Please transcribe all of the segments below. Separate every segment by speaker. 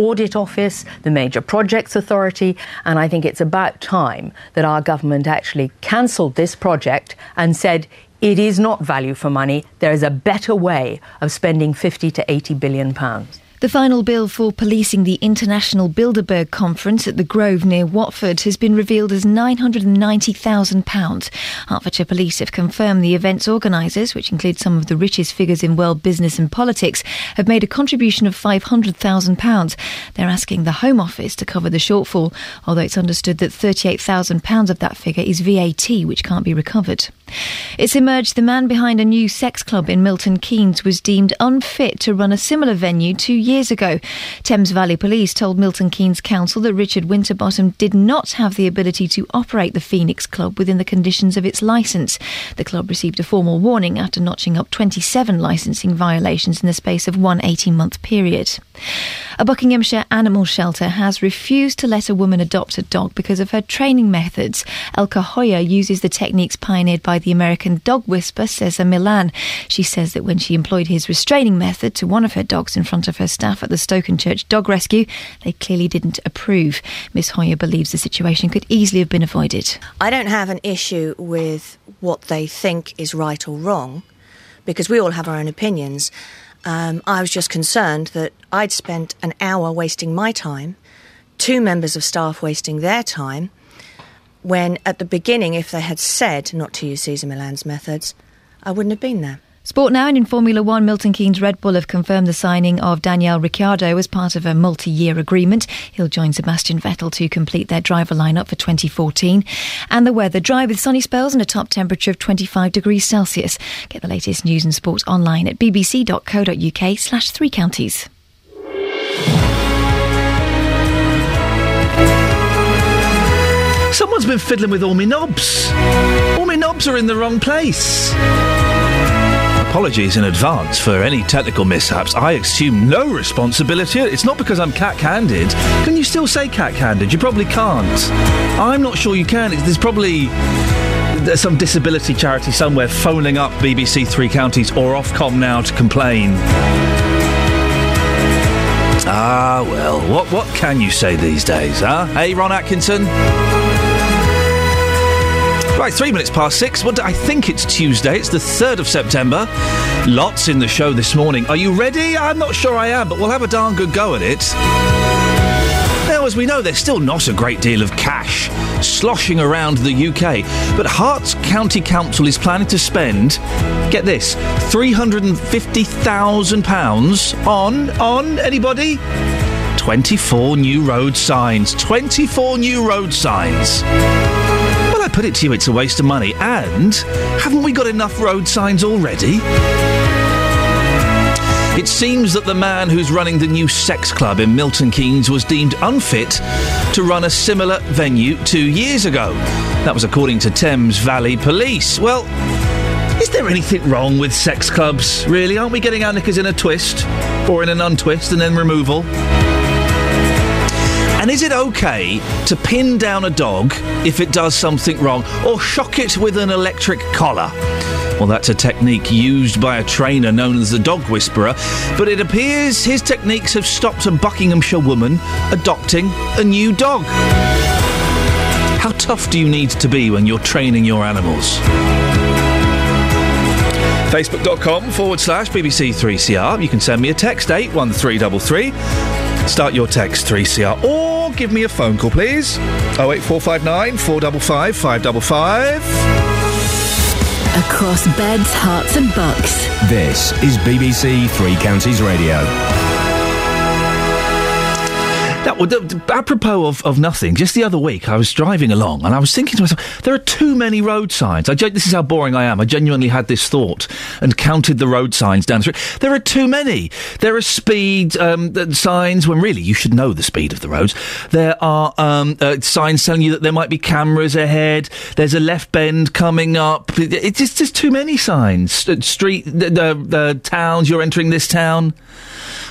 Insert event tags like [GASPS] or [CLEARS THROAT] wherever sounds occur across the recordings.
Speaker 1: Audit Office, the Major Projects Authority, and I think it's about time that our government actually cancelled this project and said it is not value for money. There is a better way of spending 50 to 80 billion pounds.
Speaker 2: The final bill for policing the International Bilderberg Conference at the Grove near Watford has been revealed as £990,000. Hertfordshire Police have confirmed the event's organisers, which include some of the richest figures in world business and politics, have made a contribution of £500,000. They're asking the Home Office to cover the shortfall, although it's understood that £38,000 of that figure is VAT, which can't be recovered. It's emerged the man behind a new sex club in Milton Keynes was deemed unfit to run a similar venue two years ago. Thames Valley Police told Milton Keynes Council that Richard Winterbottom did not have the ability to operate the Phoenix Club within the conditions of its licence. The club received a formal warning after notching up 27 licensing violations in the space of one 18 month period. A Buckinghamshire animal shelter has refused to let a woman adopt a dog because of her training methods. Elka Hoyer uses the techniques pioneered by the American dog whisperer Cesar Millan. She says that when she employed his restraining method to one of her dogs in front of her staff at the Stokenchurch Dog Rescue, they clearly didn't approve. Miss Hoyer believes the situation could easily have been avoided.
Speaker 3: I don't have an issue with what they think is right or wrong because we all have our own opinions. Um, I was just concerned that I'd spent an hour wasting my time, two members of staff wasting their time, when at the beginning, if they had said not to use Cesar Millan's methods, I wouldn't have been there.
Speaker 2: Sport now and in Formula One, Milton Keynes Red Bull have confirmed the signing of Daniel Ricciardo as part of a multi-year agreement. He'll join Sebastian Vettel to complete their driver lineup for 2014. And the weather dry with sunny spells and a top temperature of 25 degrees Celsius. Get the latest news and sports online at bbc.co.uk slash three counties.
Speaker 4: Someone's been fiddling with all my knobs. All my knobs are in the wrong place. Apologies in advance for any technical mishaps. I assume no responsibility. It's not because I'm cat-handed. Can you still say cat-handed? You probably can't. I'm not sure you can. There's probably some disability charity somewhere phoning up BBC Three Counties or Ofcom now to complain. Ah, well, what what can you say these days, huh? Hey, Ron Atkinson. Right, three minutes past six. What do, I think it's Tuesday. It's the 3rd of September. Lots in the show this morning. Are you ready? I'm not sure I am, but we'll have a darn good go at it. Now, as we know, there's still not a great deal of cash sloshing around the UK, but Herts County Council is planning to spend, get this, £350,000 on, on, anybody? 24 new road signs. 24 new road signs. I put it to you, it's a waste of money. And haven't we got enough road signs already? It seems that the man who's running the new sex club in Milton Keynes was deemed unfit to run a similar venue two years ago. That was according to Thames Valley Police. Well, is there anything wrong with sex clubs, really? Aren't we getting our knickers in a twist? Or in an untwist and then removal? And is it okay to pin down a dog if it does something wrong or shock it with an electric collar? Well, that's a technique used by a trainer known as the dog whisperer, but it appears his techniques have stopped a Buckinghamshire woman adopting a new dog. How tough do you need to be when you're training your animals? Facebook.com forward slash BBC3CR. You can send me a text 81333. Start your text 3CR or give me a phone call, please. 08459 455 555.
Speaker 5: Across beds, Herts, and bucks.
Speaker 6: This is BBC Three Counties Radio.
Speaker 4: Now, apropos of, of nothing, just the other week I was driving along and I was thinking to myself, there are too many road signs. I, this is how boring I am. I genuinely had this thought and counted the road signs down the street. There are too many. There are speed um, signs when really you should know the speed of the roads. There are um, uh, signs telling you that there might be cameras ahead. There's a left bend coming up. It's just, just too many signs. Street, the, the, the towns, you're entering this town.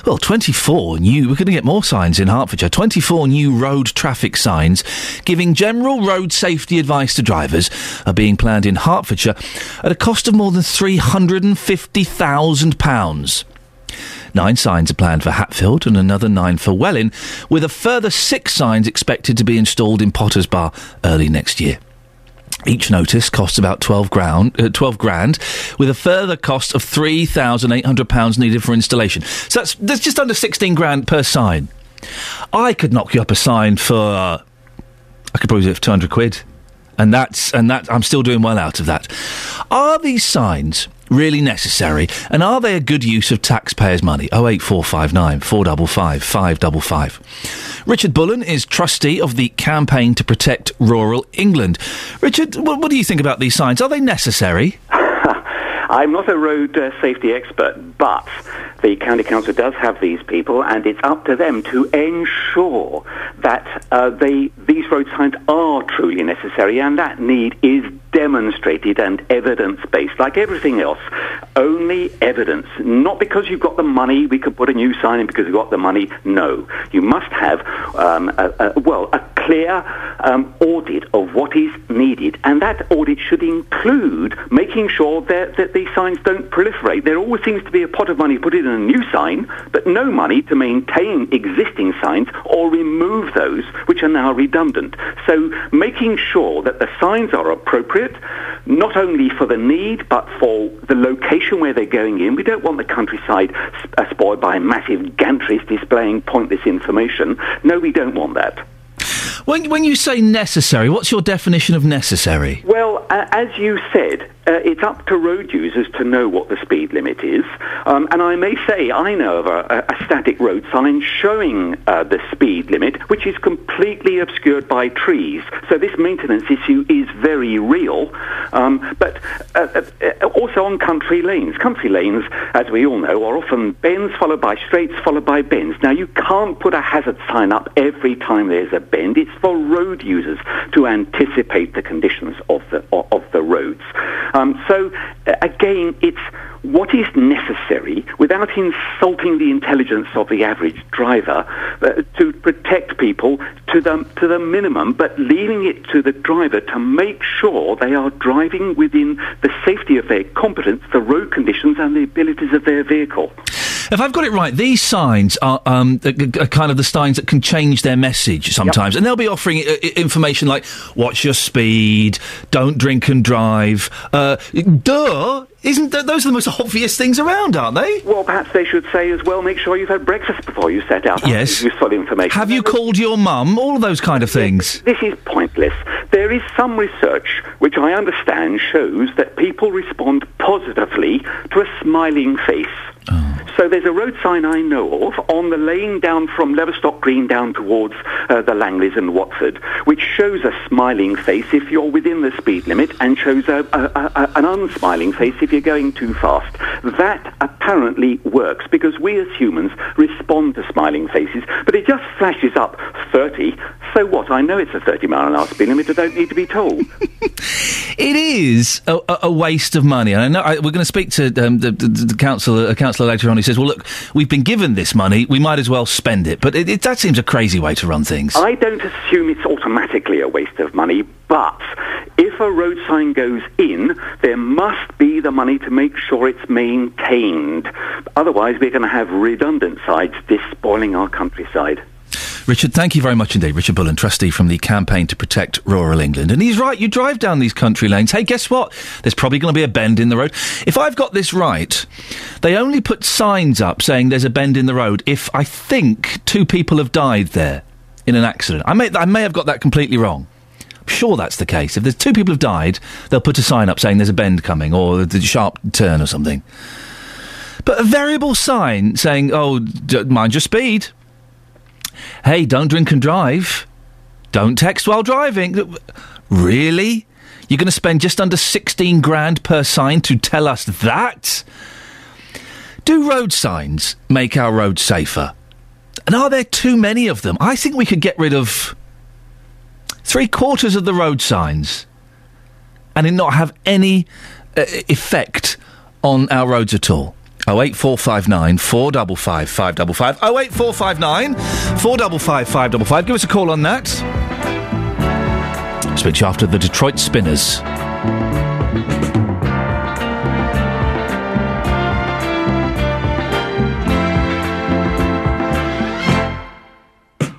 Speaker 4: Well, 24 new, we're going to get more signs in Hertfordshire. 24 new road traffic signs giving general road safety advice to drivers are being planned in Hertfordshire at a cost of more than £350,000. Nine signs are planned for Hatfield and another nine for Welwyn, with a further six signs expected to be installed in Potters Bar early next year. Each notice costs about 12 grand, uh, 12 grand with a further cost of £3,800 needed for installation. So that's, that's just under 16 grand per sign. I could knock you up a sign for, uh, I could probably do it for 200 quid. And that's, and that, I'm still doing well out of that. Are these signs really necessary? And are they a good use of taxpayers' money? 08459 455 555. Richard Bullen is trustee of the Campaign to Protect Rural England. Richard, what, what do you think about these signs? Are they necessary? [LAUGHS]
Speaker 7: I'm not a road uh, safety expert, but the county council does have these people, and it's up to them to ensure that uh, they, these road signs are truly necessary, and that need is demonstrated and evidence based, like everything else. Only evidence, not because you've got the money. We could put a new sign in because you've got the money. No, you must have um, a, a, well a clear um, audit of what is needed, and that audit should include making sure that, that these signs don't proliferate. There always seems to be a pot of money put in a new sign, but no money to maintain existing signs or remove those which are now redundant. So making sure that the signs are appropriate, not only for the need, but for the location where they're going in. We don't want the countryside uh, spoiled by massive gantries displaying pointless information. No, we don't want that.
Speaker 4: When, when you say necessary, what's your definition of necessary?
Speaker 7: Well, uh, as you said, uh, it's up to road users to know what the speed limit is. Um, and I may say I know of a, a static road sign showing uh, the speed limit, which is completely obscured by trees. So this maintenance issue is very real. Um, but uh, uh, also on country lanes. Country lanes, as we all know, are often bends followed by straights followed by bends. Now, you can't put a hazard sign up every time there's a bend. It's for road users to anticipate the conditions of the, of the roads. So, uh, again, it's what is necessary without insulting the intelligence of the average driver uh, to protect people to the, to the minimum, but leaving it to the driver to make sure they are driving within the safety of their competence, the road conditions, and the abilities of their vehicle.
Speaker 4: If I've got it right, these signs are, um, are kind of the signs that can change their message sometimes, yep. and they'll be offering uh, information like "Watch your speed," "Don't drink and drive." Uh, duh, isn't th- those are the most [LAUGHS] obvious things around, aren't they?
Speaker 7: Well, perhaps they should say as well. Make sure you've had breakfast before you set out.
Speaker 4: Yes,
Speaker 7: useful information.
Speaker 4: Have you called your mum? All of those kind of things.
Speaker 7: This is pointless. There is some research which I understand shows that people respond positively to a smiling face.
Speaker 4: Oh.
Speaker 7: So there's a road sign I know of on the lane down from Leverstock Green down towards uh, the Langleys and Watford, which shows a smiling face if you're within the speed limit and shows a, a, a, an unsmiling face if you're going too fast. That apparently works because we as humans respond to smiling faces, but it just flashes up 30. So what? I know it's a 30 mile an hour speed limit. I don't need to be told. [LAUGHS]
Speaker 4: it is a, a, waste of money. And I know I, we're going to speak to um, the, the, the councillor, later on. He says, "Well, look, we've been given this money. We might as well spend it." But it, it, that seems a crazy way to run things.
Speaker 7: I don't assume it's automatically a waste of money, but if a road sign goes in, there must be the money to make sure it's maintained. Otherwise, we're going to have redundant sides despoiling our countryside.
Speaker 4: Richard, thank you very much indeed. Richard Bullen, trustee from the Campaign to Protect Rural England. And he's right, you drive down these country lanes. Hey, guess what? There's probably going to be a bend in the road. If I've got this right, they only put signs up saying there's a bend in the road if I think two people have died there in an accident. I may, I may have got that completely wrong. I'm sure that's the case. If there's two people have died, they'll put a sign up saying there's a bend coming or the sharp turn or something. But a variable sign saying, oh, mind your speed Hey, don't drink and drive. Don't text while driving. Really? You're going to spend just under 16 grand per sign to tell us that? Do road signs make our roads safer? And are there too many of them? I think we could get rid of three quarters of the road signs and it not have any uh, effect on our roads at all. 08459 455 555. 08459 455 555. Give us a call on that. Switch after the Detroit Spinners.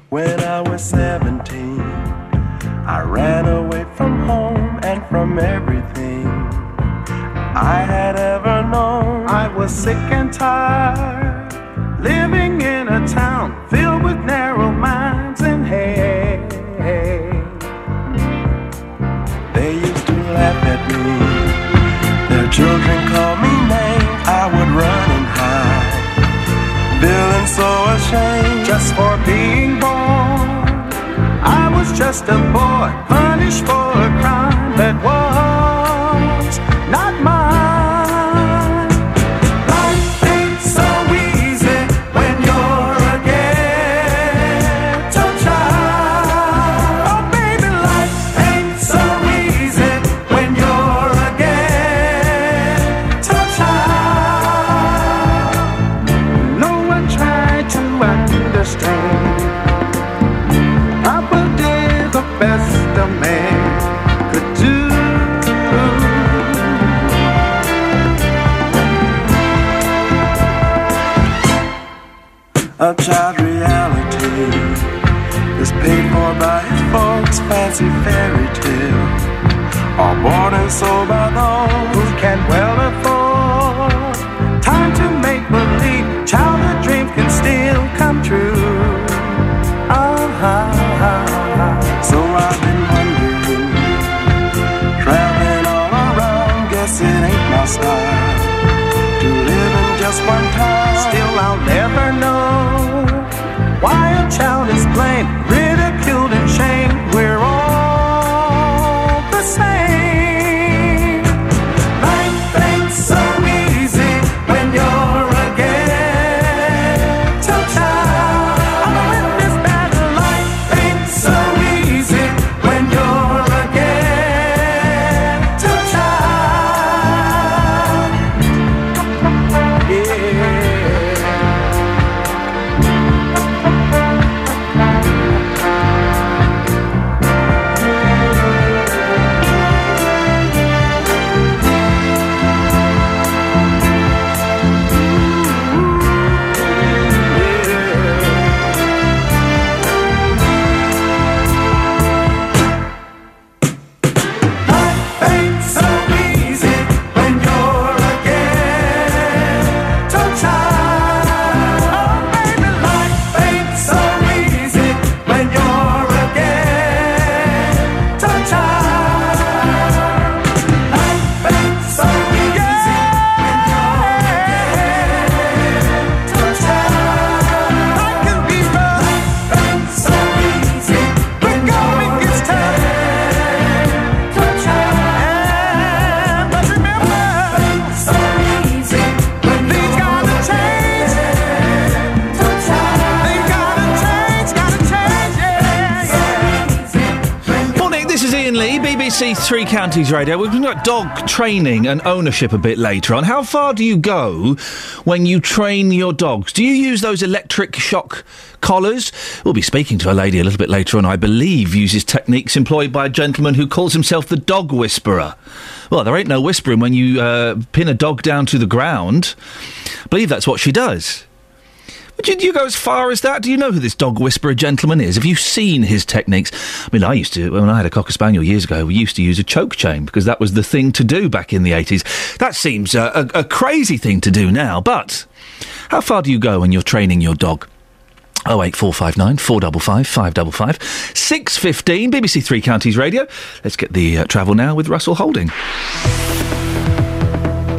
Speaker 8: When I was 17, I ran away from home and from everything. I had ever known. I was sick and tired, living in a town filled with narrow minds and hate. They used to laugh at me. Their children called me names. I would run and hide, feeling so ashamed just for being born. I was just a boy, punished for a crime that was A child reality is paid for by his folks' fancy fairy tale. All bought and sold by those
Speaker 4: Three Counties Radio. We've got dog training and ownership a bit later on. How far do you go when you train your dogs? Do you use those electric shock collars? We'll be speaking to a lady a little bit later on, I believe, uses techniques employed by a gentleman who calls himself the dog whisperer. Well, there ain't no whispering when you uh, pin a dog down to the ground. I believe that's what she does. Do, do you go as far as that? Do you know who this dog whisperer gentleman is? Have you seen his techniques? I mean, I used to, when I had a Cocker Spaniel years ago, we used to use a choke chain because that was the thing to do back in the 80s. That seems a, a crazy thing to do now, but how far do you go when you're training your dog? 08459 455 555 615 BBC Three Counties Radio. Let's get the uh, travel now with Russell Holding.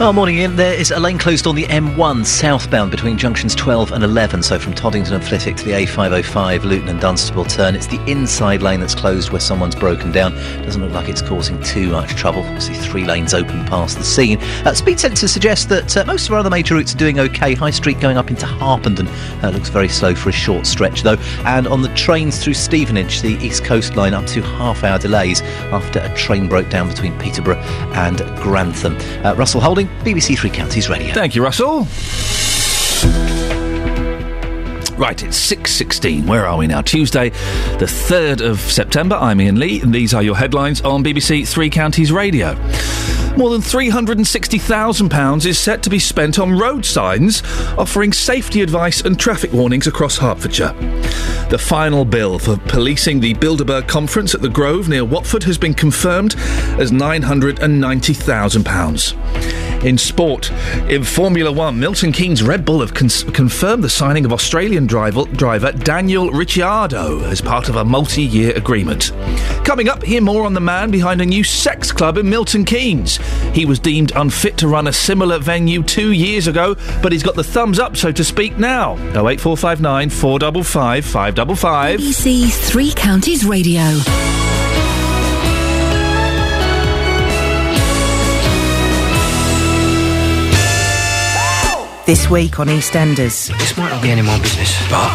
Speaker 9: Oh, morning, Iain. There is a lane closed on the M1 southbound between junctions 12 and 11, so from Toddington and Flitwick to the A505 Luton and Dunstable turn. It's the inside lane that's closed where someone's broken down. Doesn't look like it's causing too much trouble. See three lanes open past the scene. Uh, speed sensors suggest that uh, most of our other major routes are doing okay. High Street going up into Harpenden uh, looks very slow for a short stretch, though. And on the trains through Stevenage, the East Coast line up to half hour delays after a train broke down between Peterborough and Grantham. Uh, Russell Holding, BBC Three Counties Radio.
Speaker 4: Thank you, Russell.
Speaker 10: Right, it's 6.16. Where are we now? Tuesday, the 3rd of September. I'm Iain Lee, and these are your headlines on BBC Three Counties Radio. More than £360,000 is set to be spent on road signs offering safety advice and traffic warnings across Hertfordshire. The final bill for policing the Bilderberg conference at the Grove near Watford has been confirmed as £990,000. In sport, in Formula One, Milton Keynes Red Bull have cons- confirmed the signing of Australian driver, driver Daniel Ricciardo as part of a multi year agreement. Coming up, hear more on the man behind a new sex club in Milton Keynes. He was deemed unfit to run a similar venue two years ago, but he's got the thumbs up, so to speak, now. 08459 455 555.
Speaker 5: BBC Three Counties Radio.
Speaker 11: This week on EastEnders.
Speaker 12: This might not be any more business, but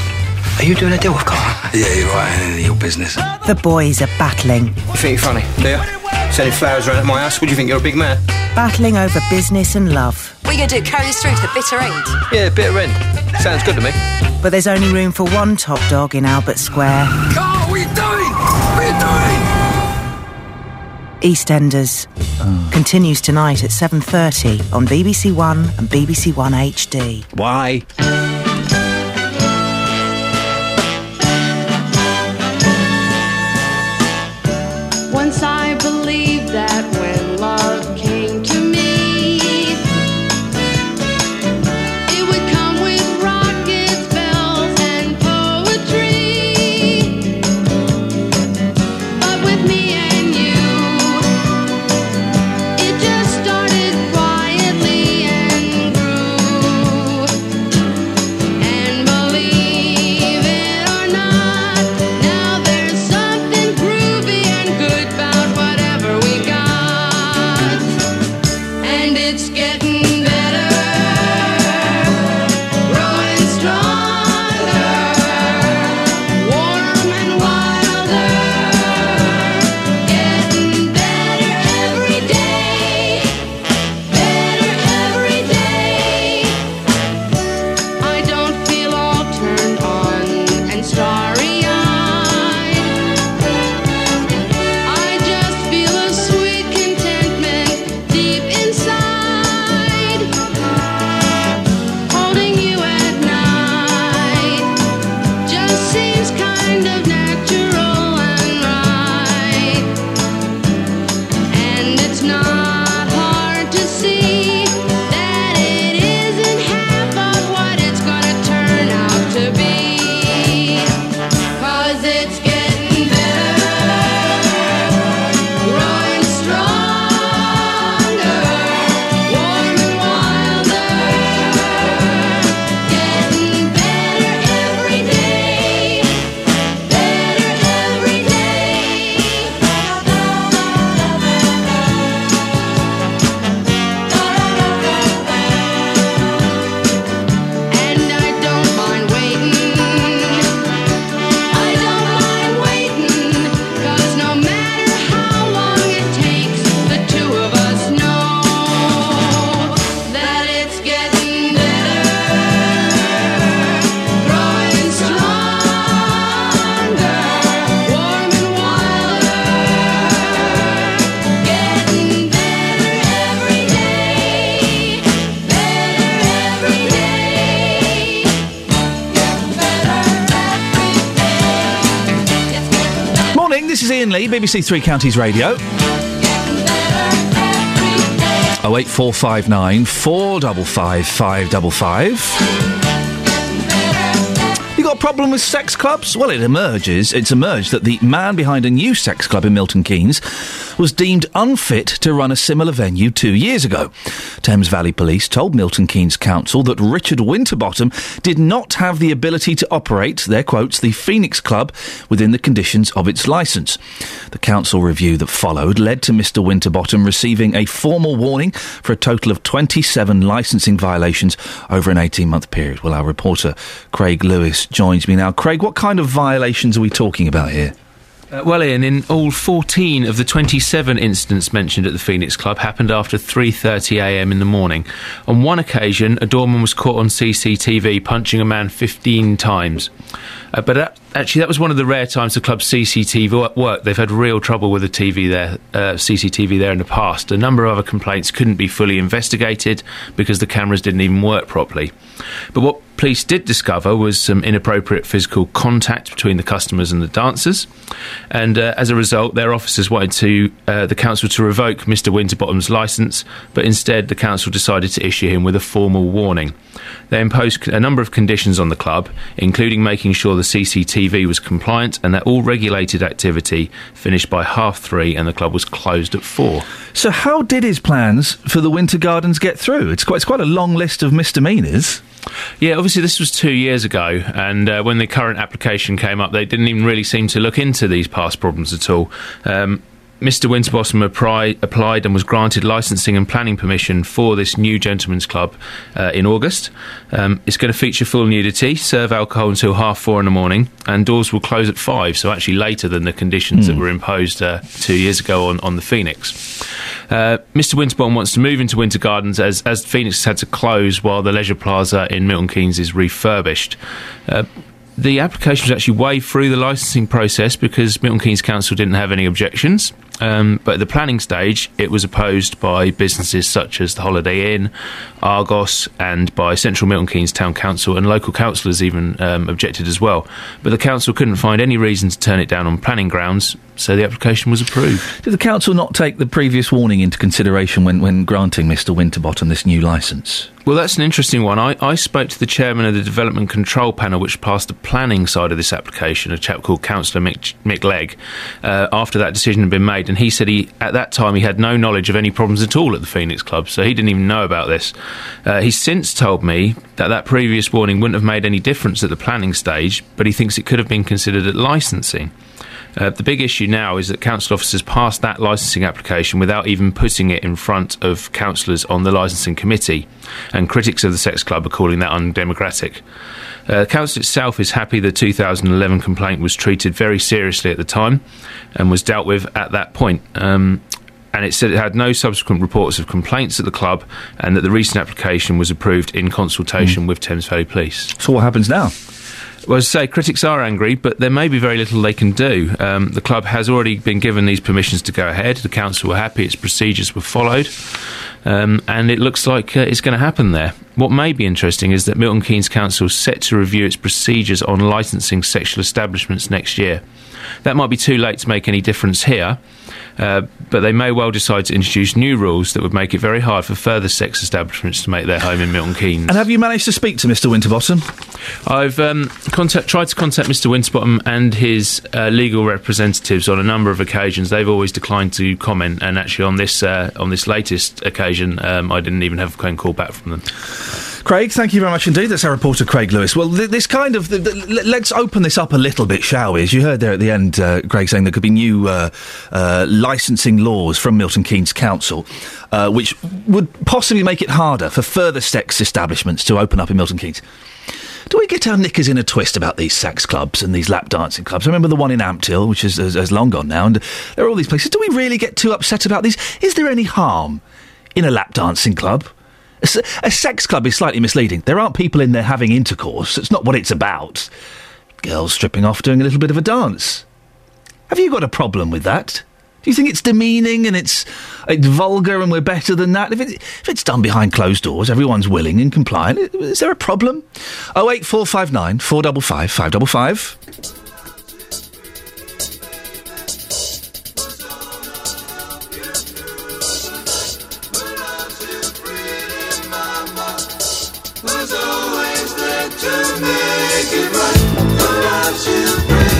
Speaker 12: are you doing a deal with Carl?
Speaker 13: Yeah, you're right, ain't any of your business.
Speaker 11: The boys are battling.
Speaker 12: You think you're funny, do you? Sending flowers around at my house? What do you think? You're a big man?
Speaker 11: Battling over business and love.
Speaker 14: What are you going to do? Carry this through to the bitter end?
Speaker 12: Yeah, bitter end. Sounds good to me.
Speaker 11: But there's only room for one top dog in Albert Square.
Speaker 13: Carl,
Speaker 11: EastEnders continues tonight at 7:30 on BBC One and BBC One HD.
Speaker 10: Why? BBC Three Counties Radio. 08459 455 555. You got a problem with sex clubs? Well, it emerges. It's emerged that the man behind a new sex club in Milton Keynes was deemed unfit to run a similar venue two years ago. Thames Valley Police told Milton Keynes Council that Richard Winterbottom did not have the ability to operate, their quotes, the Phoenix Club within the conditions of its licence. The council review that followed led to Mr. Winterbottom receiving a formal warning for a total of 27 licensing violations over an 18 month period. Well, our reporter Craig Lewis joins me now. Craig, what kind of violations are we talking about here?
Speaker 15: Uh, well, Iain, in all 14 of the 27 incidents mentioned at the Phoenix Club happened after 3.30am in the morning. On one occasion, a doorman was caught on CCTV punching a man 15 times. Uh, but that, actually, that was one of the rare times the club's CCTV worked. They've had real trouble with the TV there, uh, CCTV there in the past. A number of other complaints couldn't be fully investigated because the cameras didn't even work properly. But what police did discover was some inappropriate physical contact between the customers and the dancers, and uh, as a result, their officers wanted to uh, the council to revoke Mr. Winterbottom's licence, but instead the council decided to issue him with a formal warning. They imposed a number of conditions on the club, including making sure the CCTV was compliant and that all regulated activity finished by half three, and the club was closed at four.
Speaker 4: So, how did his plans for the Winter Gardens get through? It's quite, it's quite a long list of misdemeanours.
Speaker 15: Yeah, obviously this was two years ago, and uh, when the current application came up, they didn't even really seem to look into these past problems at all. Um, Mr. Winterbottom appri- applied and was granted licensing and planning permission for this new gentlemen's club uh, in August. Um, it's going to feature full nudity, serve alcohol until half four in the morning, and doors will close at five, so actually later than the conditions that were imposed uh, two years ago on, on the Phoenix. Uh, Mr. Winterbottom wants to move into Winter Gardens as, as Phoenix has had to close while the Leisure Plaza in Milton Keynes is refurbished. Uh, the application was actually waived through the licensing process because Milton Keynes Council didn't have any objections. Um, but at the planning stage, it was opposed by businesses such as the Holiday Inn, Argos, and by Central Milton Keynes Town Council, and local councillors even um, objected as well. But the council couldn't find any reason to turn it down on planning grounds, so the application was approved.
Speaker 4: Did the council not take the previous warning into consideration when, when granting Mr. Winterbottom this new licence?
Speaker 15: Well, that's an interesting one. I, I spoke to the chairman of the Development Control Panel, which passed the planning side of this application, a chap called Councillor Mick, Mick Legg, uh, after that decision had been made. And he said he, at that time, he had no knowledge of any problems at all at the Phoenix Club, so he didn't even know about this. Uh, he's since told me that that previous warning wouldn't have made any difference at the planning stage, but he thinks it could have been considered at licensing. Uh, the big issue now is that council officers passed that licensing application without even putting it in front of councillors on the licensing committee, and critics of the sex club are calling that undemocratic. Uh, the council itself is happy the 2011 complaint was treated very seriously at the time and was dealt with at that point. Um, and it said it had no subsequent reports of complaints at the club, and that the recent application was approved in consultation with Thames Valley Police.
Speaker 4: So, what happens now?
Speaker 15: Well, as I say, critics are angry, but there may be very little they can do. Um, the club has already been given these permissions to go ahead. The council were happy its procedures were followed, um, and it looks like uh, it's going to happen there. What may be interesting is that Milton Keynes Council is set to review its procedures on licensing sexual establishments next year. That might be too late to make any difference here, uh, but they may well decide to introduce new rules that would make it very hard for further sex establishments to make their home in Milton Keynes.
Speaker 4: And have you managed to speak to Mr. Winterbottom?
Speaker 15: I've um, contact, tried to contact Mr. Winterbottom and his uh, legal representatives on a number of occasions. They've always declined to comment, and actually on this uh, on this latest occasion, um, I didn't even have a phone call back from them.
Speaker 4: Craig, thank you very much indeed. That's our reporter, Craig Lewis. Well, th- this kind of. Th- th- let's open this up a little bit, shall we? As you heard there at the end, uh, Craig saying there could be new uh, uh, licensing laws from Milton Keynes Council, uh, which would possibly make it harder for further sex establishments to open up in Milton Keynes. Do we get our knickers in a twist about these sex clubs and these lap dancing clubs? I remember the one in Ampthill, which is, is, is long gone now, and there are all these places. Do we really get too upset about these? Is there any harm in a lap dancing club? A, sex club is slightly misleading. There aren't people in there having intercourse. It's not what it's about. Girls stripping off doing a little bit of a dance. Have you got a problem with that? Do you think it's demeaning and it's, it's vulgar and we're better than that? If, it, if it's done behind closed doors, everyone's willing and compliant, is there a problem? 08459 455 555.
Speaker 8: Make it right? Loves you, pretty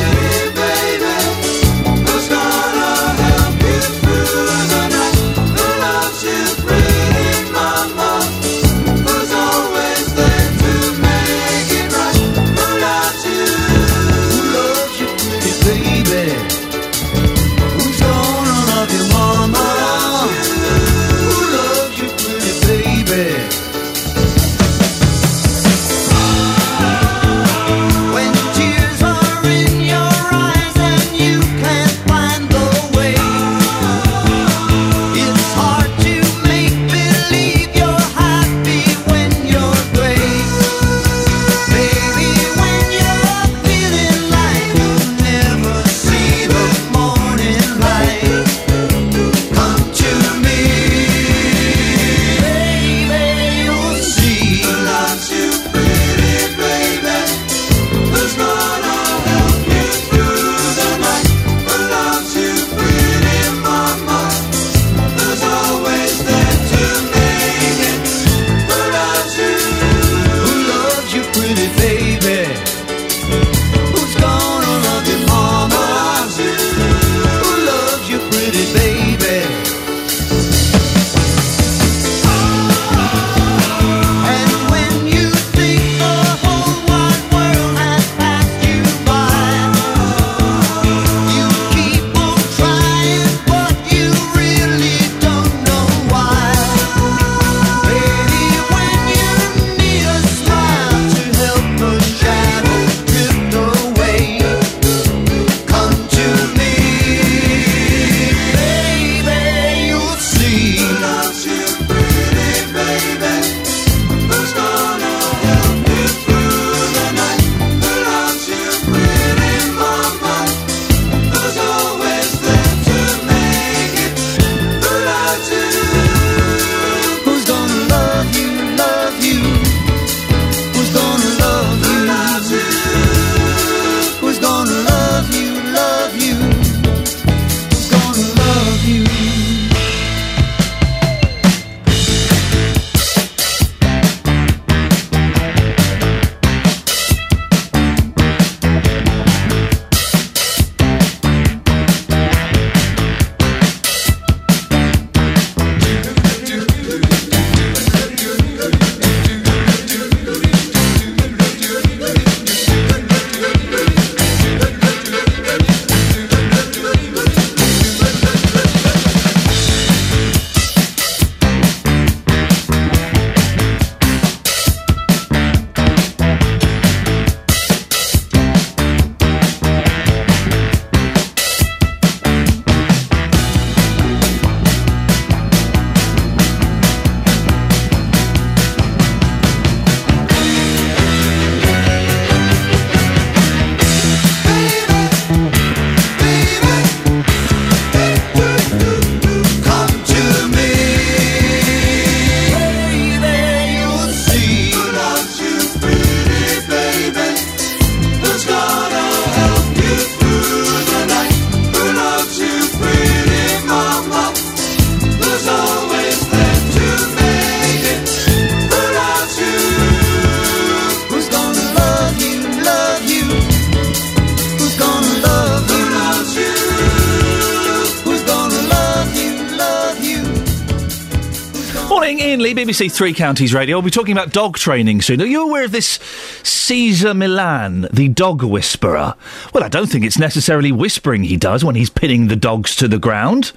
Speaker 4: 6.30, BBC Three Counties Radio. We'll be talking about dog training soon. Are you aware of this Cesar Millan, the dog whisperer? Well, I don't think it's necessarily whispering he does when he's pinning the dogs to the ground.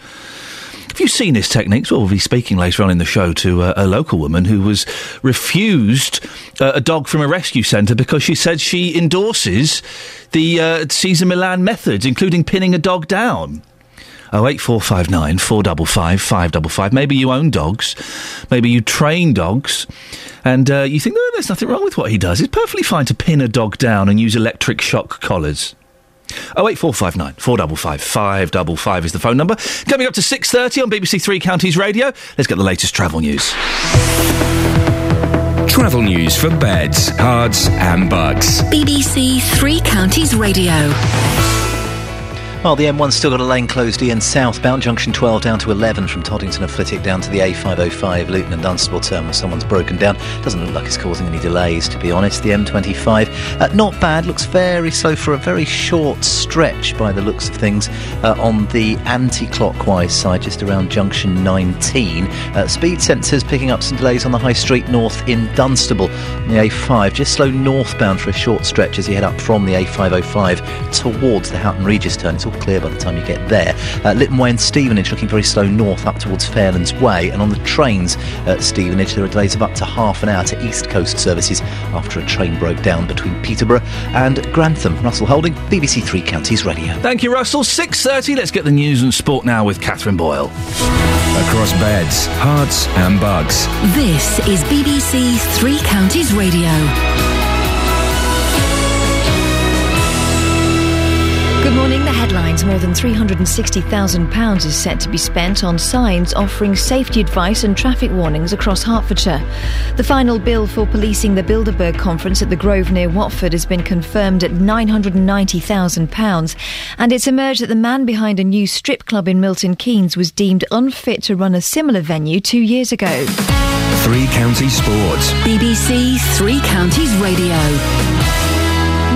Speaker 4: Have you seen his techniques? Well, we'll be speaking later on in the show to uh, a local woman who was refused uh, a dog from a rescue centre because she said she endorses the uh, Cesar Millan methods, including pinning a dog down. Oh eight four five nine four double five five double five. Maybe you own dogs, maybe you train dogs, and uh, you think no, there's nothing wrong with what he does. It's perfectly fine to pin a dog down and use electric shock collars. Oh eight four five nine four double five five double five is the phone number. Coming up to six thirty on BBC Three Counties Radio. Let's get the latest travel news.
Speaker 6: Travel news for beds, cards, and bugs.
Speaker 5: BBC Three Counties Radio.
Speaker 9: Well, the M1's still got a lane closed Iain southbound, junction 12 down to 11 from Toddington and Flitwick down to the A505 Luton and Dunstable turn terminal. Someone's broken down. Doesn't look like it's causing any delays, to be honest. The M25, uh, not bad, looks very slow for a very short stretch by the looks of things uh, on the anti clockwise side, just around junction 19. Uh, speed sensors picking up some delays on the High Street North in Dunstable. The A5, just slow northbound for a short stretch as you head up from the A505 towards the Houghton Regis turn. It's all clear by the time you get there. Uh, Lytton Way and Stevenage looking very slow north up towards Fairlands Way. And on the trains at Stevenage, there are delays of up to half an hour to East Coast services after a train broke down between Peterborough and Grantham. Russell Holding, BBC Three Counties Radio.
Speaker 4: Thank you, Russell. Six thirty. Let's get the news and sport now with Catherine Boyle.
Speaker 6: Across beds, Herts, and bugs.
Speaker 5: This is BBC Three Counties Radio.
Speaker 2: Good morning. The headlines More than £360,000 is set to be spent on signs offering safety advice and traffic warnings across Hertfordshire. The final bill for policing the Bilderberg conference at the Grove near Watford has been confirmed at £990,000. And it's emerged that the man behind a new strip club in Milton Keynes was deemed unfit to run a similar venue two years ago.
Speaker 6: Three Counties Sports.
Speaker 5: BBC Three Counties Radio.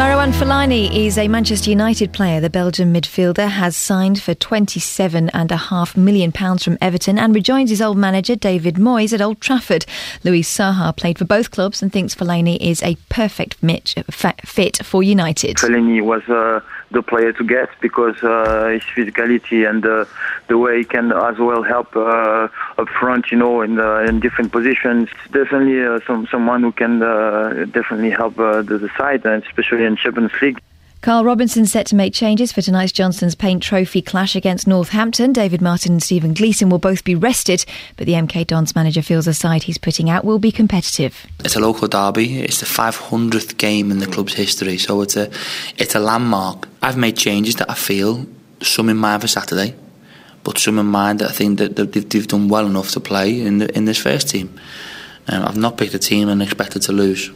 Speaker 2: Marwan Fellaini is a Manchester United player. The Belgian midfielder has signed for £27.5 million from Everton and rejoins his old manager David Moyes at Old Trafford. Luis Saha played for both clubs and thinks Fellaini is a perfect fit for United.
Speaker 16: Fellaini was uh, the player to get because uh, his physicality and uh, the way he can as well help uh, up front, you know, in in different positions. Definitely uh, some someone who can uh, definitely help uh, the, the side, and especially in Champions League.
Speaker 2: Karl Robinson set to make changes for tonight's Johnstone's Paint Trophy clash against Northampton. David Martin and Stephen Gleeson will both be rested, but the MK Dons manager feels the side he's putting out will be competitive.
Speaker 17: It's a local derby. It's the 500th game in the club's history, so it's a it's a landmark. I've made changes that I feel some in mind for Saturday, but some in mind that I think that they've done well enough to play in the, in this first team. Um, I've not picked a team and expected to lose.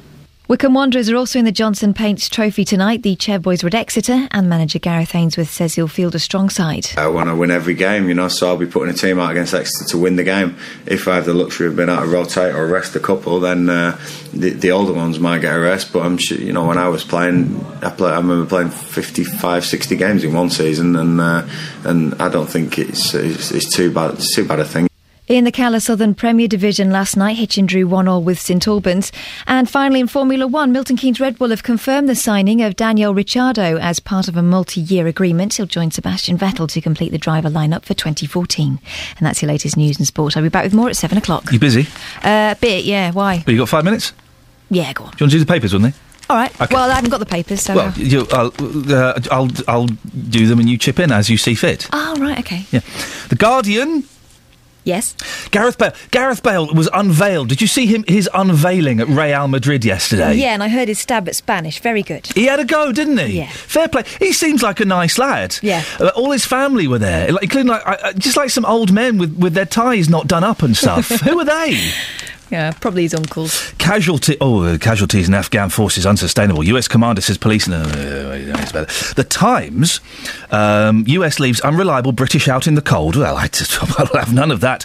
Speaker 2: Wycombe Wanderers are also in the Johnstone Paints Trophy tonight. The Chair Boys were at Exeter, and manager Gareth Ainsworth says he'll field a strong side.
Speaker 18: I want to win every game, you know, so I'll be putting a team out against Exeter to win the game. If I have the luxury of being able to rotate or rest a couple, then uh, the, the older ones might get a rest. But I'm sure, you know, when I was playing, I, play, I remember playing 55, 60 games in one season, and uh, and I don't think it's, it's it's too bad. It's too bad a thing.
Speaker 2: In the Calor Southern Premier Division last night, Hitchin drew 1 all with St Albans. And finally, in Formula One, Milton Keynes Red Bull have confirmed the signing of Daniel Ricciardo as part of a multi year agreement. He'll join Sebastian Vettel to complete the driver lineup for 2014. And that's your latest news and sport. I'll be back with more at 7 o'clock.
Speaker 4: You busy?
Speaker 2: Uh, bit, yeah. Why?
Speaker 4: Well, you got five minutes?
Speaker 2: Yeah, go on.
Speaker 4: Do you want to do the papers, wouldn't they?
Speaker 2: All right.
Speaker 4: Okay.
Speaker 2: Well, I haven't got the papers, so.
Speaker 4: Well, you, I'll, uh, I'll I'll do them and you chip in as you see fit.
Speaker 2: Oh, right, okay.
Speaker 4: Yeah. The Guardian.
Speaker 2: Yes.
Speaker 4: Gareth Bale. Gareth Bale was unveiled. Did you see him his unveiling at Real Madrid yesterday?
Speaker 2: Yeah, and I heard his stab at Spanish. Very good.
Speaker 4: He had a go, didn't he?
Speaker 2: Yeah.
Speaker 4: Fair play. He seems like a nice lad.
Speaker 2: Yeah.
Speaker 4: Uh, all his family were there, including like uh, just like some old men with, with their ties not done up and stuff. [LAUGHS] Who are they?
Speaker 2: Yeah, probably his uncles.
Speaker 4: Casualty. Oh, uh, casualties in Afghan forces unsustainable. U.S. commander says police. No, no, no, no. The Times. Um, U.S. leaves unreliable British out in the cold. Well, [LAUGHS] I just, I'll have none of that.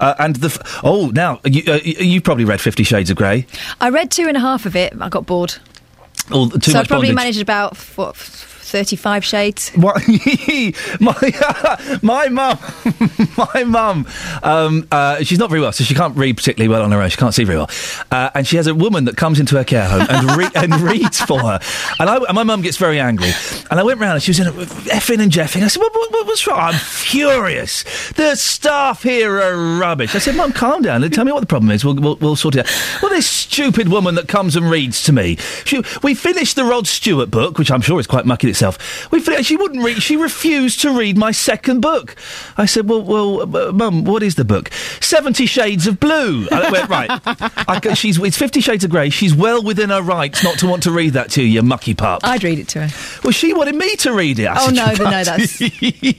Speaker 4: Uh, and the. F- oh, now you, uh, you- you've probably read Fifty Shades of Grey.
Speaker 2: I read two and a half of it. I got bored.
Speaker 4: Oh, too
Speaker 2: so I probably
Speaker 4: bondage.
Speaker 2: managed about what, 35 shades. [LAUGHS]
Speaker 4: What? my [LAUGHS] my mum, [LAUGHS] my mum, um, uh, she's not very well, so she can't read particularly well on her own. She can't see very well, uh, and she has a woman that comes into her care home and, re- and reads for her. And, I, and my mum gets very angry. And I went round and she was in a, effing and jeffing. I said, what, what, what- what's wrong? I'm furious. The staff here are rubbish. I said, Mum, calm down and tell me what the problem is. We'll, we'll, we'll sort it out. Well, this stupid woman that comes and reads to me. She, we finished the Rod Stewart book, which I'm sure is quite mucky in itself. We she wouldn't read. She refused to read my second book. I said, well, well, uh, Mum, what is the book? Seventy Shades of Blue. I went, right. [LAUGHS] I she's, it's Fifty Shades of Grey. She's well within her rights not to want to read that to you, mucky pup.
Speaker 2: I'd read it to her.
Speaker 4: Well, she wanted me to read it. I
Speaker 2: Oh
Speaker 4: said,
Speaker 2: no, but no, that's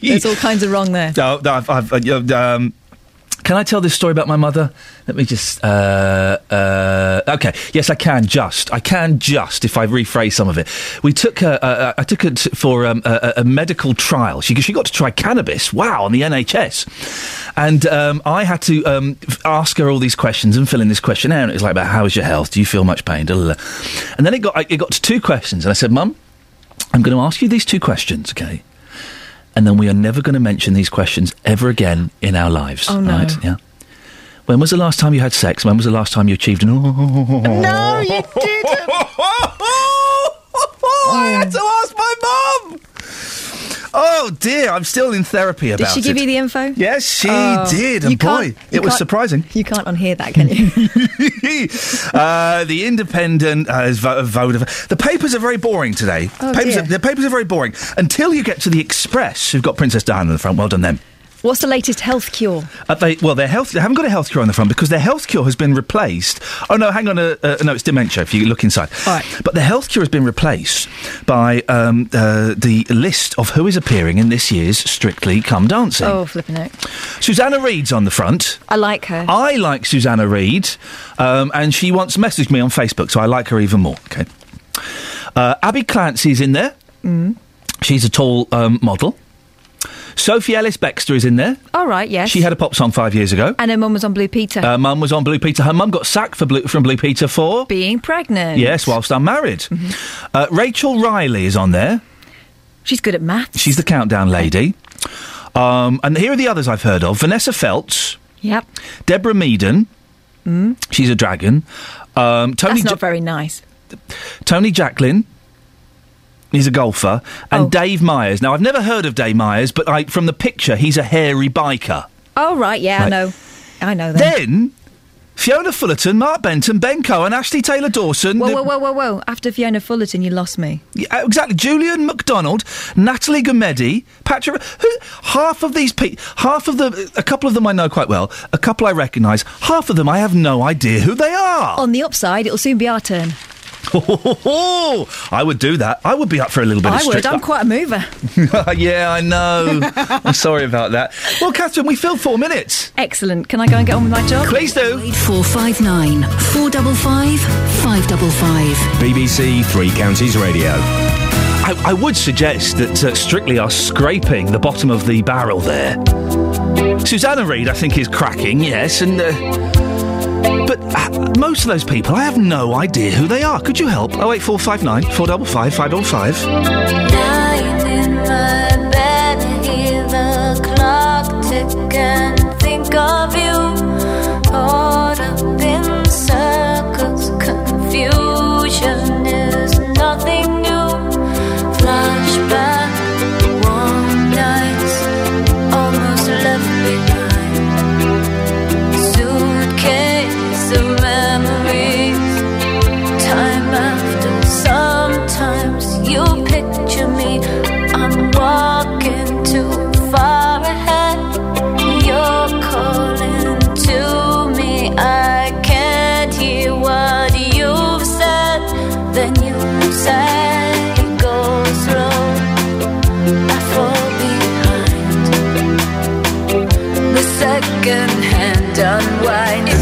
Speaker 2: there's all kinds of wrong there. [LAUGHS]
Speaker 4: No, no, I've, I've, uh, um, can I tell this story about my mother? Let me just. Uh, uh, okay, yes, I can. Just, I can just if I rephrase some of it. We took her. Uh, I took her for um, a, a medical trial. She she got to try cannabis. Wow, on the NHS, and um, I had to um, ask her all these questions and fill in this questionnaire. And it was like about how is your health? Do you feel much pain? And then it got it got to two questions, and I said, Mum, I'm going to ask you these two questions, okay? And then we are never going to mention these questions ever again in our lives.
Speaker 2: Oh, no.
Speaker 4: Right? Yeah. When was the last time you had sex? When was the last time you achieved an? [LAUGHS]
Speaker 2: No, you didn't. [LAUGHS]
Speaker 4: I had to ask my mum. Oh dear, I'm still in therapy about it.
Speaker 2: Did she give
Speaker 4: it.
Speaker 2: you the info?
Speaker 4: Yes, she
Speaker 2: Oh,
Speaker 4: did, and boy, it was surprising.
Speaker 2: You can't unhear that, can you? [LAUGHS]
Speaker 4: uh, the Independent uh, vo- voted. The papers are very boring today.
Speaker 2: Oh,
Speaker 4: papers. Are, the papers are very boring until you get to the Express, who've got Princess Diana in the front. Well done, them.
Speaker 2: What's the latest health cure?
Speaker 4: Uh, they, well, their health. They haven't got a health cure on the front because their health cure has been replaced. Oh no, hang on. Uh, uh, no, it's dementia. If you look inside,
Speaker 2: All right.
Speaker 4: But the health cure has been replaced by um, uh, the list of who is appearing in this year's Strictly Come Dancing.
Speaker 2: Oh, flipping it.
Speaker 4: Susanna Reid's on the front.
Speaker 2: I like her.
Speaker 4: I like Susanna Reid, um, and she once messaged me on Facebook, so I like her even more. Okay. Uh, Abbey Clancy's in there.
Speaker 2: Mm.
Speaker 4: She's a tall um, model. Sophie Ellis Bextor is in there.
Speaker 2: All right, yes.
Speaker 4: She had a pop song five years ago.
Speaker 2: and her mum was on Blue Peter.
Speaker 4: Her mum was on Blue Peter. Her mum got sacked for Blue, from Blue Peter for
Speaker 2: being pregnant.
Speaker 4: yes, whilst unmarried.
Speaker 2: Mm-hmm.
Speaker 4: Uh, Rachel Riley is on there.
Speaker 2: She's good at maths.
Speaker 4: She's the countdown lady. Um, and here are the others I've heard of: Vanessa Feltz,
Speaker 2: Yep.
Speaker 4: Deborah Meaden.
Speaker 2: Mm.
Speaker 4: She's a dragon. Um, Tony
Speaker 2: That's not
Speaker 4: Ja-
Speaker 2: very nice.
Speaker 4: Tony Jacklin. He's a golfer, and
Speaker 2: Oh.
Speaker 4: Dave Myers. Now, I've never heard of Dave Myers, but I, from the picture, he's a hairy biker.
Speaker 2: Oh, right, yeah, I know. I know that.
Speaker 4: Then Fiona Fullerton, Mark Benton, Ben Cohen, Ashley Taylor Dawson.
Speaker 2: Whoa,
Speaker 4: the-
Speaker 2: whoa, whoa, whoa, whoa. After Fiona Fullerton, you lost me.
Speaker 4: Yeah, uh, exactly. Julien Macdonald, Natalie Gumede, Patrick. Who? Half of these people. Half of the. A couple of them I know quite well. A couple I recognise. Half of them I have no idea who they are.
Speaker 2: On the upside, it'll soon be our turn.
Speaker 4: I would do that. I would be up for a little bit of
Speaker 2: I would. I'm quite a mover. [LAUGHS]
Speaker 4: yeah, I know. I'm sorry about that. Well, Catherine, we filled four minutes.
Speaker 2: Excellent. Can I go and get on with my job?
Speaker 4: Please do.
Speaker 5: 459 455 555.
Speaker 6: BBC Three Counties Radio.
Speaker 4: I, I would suggest that uh, Strictly are scraping the bottom of the barrel there. Susanna Reid, I think, is cracking, yes, and. Uh, uh, most of those people, I have no idea who they are. Could you help?
Speaker 10: 08459 455 555. Second hand unwind.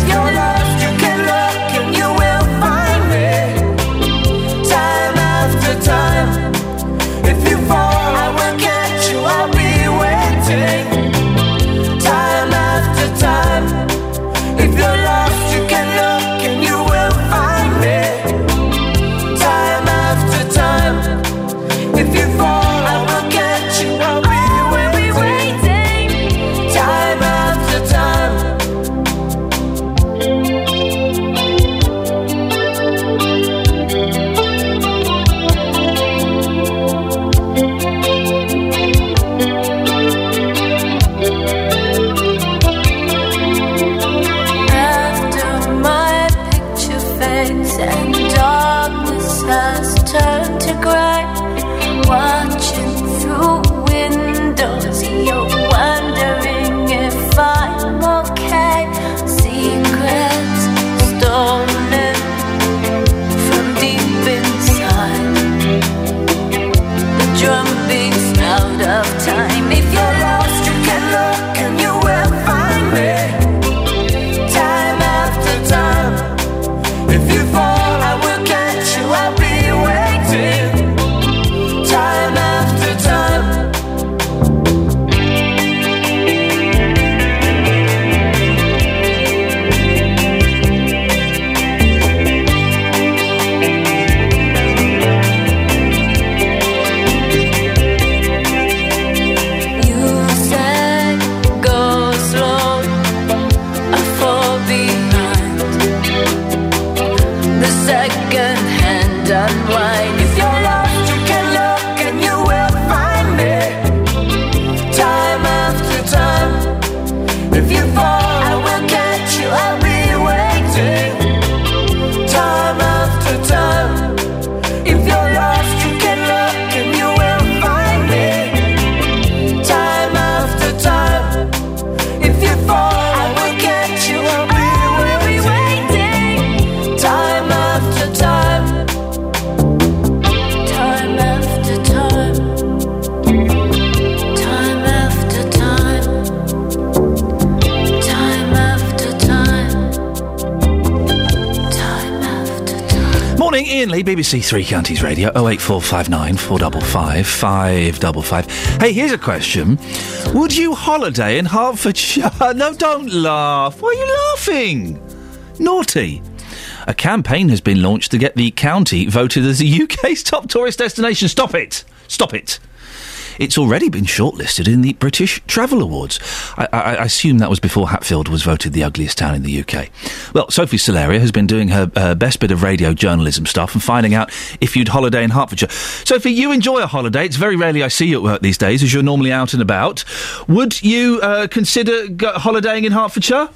Speaker 4: BBC Three Counties Radio, 08459 455 555. Hey, here's a question. Would you holiday in Hertfordshire? [LAUGHS] no, don't laugh. Why are you laughing? Naughty. A campaign has been launched to get the county voted as the UK's top tourist destination. Stop it! Stop it! It's already been shortlisted in the British Travel Awards. I, I, I assume that was before Hatfield was voted the ugliest town in the UK. Well, Sophie Solaria has been doing her uh, best bit of radio journalism stuff and finding out if you'd holiday in Hertfordshire. Sophie, you enjoy a holiday. It's very rarely I see you at work these days, as you're normally out and about. Would you uh, consider go- holidaying in Hertfordshire?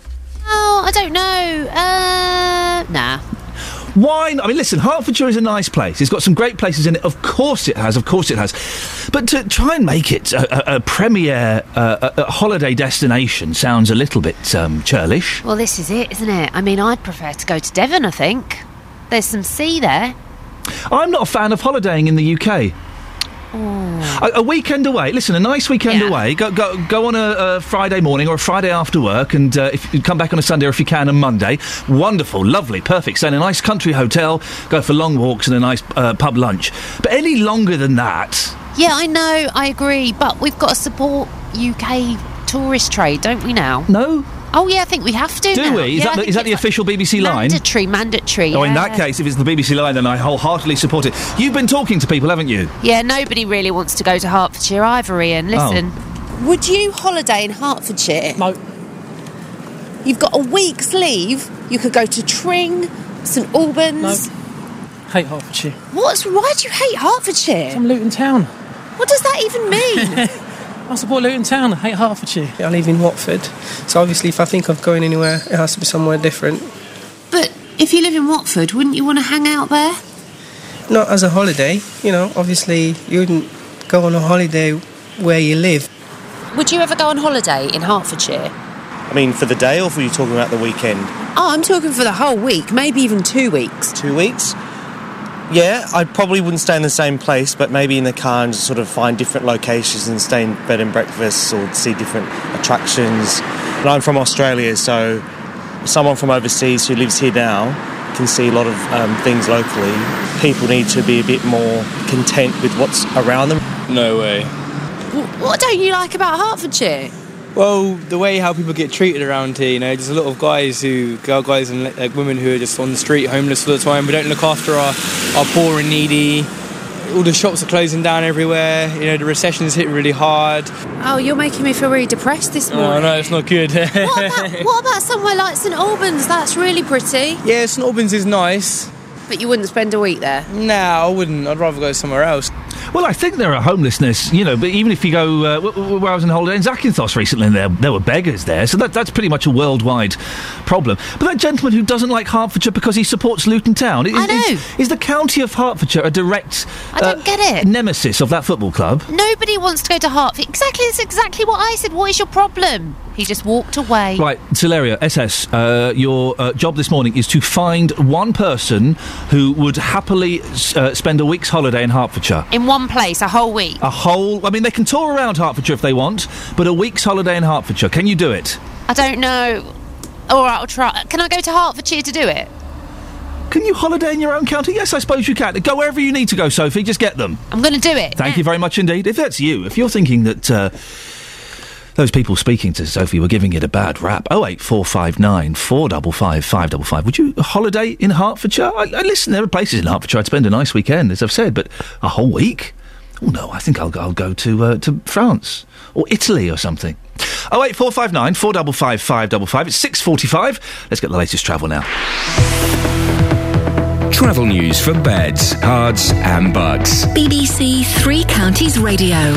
Speaker 19: Oh, I don't know. Uh, nah.
Speaker 4: Why? not? I mean, listen, Hertfordshire is a nice place. It's got some great places in it. Of course it has. Of course it has. But to try and make it a, a, a premier uh, a, holiday destination sounds a little bit um, churlish.
Speaker 19: Well, this is it, isn't it? I mean, I'd prefer to go to Devon, I think. There's some sea there.
Speaker 4: I'm not a fan of holidaying in the UK. A, a weekend away. Listen, a nice weekend away. Go go go on a, a Friday morning or a Friday after work, and uh, if you come back on a Sunday or if you can on Monday. Wonderful, lovely, perfect. Stay in a nice country hotel. Go for long walks and a nice uh, pub lunch. But any longer than that,
Speaker 19: Yeah, I know, I agree, but we've got to support UK tourist trade, don't we now?
Speaker 4: No.
Speaker 19: Oh, yeah, I think we have to.
Speaker 4: do
Speaker 19: now.
Speaker 4: we? Is
Speaker 19: Yeah,
Speaker 4: that the, is that the
Speaker 19: it's
Speaker 4: official BBC line?
Speaker 19: Mandatory, mandatory.
Speaker 4: Oh, in
Speaker 19: yeah.
Speaker 4: that case, if it's the BBC line, then I wholeheartedly support it. You've been talking to people, haven't you?
Speaker 19: Yeah, nobody really wants to go to Hertfordshire either, Iain.
Speaker 4: Oh.
Speaker 19: Listen. Would you holiday in Hertfordshire? No. You've got a week's leave. You could go to Tring, St Albans.
Speaker 20: Hate Hertfordshire.
Speaker 19: What's why do you hate Hertfordshire?
Speaker 20: From Luton Town.
Speaker 19: What does that even mean? [LAUGHS]
Speaker 20: I support Luton Town. I hate Hertfordshire.
Speaker 21: I live in Watford, so obviously, if I think of going anywhere, it has to be somewhere different.
Speaker 19: but if you live in Watford, wouldn't you want to hang out there?
Speaker 21: Not as a holiday, you know. Obviously, you wouldn't go on a holiday where you live.
Speaker 19: Would you ever go on holiday in Hertfordshire?
Speaker 22: I mean, for the day or for you talking about the weekend?
Speaker 19: Oh, I'm talking for the whole week, maybe even two weeks.
Speaker 22: Two weeks? Yeah, I probably wouldn't stay in the same place, but maybe in the car and just sort of find different locations and stay in bed and breakfasts or see different attractions. But I'm from Australia, so someone from overseas who lives here now can see a lot of um, things locally. People need to be a bit more content with what's around them.
Speaker 21: No way.
Speaker 19: What don't you like about Hertfordshire?
Speaker 21: Well, the way how people get treated around here, you know, there's a lot of guys who, girl guys and like, women who are just on the street, homeless all the time. We don't look after our, our poor and needy. All the shops are closing down everywhere. You know, the recession is hit really hard.
Speaker 19: Oh, you're making me feel really depressed this morning.
Speaker 21: Oh no, it's not good.
Speaker 19: what, about, what about [LAUGHS] somewhere like St Albans? That's really pretty.
Speaker 21: yeah, St Albans is nice.
Speaker 19: But you wouldn't spend a week there?
Speaker 21: Nah, I wouldn't. I'd rather go somewhere else.
Speaker 4: Well, I think there are homelessness, you know, but even if you go, uh, where I was on holiday in Zakynthos recently, and there, there were beggars there, so that, that's pretty much a worldwide problem. But that gentleman who doesn't like Hertfordshire because he supports Luton Town, is,
Speaker 19: I know.
Speaker 4: Is, is the county of Hertfordshire a direct
Speaker 19: I don't get it.
Speaker 4: nemesis of that football club?
Speaker 19: Nobody wants to go to Hertford. Exactly, that's exactly what I said. What is your problem? He just walked away.
Speaker 4: Right, Celeria, SS, uh, your uh, job this morning is to find one person who would happily uh, spend a week's holiday in Hertfordshire.
Speaker 19: In one place, a whole week.
Speaker 4: A whole. I mean, they can tour around Hertfordshire if they want, but a week's holiday in Hertfordshire. Can you do it?
Speaker 19: I don't know. All right, I'll try. Can I go to Hertfordshire to do it?
Speaker 4: Can you holiday in your own county? Yes, I suppose you can. Go wherever you need to go, Sophie. Just get them.
Speaker 19: I'm going to do it.
Speaker 4: Thank you very much indeed. If that's you, if you're thinking that uh, those people speaking to Sophie were giving it a bad rap, 08459 455 555, would you holiday in Hertfordshire? I, I listen, there are places in Hertfordshire I'd spend a nice weekend, as I've said, but a whole week? Oh no, I think I'll, go- I'll go to uh, to France or Italy or something. Oh 08459 455 555. It's 6.45. Let's get the latest travel now.
Speaker 6: Travel news for beds, Herts, and Bucks.
Speaker 5: BBC Three Counties Radio.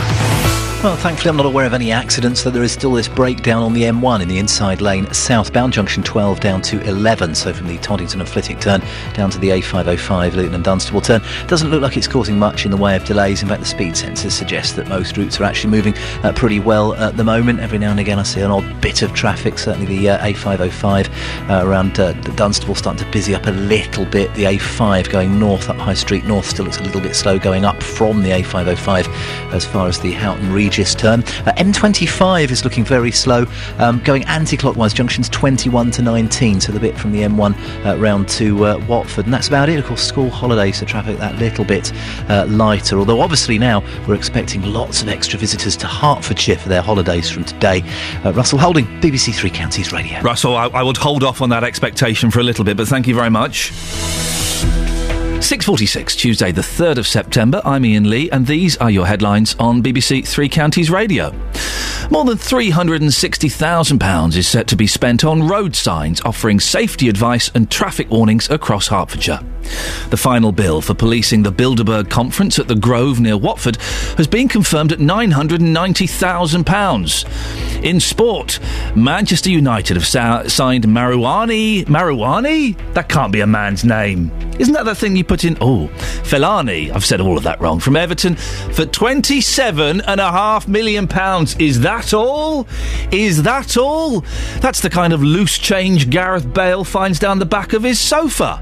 Speaker 9: Well, thankfully, I'm not aware of any accidents, so there is still this breakdown on the M1 in the inside lane, southbound junction 12 down to 11. So from the Toddington and Flitwick turn down to the A505 Luton and Dunstable turn. Doesn't look like it's causing much in the way of delays. In fact, the speed sensors suggest that most routes are actually moving uh, pretty well at the moment. Every now and again, I see an odd bit of traffic. Certainly, the uh, A505 uh, around uh, Dunstable starting to busy up a little bit. The A5 going north up High Street North still looks a little bit slow going up from the A505 as far as the Houghton Regis turn. Uh, M25 is looking very slow, um, going anti-clockwise. Junctions 21 to 19, so the bit from the M1 uh, round to uh, Watford, and that's about it. Of course, school holidays, so traffic that little bit uh, lighter. Although obviously now we're expecting lots of extra visitors to Hertfordshire for their holidays from today. Uh, Russell Holding, BBC Three Counties Radio.
Speaker 4: Russell, I, I would hold off on that expectation for a little bit, but thank you very much. 6.46, Tuesday the 3rd of September. I'm Iain Lee, and these are your headlines on BBC Three Counties Radio. More than £360,000 is set to be spent on road signs offering safety advice and traffic warnings across Hertfordshire. The final bill for policing the Bilderberg conference at the Grove near Watford has been confirmed at £990,000. In sport, Manchester United have sa- signed Marouani. Marouani? That can't be a man's name. Isn't that the thing you put in? Oh, Fellaini. I've said all of that wrong. From Everton for twenty-seven and a half million pounds. Is that all? Is that all? That's the kind of loose change Gareth Bale finds down the back of his sofa.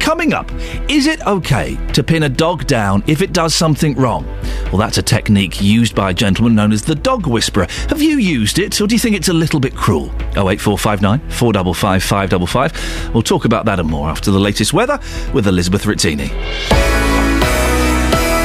Speaker 4: Coming up, is it okay to pin a dog down if it does something wrong? Well, that's a technique used by a gentleman known as the dog whisperer. Have you used it, or do you think it's a little bit cruel? 08459 455 555. We'll talk about that and more after the latest weather with Elizabeth Rizzini.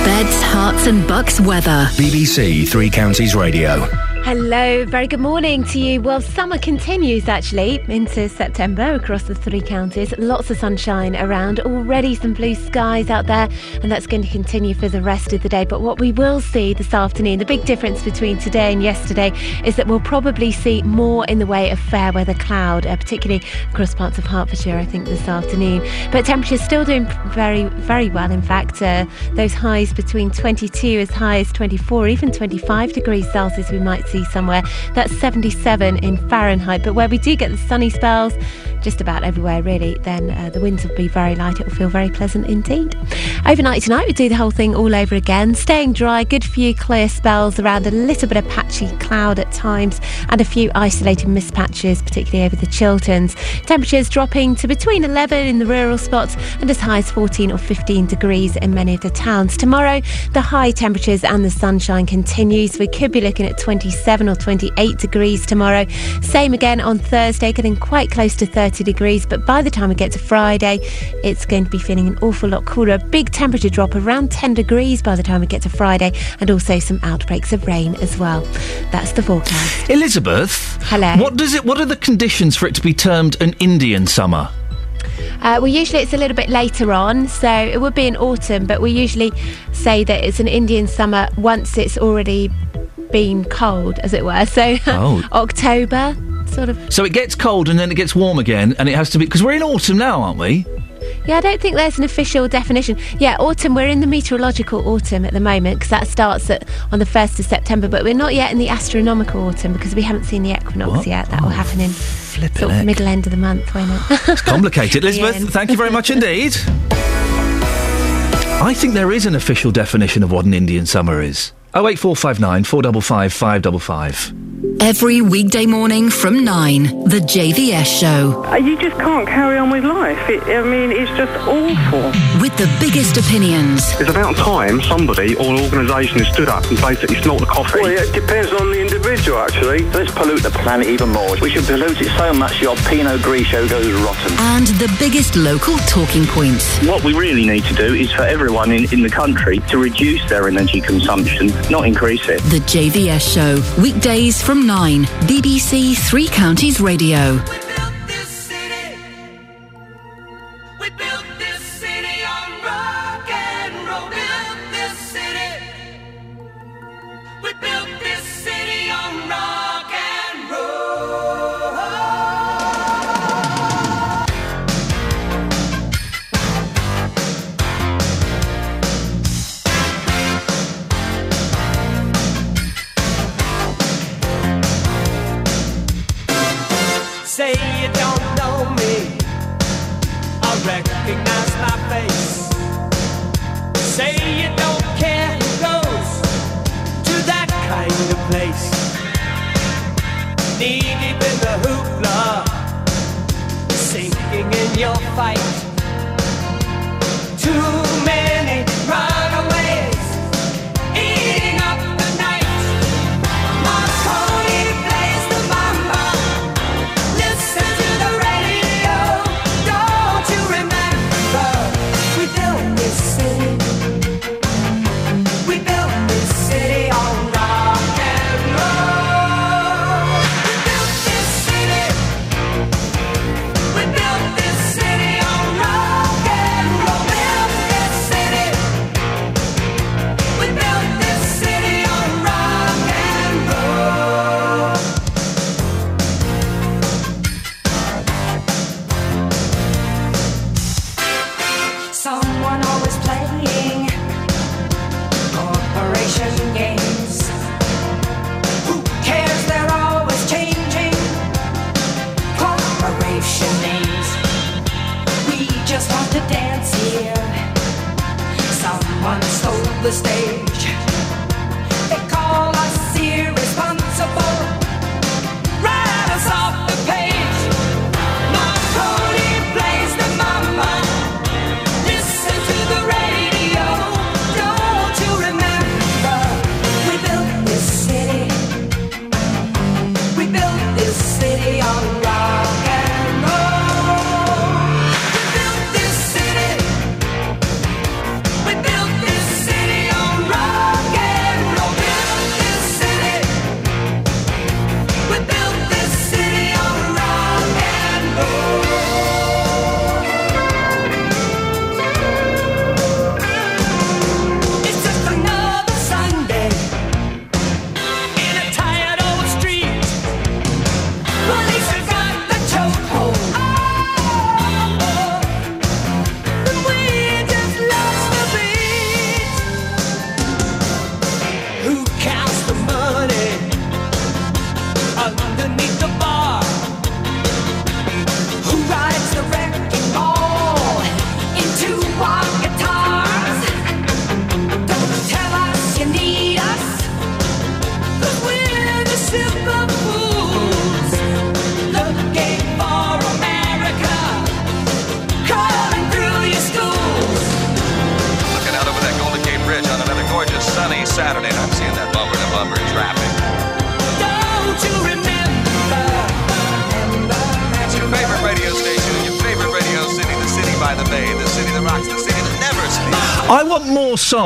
Speaker 5: Beds, Herts, and bucks weather.
Speaker 6: BBC Three Counties Radio.
Speaker 23: Hello, very good morning to you. Well, summer continues actually into September across the three counties. Lots of sunshine around, already some blue skies out there, and that's going to continue for the rest of the day. But what we will see this afternoon, the big difference between today and yesterday, is that we'll probably see more in the way of fair weather cloud, uh, particularly across parts of Hertfordshire, I think, this afternoon. But temperatures still doing very, very well. In fact, uh, those highs between 22 as high as 24, even 25 degrees Celsius, we might see somewhere. That's 77 in Fahrenheit. But where we do get the sunny spells, just about everywhere really, then uh, the winds will be very light. It will feel very pleasant indeed. Overnight tonight, we do the whole thing all over again. Staying dry, good few clear spells around, a little bit of patchy cloud at times, and a few isolated mist patches, particularly over the Chilterns. Temperatures dropping to between 11 in the rural spots and as high as 14 or 15 degrees in many of the towns. Tomorrow, the high temperatures and the sunshine continues. We could be looking at 27 or 28 degrees tomorrow. Same again on Thursday, getting quite close to 30 degrees. But by the time we get to Friday, it's going to be feeling an awful lot cooler. A big temperature drop around 10 degrees by the time we get to Friday, and also some outbreaks of rain as well. That's the forecast.
Speaker 4: Elizabeth,
Speaker 23: Hello.
Speaker 4: What does it? What are the conditions for it to be termed an Indian summer?
Speaker 23: Uh, well, usually it's a little bit later on, so it would be in autumn, but we usually say that it's an Indian summer once it's already been cold, as it were. So
Speaker 4: Oh. [LAUGHS]
Speaker 23: October, sort of.
Speaker 4: So it gets cold and then it gets warm again, and it has to be because we're in autumn now, aren't we?
Speaker 23: Yeah, I don't think there's an official definition. Yeah, autumn. We're in the meteorological autumn at the moment because that starts at, on the first of September, but we're not yet in the astronomical autumn because we haven't seen the equinox
Speaker 4: What?
Speaker 23: yet. That will
Speaker 4: Oh,
Speaker 23: happen in sort of middle end of the month, won't it? [LAUGHS]
Speaker 4: It's complicated. Elizabeth, thank you very much indeed. [LAUGHS] I think there is an official definition of what an Indian summer is. 08459 455 555.
Speaker 5: Every weekday morning from 9, The JVS Show.
Speaker 24: Uh, You just can't carry on with life. It, I mean, it's just awful.
Speaker 5: With the biggest opinions.
Speaker 25: It's about time somebody or an organisation stood up and basically snort the coffee.
Speaker 26: Well, yeah, it depends on the individual, actually. Let's pollute the planet even more. We should pollute it so much your Pinot Grigio goes rotten.
Speaker 5: And the biggest local talking points.
Speaker 25: What we really need to do is for everyone in, in the country to reduce their energy consumption, not increase it.
Speaker 5: The JVS Show. Weekdays from 9, BBC Three Counties Radio.
Speaker 27: Your fight. Too many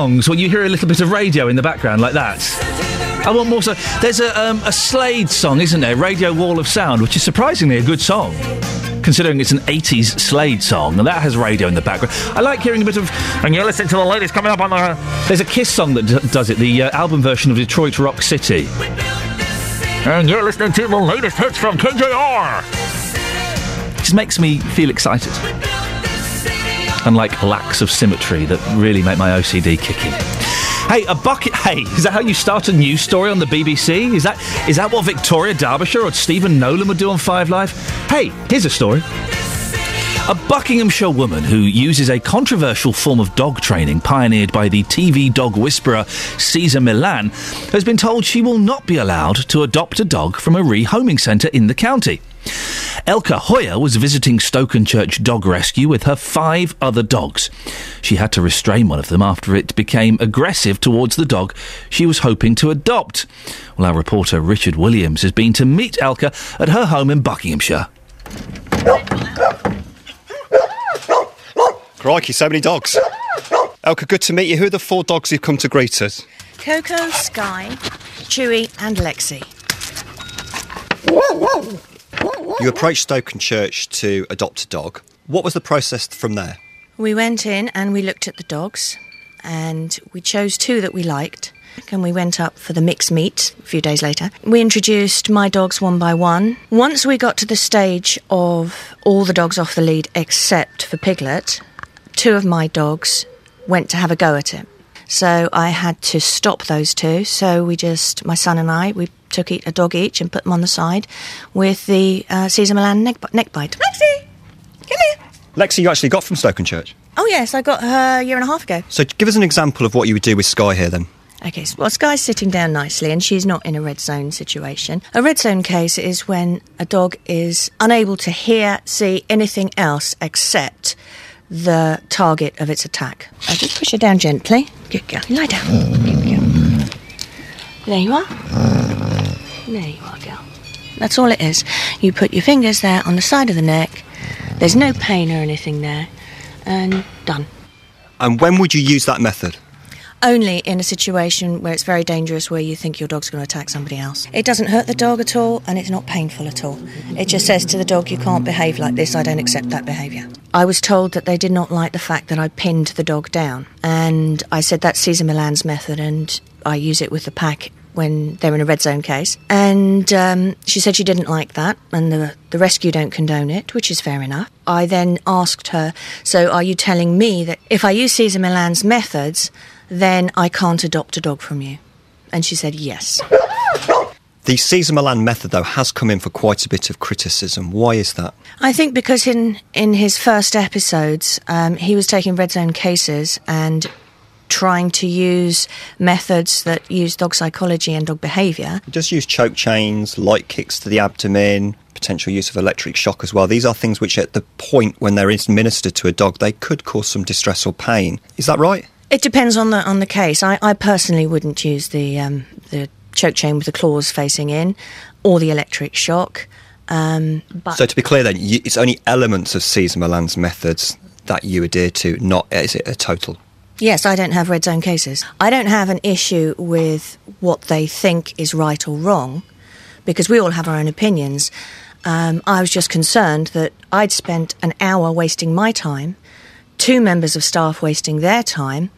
Speaker 4: songs where you hear a little bit of radio in the background like that. I want more. So there's a um, a Slade song, isn't there? Radio Wall of Sound, which is surprisingly a good song. Considering it's an 80s Slade song, and that has radio in the background. I like hearing a bit of. And you're listening to the latest coming up on the. There's a Kiss song that d- does it, the uh, album version of Detroit Rock City. And you're listening to the latest hits from KJR. Just makes me feel excited. Unlike lacks of symmetry that really make my OCD kick in. Hey, a bucket. Hey, is that how you start a news story on the BBC? Is that is that what Victoria Derbyshire or Stephen Nolan would do on Five Live? Hey, here's a story. A Buckinghamshire woman who uses a controversial form of dog training pioneered by the TV dog whisperer Cesar Millan has been told she will not be allowed to adopt a dog from a rehoming centre in the county. Elka Hoyer was visiting Stokenchurch Dog Rescue with her five other dogs. She had to restrain one of them after it became aggressive towards the dog she was hoping to adopt. Well, our reporter Richard Williams has been to meet Elka at her home in Buckinghamshire.
Speaker 28: Crikey, so many dogs. Elka, good to meet you. Who are the four dogs who've come to greet us?
Speaker 29: Coco, Sky, Chewy, and Lexi.
Speaker 28: You approached Stokenchurch to adopt a dog. What was the process from there?
Speaker 29: We went in and we looked at the dogs and we chose two that we liked. And we went up for the mixed meet a few days later. We introduced my dogs one by one. Once we got to the stage of all the dogs off the lead except for Piglet, two of my dogs went to have a go at it. So I had to stop those two. So we just, my son and I, we took a dog each and put them on the side with the uh, Cesar Millan neck, neck bite. Lexi, come here.
Speaker 28: Lexi, you actually got from Stokenchurch.
Speaker 29: Oh, yes, I got her a year and a half ago.
Speaker 28: So give us an example of what you would do with Sky here then.
Speaker 29: Okay, so well, Sky's sitting down nicely and she's not in a red zone situation. A red zone case is when a dog is unable to hear, see anything else except the target of its attack. I just push her down gently. Good girl. Lie down. Good girl. There you are. There you are, girl. That's all it is. You put your fingers there on the side of the neck. There's no pain or anything there. And done.
Speaker 28: And when would you use that method?
Speaker 29: Only in a situation where it's very dangerous, where you think your dog's going to attack somebody else. It doesn't hurt the dog at all, and it's not painful at all. It just says to the dog, You can't behave like this, I don't accept that behaviour. I was told that they did not like the fact that I pinned the dog down, and I said that's Cesar Millan's method, and I use it with the pack when they're in a red zone case. And um, she said she didn't like that, and the, the rescue don't condone it, which is fair enough. I then asked her, So are you telling me that if I use Cesar Millan's methods, then I can't adopt a dog from you? And she said, Yes. [LAUGHS]
Speaker 28: The Cesar Millan method, though, has come in for quite a bit of criticism. Why is that?
Speaker 29: I think because in, in his first episodes, um, he was taking red zone cases and trying to use methods that use dog psychology and dog behaviour.
Speaker 28: Just use choke chains, light kicks to the abdomen, potential use of electric shock as well. These are things which, at the point when they're administered to a dog, they could cause some distress or pain. Is that right?
Speaker 29: It depends on the on the case. I, I personally wouldn't use the um, the choke chain with the claws facing in, or the electric shock. Um, but
Speaker 28: So, to be clear, then, you, it's only elements of Cesar Millan's methods that you adhere to, not is it a total?
Speaker 29: Yes, I don't have red zone cases. I don't have an issue with what they think is right or wrong, because we all have our own opinions. Um, I was just concerned that I'd spent an hour wasting my time, two members of staff wasting their time,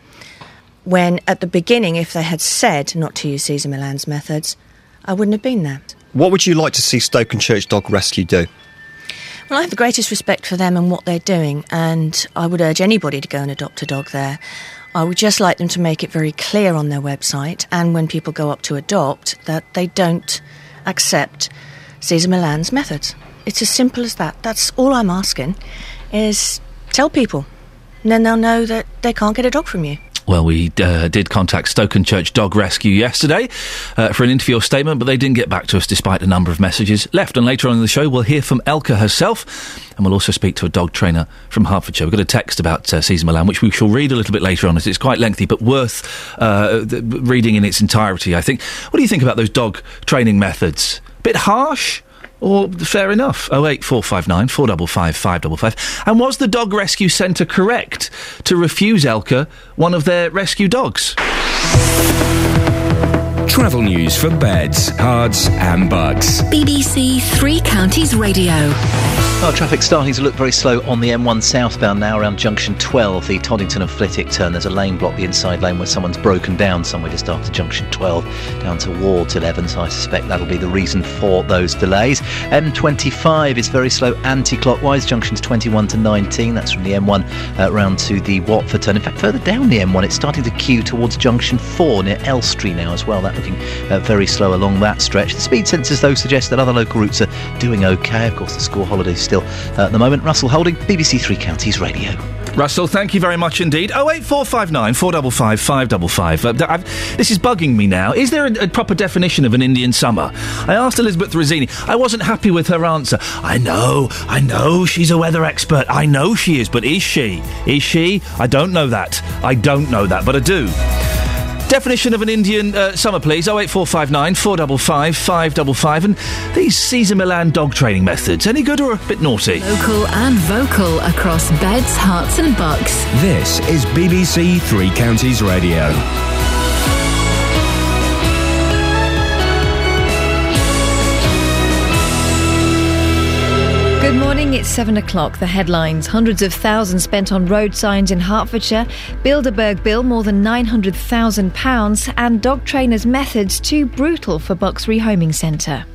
Speaker 29: when at the beginning, if they had said not to use Cesar Millan's methods, I wouldn't have been there.
Speaker 28: What would you like to see Stokenchurch Dog Rescue do?
Speaker 29: Well, I have the greatest respect for them and what they're doing, and I would urge anybody to go and adopt a dog there. I would just like them to make it very clear on their website and when people go up to adopt that they don't accept Cesar Millan's methods. It's as simple as that. That's all I'm asking is tell people. And then they'll know that they can't get a dog from you.
Speaker 4: Well, we uh, did contact Stokenchurch Dog Rescue yesterday uh, for an interview or statement, but they didn't get back to us despite a number of messages left. And later on in the show, we'll hear from Elka herself, and we'll also speak to a dog trainer from Hertfordshire. We've got a text about uh, Cesar Millan, which we shall read a little bit later on, as it's quite lengthy, but worth uh, reading in its entirety, I think. What do you think about those dog training methods? Bit harsh? Or fair enough. Oh eight four five nine four double five five double five. And was the dog rescue centre correct to refuse Elka one of their rescue dogs?
Speaker 6: Travel news for beds, cards, and bugs.
Speaker 5: BBC Three Counties Radio.
Speaker 9: Well, traffic starting to look very slow on the M1 southbound now around junction 12, the Toddington and Flitwick turn. There's a lane blocked, the inside lane, where someone's broken down somewhere just after junction 12 down to towards 11. So I suspect that'll be the reason for those delays. M25 is very slow anti clockwise, junctions 21 to 19. That's from the M1 uh, round to the Watford turn. In fact, further down the M1, it's starting to queue towards junction 4 near Elstree now as well. That looking uh, very slow along that stretch. The speed sensors, though, suggest that other local routes are doing okay. Of course, the school holidays still uh, at the moment. Russell Holding, BBC Three Counties Radio.
Speaker 4: Russell, thank you very much indeed. Oh eight four five nine four double five five double five. Uh, th- I've- this is bugging me now. Is there a, a proper definition of an Indian summer? I asked Elizabeth Rizzini. I wasn't happy with her answer. I know, I know she's a weather expert. I know she is, but is she? Is she? I don't know that. I don't know that, but I do. Definition of an Indian uh, summer, please. 08459 455 555. And these Cesar Millan dog training methods, any good or a bit naughty?
Speaker 5: Local and vocal across beds, Herts, and bucks.
Speaker 6: This is BBC Three Counties Radio.
Speaker 2: Good morning, it's seven o'clock. The headlines hundreds of thousands spent on road signs in Hertfordshire, Bilderberg bill more than £900,000, and dog trainers' methods too brutal for Bucks Rehoming Centre.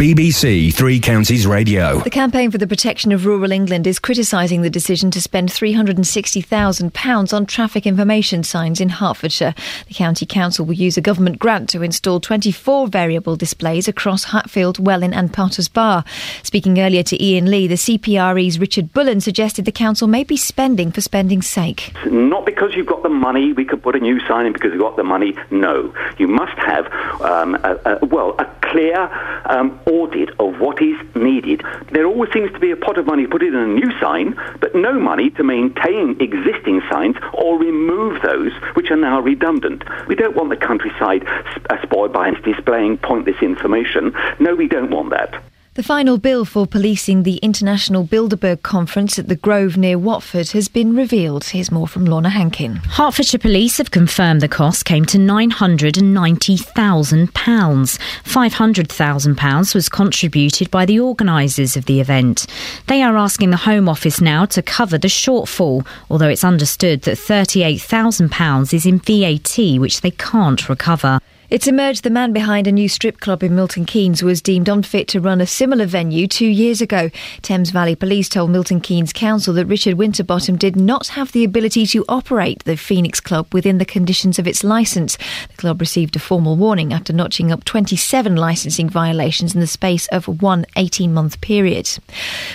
Speaker 6: BBC Three Counties Radio.
Speaker 2: The Campaign for the Protection of Rural England is criticising the decision to spend £360,000 on traffic information signs in Hertfordshire. The County Council will use a government grant to install 24 variable displays across Hatfield, Welwyn, and Potters Bar. Speaking earlier to Iain Lee, the CPRE's Richard Bullen suggested the council may be spending for spending's sake.
Speaker 30: Not because you've got the money, we could put a new sign in because you've got the money. No. You must have, um, a, a, well, a clear um, audit of what is needed. There always seems to be a pot of money put in a new sign, but no money to maintain existing signs or remove those which are now redundant. We don't want the countryside uh, spoiled by displaying pointless information. No, we don't want that.
Speaker 2: The final bill for policing the International Bilderberg Conference at the Grove near Watford has been revealed. Here's more from Lorna Hankin.
Speaker 31: Hertfordshire Police have confirmed the cost came to £990,000. £500,000 was contributed by the organisers of the event. They are asking the Home Office now to cover the shortfall, although it's understood that £38,000 is in VAT, which they can't recover.
Speaker 2: It's emerged the man behind a new strip club in Milton Keynes was deemed unfit to run a similar venue two years ago. Thames Valley Police told Milton Keynes Council that Richard Winterbottom did not have the ability to operate the Phoenix Club within the conditions of its licence. The club received a formal warning after notching up 27 licensing violations in the space of one 18 month period.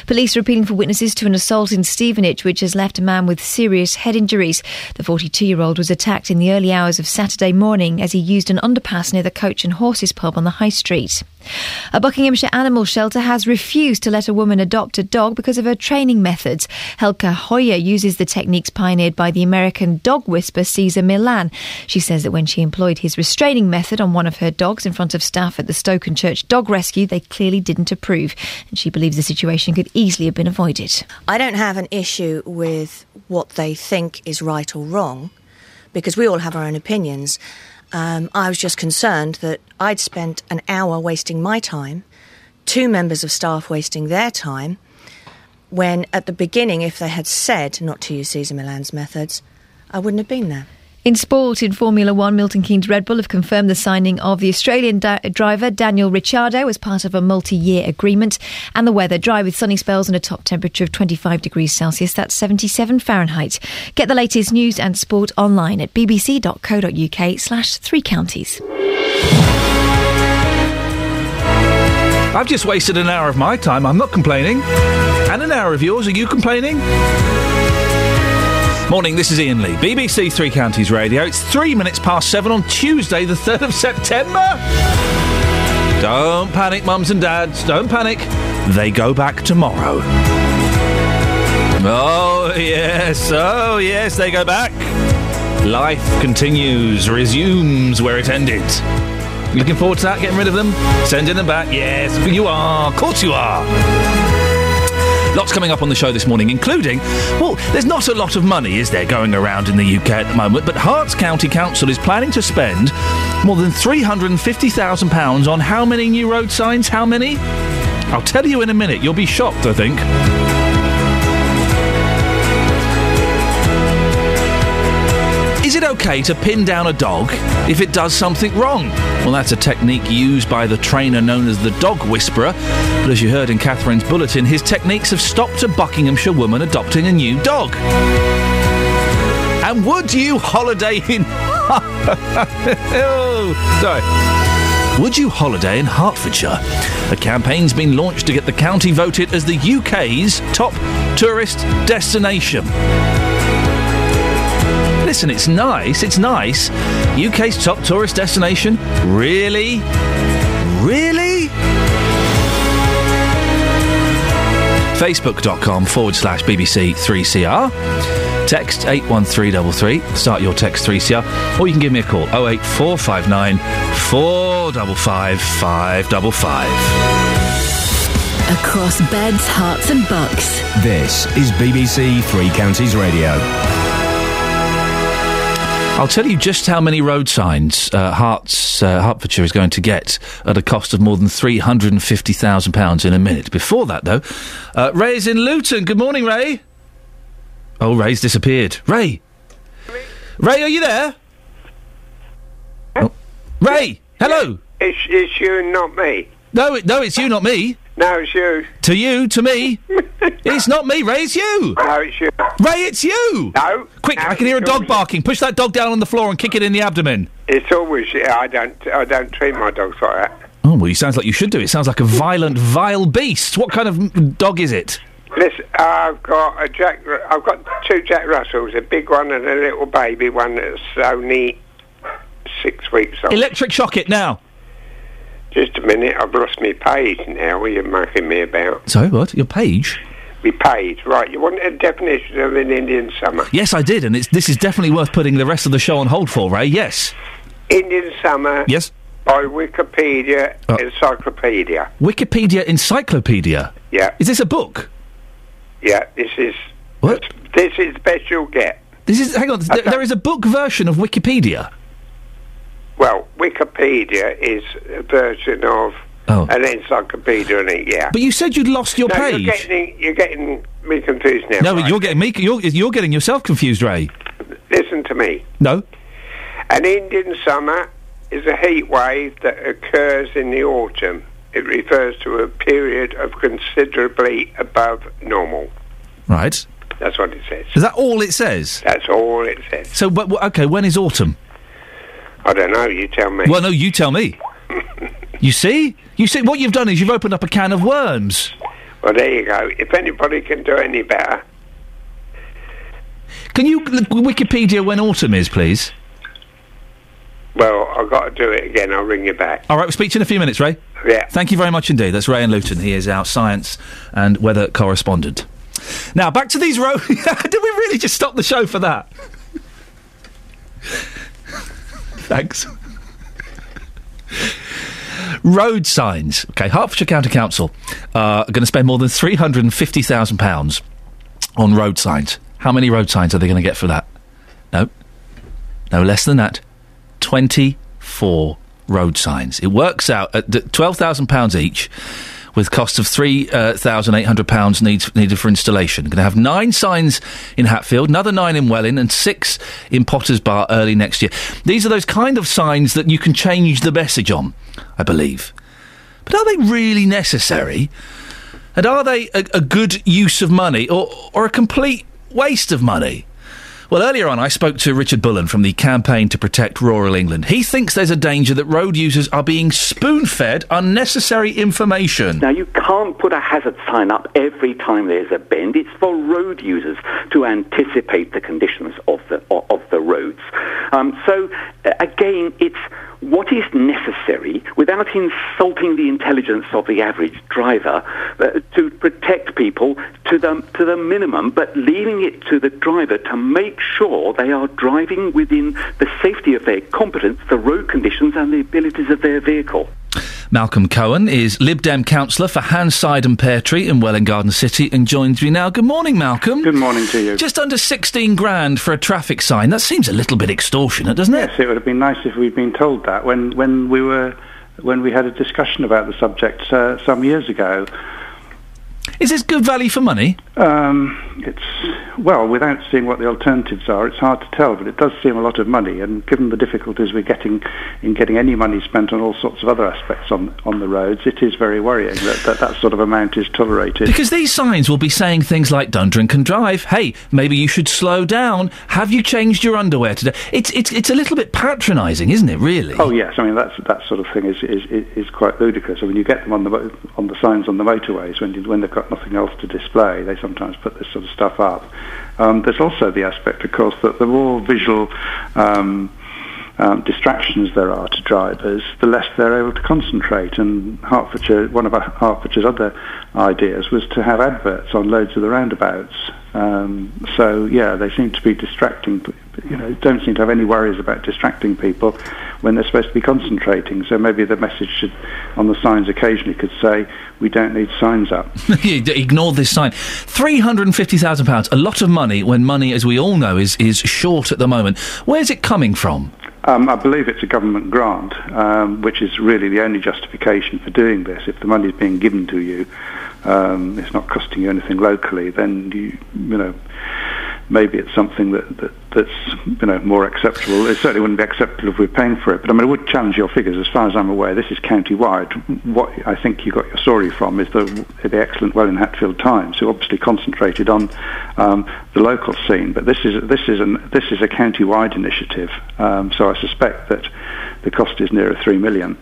Speaker 2: Police are appealing for witnesses to an assault in Stevenage, which has left a man with serious head injuries. The 42 year old was attacked in the early hours of Saturday morning as he used an underpass near the Coach and Horses pub on the High Street. A Buckinghamshire animal shelter has refused to let a woman adopt a dog because of her training methods. Helka Hoyer uses the techniques pioneered by the American dog whisperer Cesar Millan. She says that when she employed his restraining method on one of her dogs in front of staff at the Stokenchurch Dog Rescue, they clearly didn't approve, and she believes the situation could easily have been avoided.
Speaker 29: I don't have an issue with what they think is right or wrong because we all have our own opinions. Um, I was just concerned that I'd spent an hour wasting my time, two members of staff wasting their time, when at the beginning, if they had said not to use Cesar Millan's methods, I wouldn't have been there.
Speaker 2: In sport, in Formula One, Milton Keynes Red Bull have confirmed the signing of the Australian di- driver Daniel Ricciardo as part of a multi year agreement. And the weather dry with sunny spells and a top temperature of 25 degrees Celsius. That's 77 Fahrenheit. Get the latest news and sport online at bbc.co.uk slash three counties.
Speaker 4: I've just wasted an hour of my time. I'm not complaining. And an hour of yours. Are you complaining? Morning, this is Iain Lee, BBC Three Counties Radio. It's three minutes past seven on Tuesday, the 3rd of September. Don't panic, mums and dads. Don't panic. They go back tomorrow. Oh, yes. Oh, yes, they go back. Life continues, resumes where it ended. Looking forward to that, getting rid of them, sending them back. Yes, you are. Of course you are. Lots coming up on the show this morning, including, well, there's not a lot of money, is there, going around in the UK at the moment, but Herts County Council is planning to spend more than £350,000 on how many new road signs? How many? I'll tell you in a minute. You'll be shocked, I think. Is it okay to pin down a dog if it does something wrong? Well, that's a technique used by the trainer known as the dog whisperer. But as you heard in Catherine's bulletin, his techniques have stopped a Buckinghamshire woman adopting a new dog. And would you holiday in. oh, [LAUGHS] sorry. Would you holiday in Hertfordshire? A campaign's been launched to get the county voted as the UK's top tourist destination. Listen, it's nice, it's nice. UK's top tourist destination? Really? Really? Facebook.com forward slash BBC 3CR. Text 81333. Start your text 3CR. Or you can give me a call 08459 455 555.
Speaker 5: Across beds, Herts, and Bucks.
Speaker 6: This is BBC Three Counties Radio.
Speaker 4: I'll tell you just how many road signs uh, uh, Hertfordshire is going to get at a cost of more than £350,000 in a minute. Before that, though, uh, Ray is in Luton. Good morning, Ray. Oh, Ray's disappeared. Ray! Ray, are you there? Oh. Ray! Hello!
Speaker 32: It's, it's you and not me.
Speaker 4: No, it, no, it's you, not me.
Speaker 32: No, it's you.
Speaker 4: To you, to me. [LAUGHS] it's not me, Ray. It's you.
Speaker 32: No, it's you.
Speaker 4: Ray, it's you.
Speaker 32: No.
Speaker 4: Quick, I can hear a dog barking. Push that dog down on the floor and kick it in the abdomen.
Speaker 32: It's always. Yeah, I don't. I don't treat my dogs like that.
Speaker 4: Oh, well, it sounds like you should do. It sounds like a violent, vile beast. What kind of dog is it?
Speaker 32: Listen, I've got a Jack. I've got two Jack Russells, a big one and a little baby one that's only six weeks old.
Speaker 4: Electric shock it now.
Speaker 32: Just a minute, I've lost my page now. What are you mucking me about?
Speaker 4: Sorry, what? Your page?
Speaker 32: Me page, right? You want a definition of an Indian summer?
Speaker 4: Yes, I did, and it's, this is definitely worth putting the rest of the show on hold for, Ray. Yes.
Speaker 32: Indian summer.
Speaker 4: Yes.
Speaker 32: By Wikipedia
Speaker 4: Oh.
Speaker 32: Encyclopedia.
Speaker 4: Wikipedia Encyclopedia.
Speaker 32: Yeah,
Speaker 4: Is this a book?
Speaker 32: yeah. This is
Speaker 4: What?
Speaker 32: this is the best you'll get.
Speaker 4: This is. Hang on. There is a book version of Wikipedia.
Speaker 32: Well, Wikipedia is a version of
Speaker 4: Oh.
Speaker 32: an encyclopedia, isn't it? Yeah.
Speaker 4: But you said you'd lost your
Speaker 32: no,
Speaker 4: page.
Speaker 32: You're getting, you're getting me confused now.
Speaker 4: no, but
Speaker 32: right?
Speaker 4: you're getting me. You're, you're getting yourself confused, Ray.
Speaker 32: Listen to me.
Speaker 4: No.
Speaker 32: An Indian summer is a heat wave that occurs in the autumn. It refers to a period of considerably above normal.
Speaker 4: Right.
Speaker 32: That's what it says.
Speaker 4: Is that all it says?
Speaker 32: That's all it says.
Speaker 4: So, okay, when is autumn?
Speaker 32: I don't know. You tell me.
Speaker 4: Well, no, you tell me. [LAUGHS] you see, you see, what you've done is you've opened up a can of worms.
Speaker 32: Well, there you go. If anybody can do any better,
Speaker 4: Can you look Wikipedia when autumn is, please?
Speaker 32: well, I've got to do it again. I'll ring you back.
Speaker 4: All right, we'll speak to you in a few minutes, Ray.
Speaker 32: Yeah.
Speaker 4: Thank you very much indeed. That's Ray and Luton. He is our science and weather correspondent. Now, back to these roads. [LAUGHS] Did we really just stop the show for that? Thanks. Road signs. Okay, Hertfordshire County Council uh, are going to spend more than £350,000 on road signs. How many road signs are they going to get for that? No. No less than that. 24 road signs. It works out at £12,000 each with costs of £3,800 uh, needs, needed for installation. Going to have nine signs in Hatfield, another nine in Welwyn, and six in Potters Bar early next year. These are those kind of signs that you can change the message on, I believe. But are they really necessary? And are they a, a good use of money or, or a complete waste of money? Well, earlier on, I spoke to Richard Bullen from the Campaign to Protect Rural England. He thinks there's a danger that road users are being spoon fed unnecessary information.
Speaker 30: Now, you can't put a hazard sign up every time there's a bend. It's for road users to anticipate the conditions of the of, the roads. Um, so, uh, again, it's what is necessary without insulting the intelligence of the average driver uh, to protect people to the to the minimum, but leaving it to the driver to make sure they are driving within the safety of their competence, the road conditions, and the abilities of their vehicle.
Speaker 4: Malcolm Cowan is Lib Dem councillor for Handside and Pear Tree in Welwyn Garden City and joins me now. Good morning, Malcolm. Good
Speaker 33: morning to you.
Speaker 4: Just under 16 grand for a traffic sign. That seems a little bit extortionate, doesn't it?
Speaker 33: Yes, it would have been nice if we'd been told that when, when we were when we had a discussion about the subject uh, some years ago.
Speaker 4: Is this good value for money?
Speaker 33: Um, it's well, without seeing what the alternatives are, it's hard to tell. But it does seem a lot of money, and given the difficulties we're getting in getting any money spent on all sorts of other aspects on on the roads, it is very worrying that that, that sort of amount is tolerated.
Speaker 4: Because these signs will be saying things like "Don't drink and drive." Hey, maybe you should slow down. Have you changed your underwear today? It's it's it's a little bit patronising, isn't it? Really?
Speaker 33: Oh yes, I mean that's that sort of thing is is, is is quite ludicrous. I mean you get them on the on the signs on the motorways when you, when they've got nothing else to display. They sometimes put this sort of stuff up. Um, there's also the aspect, of course, that the more visual. Um, um, distractions there are to drivers, the less they're able to concentrate. And Hertfordshire, one of Hertfordshire's other ideas was to have adverts on loads of the roundabouts. Um, so yeah, they seem to be distracting. You know, don't seem to have any worries about distracting people when they're supposed to be concentrating. So maybe the message should, on the signs occasionally could say, "We don't need signs up." [LAUGHS]
Speaker 4: Ignore this sign. Three hundred and fifty thousand pounds. A lot of money when money, as we all know, is is short at the moment. Where's it coming from?
Speaker 33: Um, I believe it's a government grant, um, which is really the only justification for doing this. If the money is being given to you, um, it's not costing you anything locally, then you, you know, maybe it's something that, that that's you know more acceptable. It certainly wouldn't be acceptable if we're paying for it. But I mean, I would challenge your figures. As far as I'm aware, this is county-wide. What I think you got your story from is the the excellent Welwyn Hatfield Times, who obviously concentrated on um, the local scene. But this is this is an this is a county-wide initiative. Um, so I suspect that the cost is nearer three million.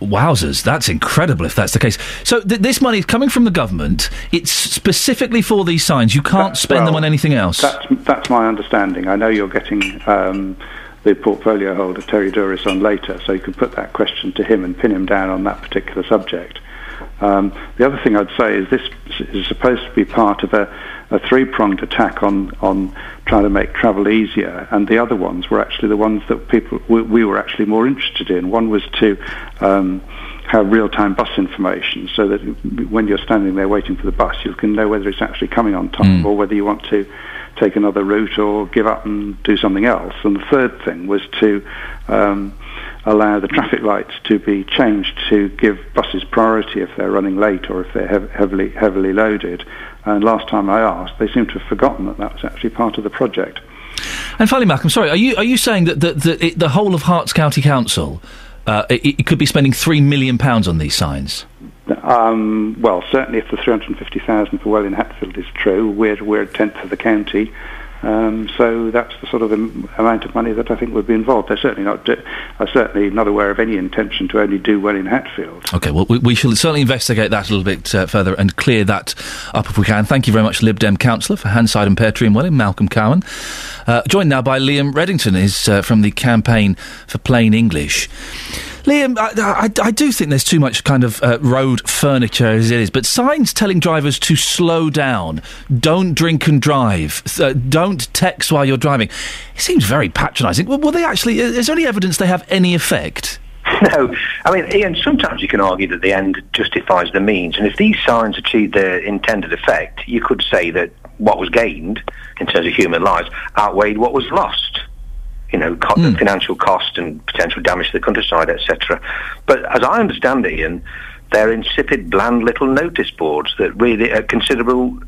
Speaker 4: Wowzers, that's incredible if that's the case. So th- this money is coming from the government. It's specifically for these signs. You can't spend them on anything else.
Speaker 33: That's that's my understanding. I know you're getting um, the portfolio holder Terry Douris on later, so you can put that question to him and pin him down on that particular subject. Um, the other thing I'd say is this is supposed to be part of a, a three-pronged attack on on trying to make travel easier, and the other ones were actually the ones that people we, we were actually more interested in. One was to um, have real-time bus information, so that when you're standing there waiting for the bus, you can know whether it's actually coming on time or whether you want to take another route or give up and do something else. And the third thing was to um, allow the traffic lights to be changed to give buses priority if they're running late or if they're hev- heavily heavily loaded. And last time I asked, they seem to have forgotten that that was actually part of the project.
Speaker 4: And finally, Malcolm, I'm sorry, are you are you saying that the the, it, the whole of Herts County Council uh, it, it could be spending three million pounds on these signs?
Speaker 33: Um, well, certainly if the 350,000 for Welwyn Hatfield is true, we're, we're a tenth of the county. Um, so that's the sort of am- amount of money that I think would be involved. They're certainly not. Are certainly not aware of any intention to only do Welwyn Hatfield.
Speaker 4: Okay, well, we, we shall certainly investigate that a little bit uh, further and clear that up if we can. Thank you very much, Lib Dem councillor for Handside and Pear Tree and Welwyn, Malcolm Cowan. Uh, joined now by Liam Reddington, is uh, from the campaign for plain English. Liam, I, I, I do think there's too much kind of uh, road furniture as it is, but signs telling drivers to slow down, don't drink and drive, uh, don't text while you're driving, it seems very patronising. Well, they actually? Is there any evidence they have any effect? [LAUGHS]
Speaker 34: No, I mean, Iain, sometimes you can argue that the end justifies the means, and if these signs achieve their intended effect, you could say that what was gained in terms of human lives outweighed what was lost. You know, co- hmm. financial cost and potential damage to the countryside, etc. But as I understand it, Iain, they're insipid, bland little notice boards that really at considerable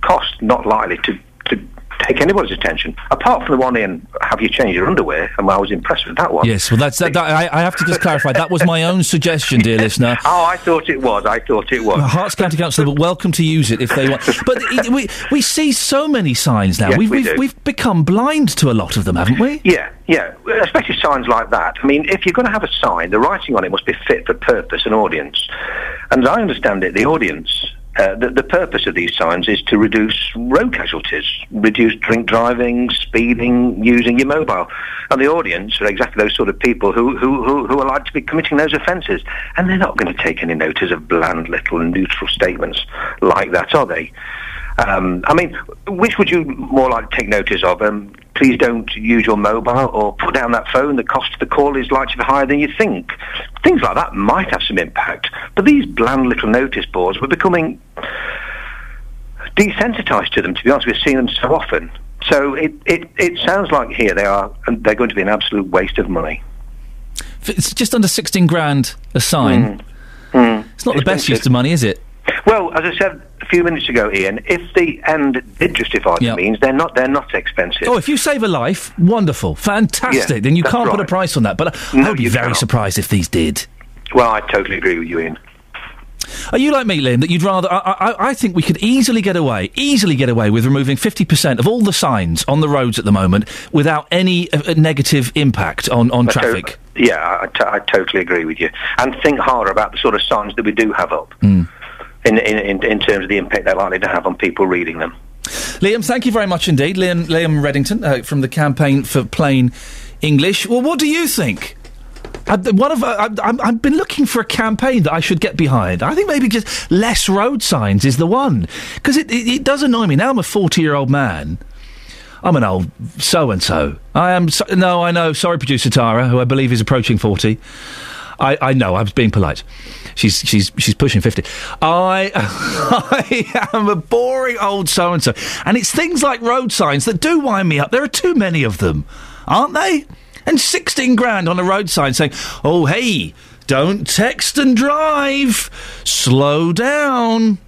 Speaker 34: cost, not likely to, to take anybody's attention. Apart from the one in "Have you changed your underwear?" and I was impressed with that one.
Speaker 4: Yes, well, that's that. that I, I have to just clarify. That was my own suggestion, dear listener. [LAUGHS]
Speaker 34: Oh, I thought it was. I thought it was.
Speaker 4: Herts County Council are welcome to use it if they want. But it, we we see so many signs now.
Speaker 34: Yes,
Speaker 4: we've
Speaker 34: we
Speaker 4: we've,
Speaker 34: do.
Speaker 4: we've become blind to a lot of them, haven't we?
Speaker 34: Yeah, yeah, especially signs like that. I mean, if you're going to have a sign, the writing on it must be fit for purpose and audience. And as I understand it, the audience, uh, the, the purpose of these signs is to reduce road casualties, reduce drink driving, speeding, using your mobile. And the audience are exactly those sort of people who, who, who, who are likely to be committing those offences. And they're not going to take any notice of bland little neutral statements like that, are they? Um, I mean, which would you more like to take notice of? Um, please don't use your mobile or put down that phone. The cost of the call is likely to be higher than you think. Things like that might have some impact. But these bland little notice boards were becoming desensitised to them, to be honest. We've seen them so often. So it, it, it sounds like here they are, and they're going to be an absolute waste of money.
Speaker 4: It's just under sixteen grand a sign.
Speaker 34: Mm.
Speaker 4: It's not the best use of money, is it?
Speaker 34: Well, as I said a few minutes ago, Iain, if the end did justify the
Speaker 4: Yeah.
Speaker 34: means, they're not they're not expensive.
Speaker 4: Oh, if you save a life, wonderful, fantastic.
Speaker 34: Yeah,
Speaker 4: then you can't put a price on that. But I would be very
Speaker 34: cannot.
Speaker 4: surprised if these did.
Speaker 34: Well, I totally agree with you, Iain.
Speaker 4: Are you like me, Liam? That you'd rather? I, I, I think we could easily get away, easily get away with removing fifty percent of all the signs on the roads at the moment without any uh, uh, negative impact on on
Speaker 34: I to-
Speaker 4: traffic.
Speaker 34: yeah, I, t- I totally agree with you. And think harder about the sort of signs that we do have up
Speaker 4: Mm.
Speaker 34: In, in, in, terms of the impact they're likely to have on people reading them.
Speaker 4: Liam, thank you very much indeed, Liam, Liam Reddington uh, from the campaign for plain English. Well, what do you think? Uh, th- one of uh, I, I've been looking for a campaign that I should get behind. I think maybe just less road signs is the one because it, it, it does annoy me. Now I'm a 40 year old man. I'm an old so and so. I am. So, no, I know. Sorry, producer Tara, who I believe is approaching 40. I, I know. I was being polite. She's she's she's pushing 50. I [LAUGHS] I am a boring old so and so, and it's things like road signs that do wind me up. There are too many of them, aren't they? And 16 grand on a road sign saying, "Oh hey, don't text and drive. Slow down."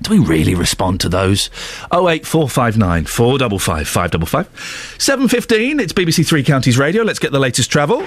Speaker 4: Do we really respond to those? 08459 455 555. 715, it's BBC Three Counties Radio. Let's get the latest travel.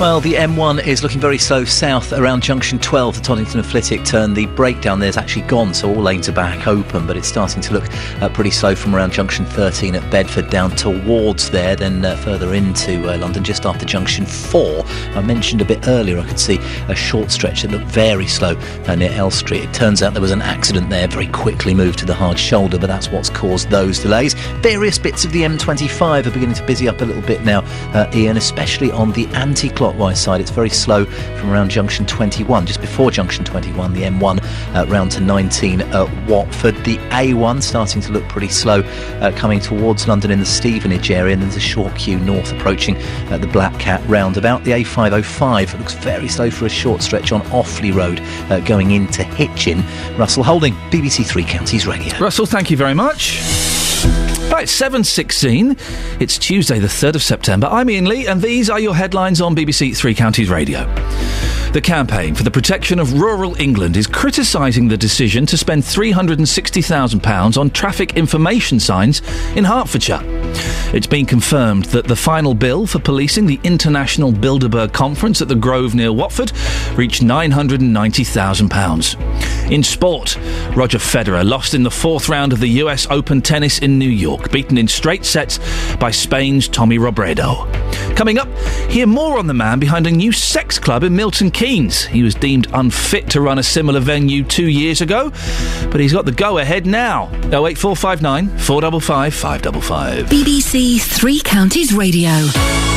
Speaker 9: Well, the M1 is looking very slow south around junction 12, the Toddington and Flitwick turn. The breakdown there's actually gone, so all lanes are back open, but it's starting to look uh, pretty slow from around junction 13 at Bedford down towards there, then uh, further into uh, London just after junction 4. I mentioned a bit earlier I could see a short stretch that looked very slow uh, near Elstree. It turns out there was an accident there, very quickly moved to the hard shoulder, but that's what's caused those delays. Various bits of the M25 are beginning to busy up a little bit now, uh, Iain, especially on the anti-clockwise side. It's very slow from around junction 21, just before junction 21, the M1 uh, round to 19 at Watford. The A1 starting to look pretty slow uh, coming towards London in the Stevenage area, and there's a short queue north approaching uh, the Black Cat roundabout. The A505 looks very slow for a short stretch on Offley Road uh, going into Hitchin. Russell Holding, BBC Three Counties Radio.
Speaker 4: Russell, thank you very much. Right, 7.16. It's Tuesday, the 3rd of September. I'm Iain Lee, and these are your headlines on BBC Three Counties Radio. The campaign for the protection of rural England is criticising the decision to spend £360,000 on traffic information signs in Hertfordshire. It's been confirmed that the final bill for policing the International Bilderberg Conference at the Grove near Watford reached £990,000. In sport, Roger Federer lost in the fourth round of the US Open tennis in New York, beaten in straight sets by Spain's Tommy Robredo. Coming up, hear more on the man behind a new sex club in Milton Keynes. He was deemed unfit to run a similar venue two years ago, but he's got the go ahead now. 08459 455 555.
Speaker 5: BBC Three Counties Radio.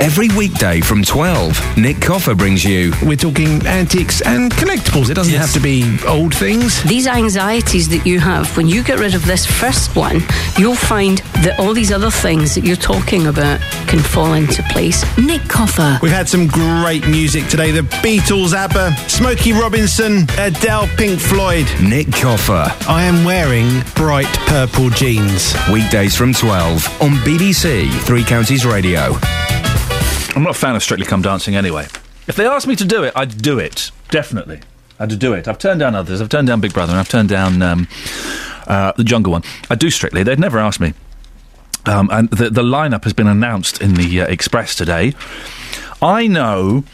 Speaker 6: Every weekday from 12, Nick Coffer brings you.
Speaker 35: We're talking antiques and collectibles. It doesn't have to be old things.
Speaker 36: These anxieties that you have, when you get rid of this first one, you'll find that all these other things that you're talking about can fall into place.
Speaker 5: Nick Coffer.
Speaker 35: We've had some great music today. The Beatles, ABBA, Smokey Robinson, Adele, Pink Floyd.
Speaker 6: Nick Coffer.
Speaker 35: I am wearing bright purple jeans.
Speaker 6: Weekdays from 12 on BBC Three Counties Radio.
Speaker 4: I'm not a fan of Strictly Come Dancing anyway. If they asked me to do it, I'd do it. Definitely. I'd do it. I've turned down others. I've turned down Big Brother and I've turned down um, uh, the Jungle one. I do Strictly. They'd never asked me. Um, and the, the lineup has been announced in the uh, Express today. I know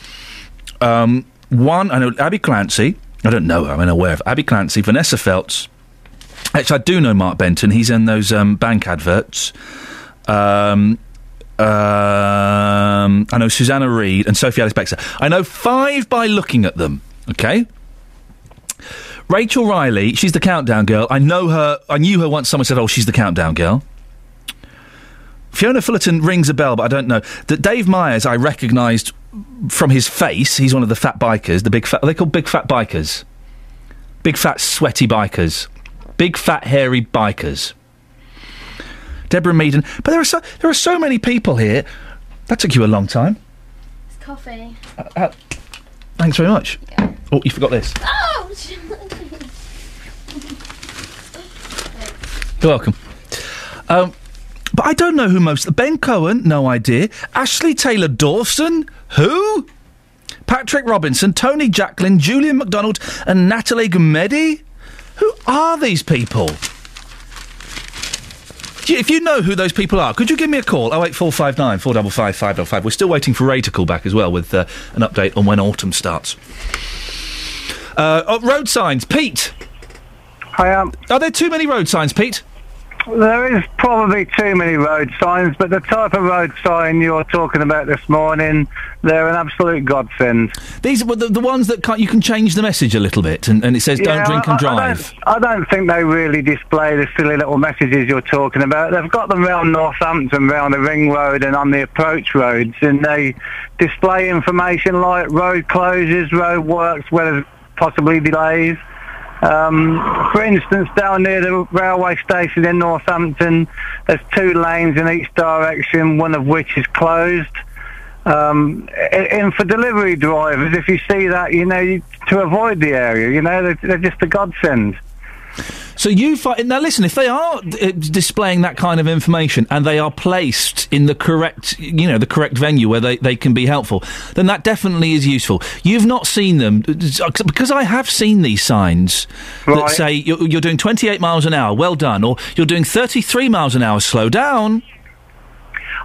Speaker 4: um, one, I know Abbey Clancy. I don't know her, I'm aware of Abbey Clancy, Vanessa Feltz. Actually, I do know Mark Benton. He's in those um, bank adverts. Um, um, I know Susanna Reid and Sophie Ellis-Bextor. I know five by looking at them. Okay. Rachel Riley, she's the countdown girl. I know her. I knew her once. Someone said, "Oh, she's the countdown girl." Fiona Fullerton rings a bell, but I don't know. That Dave Myers, I recognised from his face. He's one of the fat bikers. The big fat. Are they called big fat bikers? Big fat sweaty bikers. Big fat hairy bikers. Deborah Meaden. But there are so there are so many people here. That took you a long time.
Speaker 37: It's coffee.
Speaker 4: Uh, uh, thanks very much. Oh, you forgot this.
Speaker 37: Oh! [LAUGHS]
Speaker 4: You're welcome. Um, but I don't know who most. Ben Cohen, no idea. Ashley Taylor Dawson, who? Patrick Robinson, Tony Jacklin, Julien Macdonald, and Natalie Gumede. Who are these people? If you know who those people are, could you give me a call? 08459 455 555. We're still waiting for Ray to call back as well with uh, an update on when autumn starts. Uh, oh, road signs, Pete.
Speaker 38: Hi, um,
Speaker 4: Are there too many road signs, Pete?
Speaker 38: There is probably too many road signs, but the type of road sign you're talking about this morning, they're an absolute godsend.
Speaker 4: These were the, the ones that can't, you can change the message a little bit, and, and it says
Speaker 38: Yeah,
Speaker 4: "Don't drink
Speaker 38: I-
Speaker 4: and
Speaker 38: I- I
Speaker 4: drive."
Speaker 38: don't, I don't think they really display the silly little messages you're talking about. They've got them around Northampton, round the ring road and on the approach roads, and they display information like road closures, road works, where there's possibly delays. Um, for instance, down near the railway station in Northampton, there's two lanes in each direction, one of which is closed. Um, and for delivery drivers, if you see that, you know, to avoid the area, you know, they're, they're just a godsend.
Speaker 4: So you fi- now listen. If they are uh, displaying that kind of information and they are placed in the correct, you know, the correct venue where they, they can be helpful, then that definitely is useful. You've not seen them uh, because I have seen these signs that say you're, you're doing 28 miles an hour, well done, or you're doing 33 miles an hour, slow down.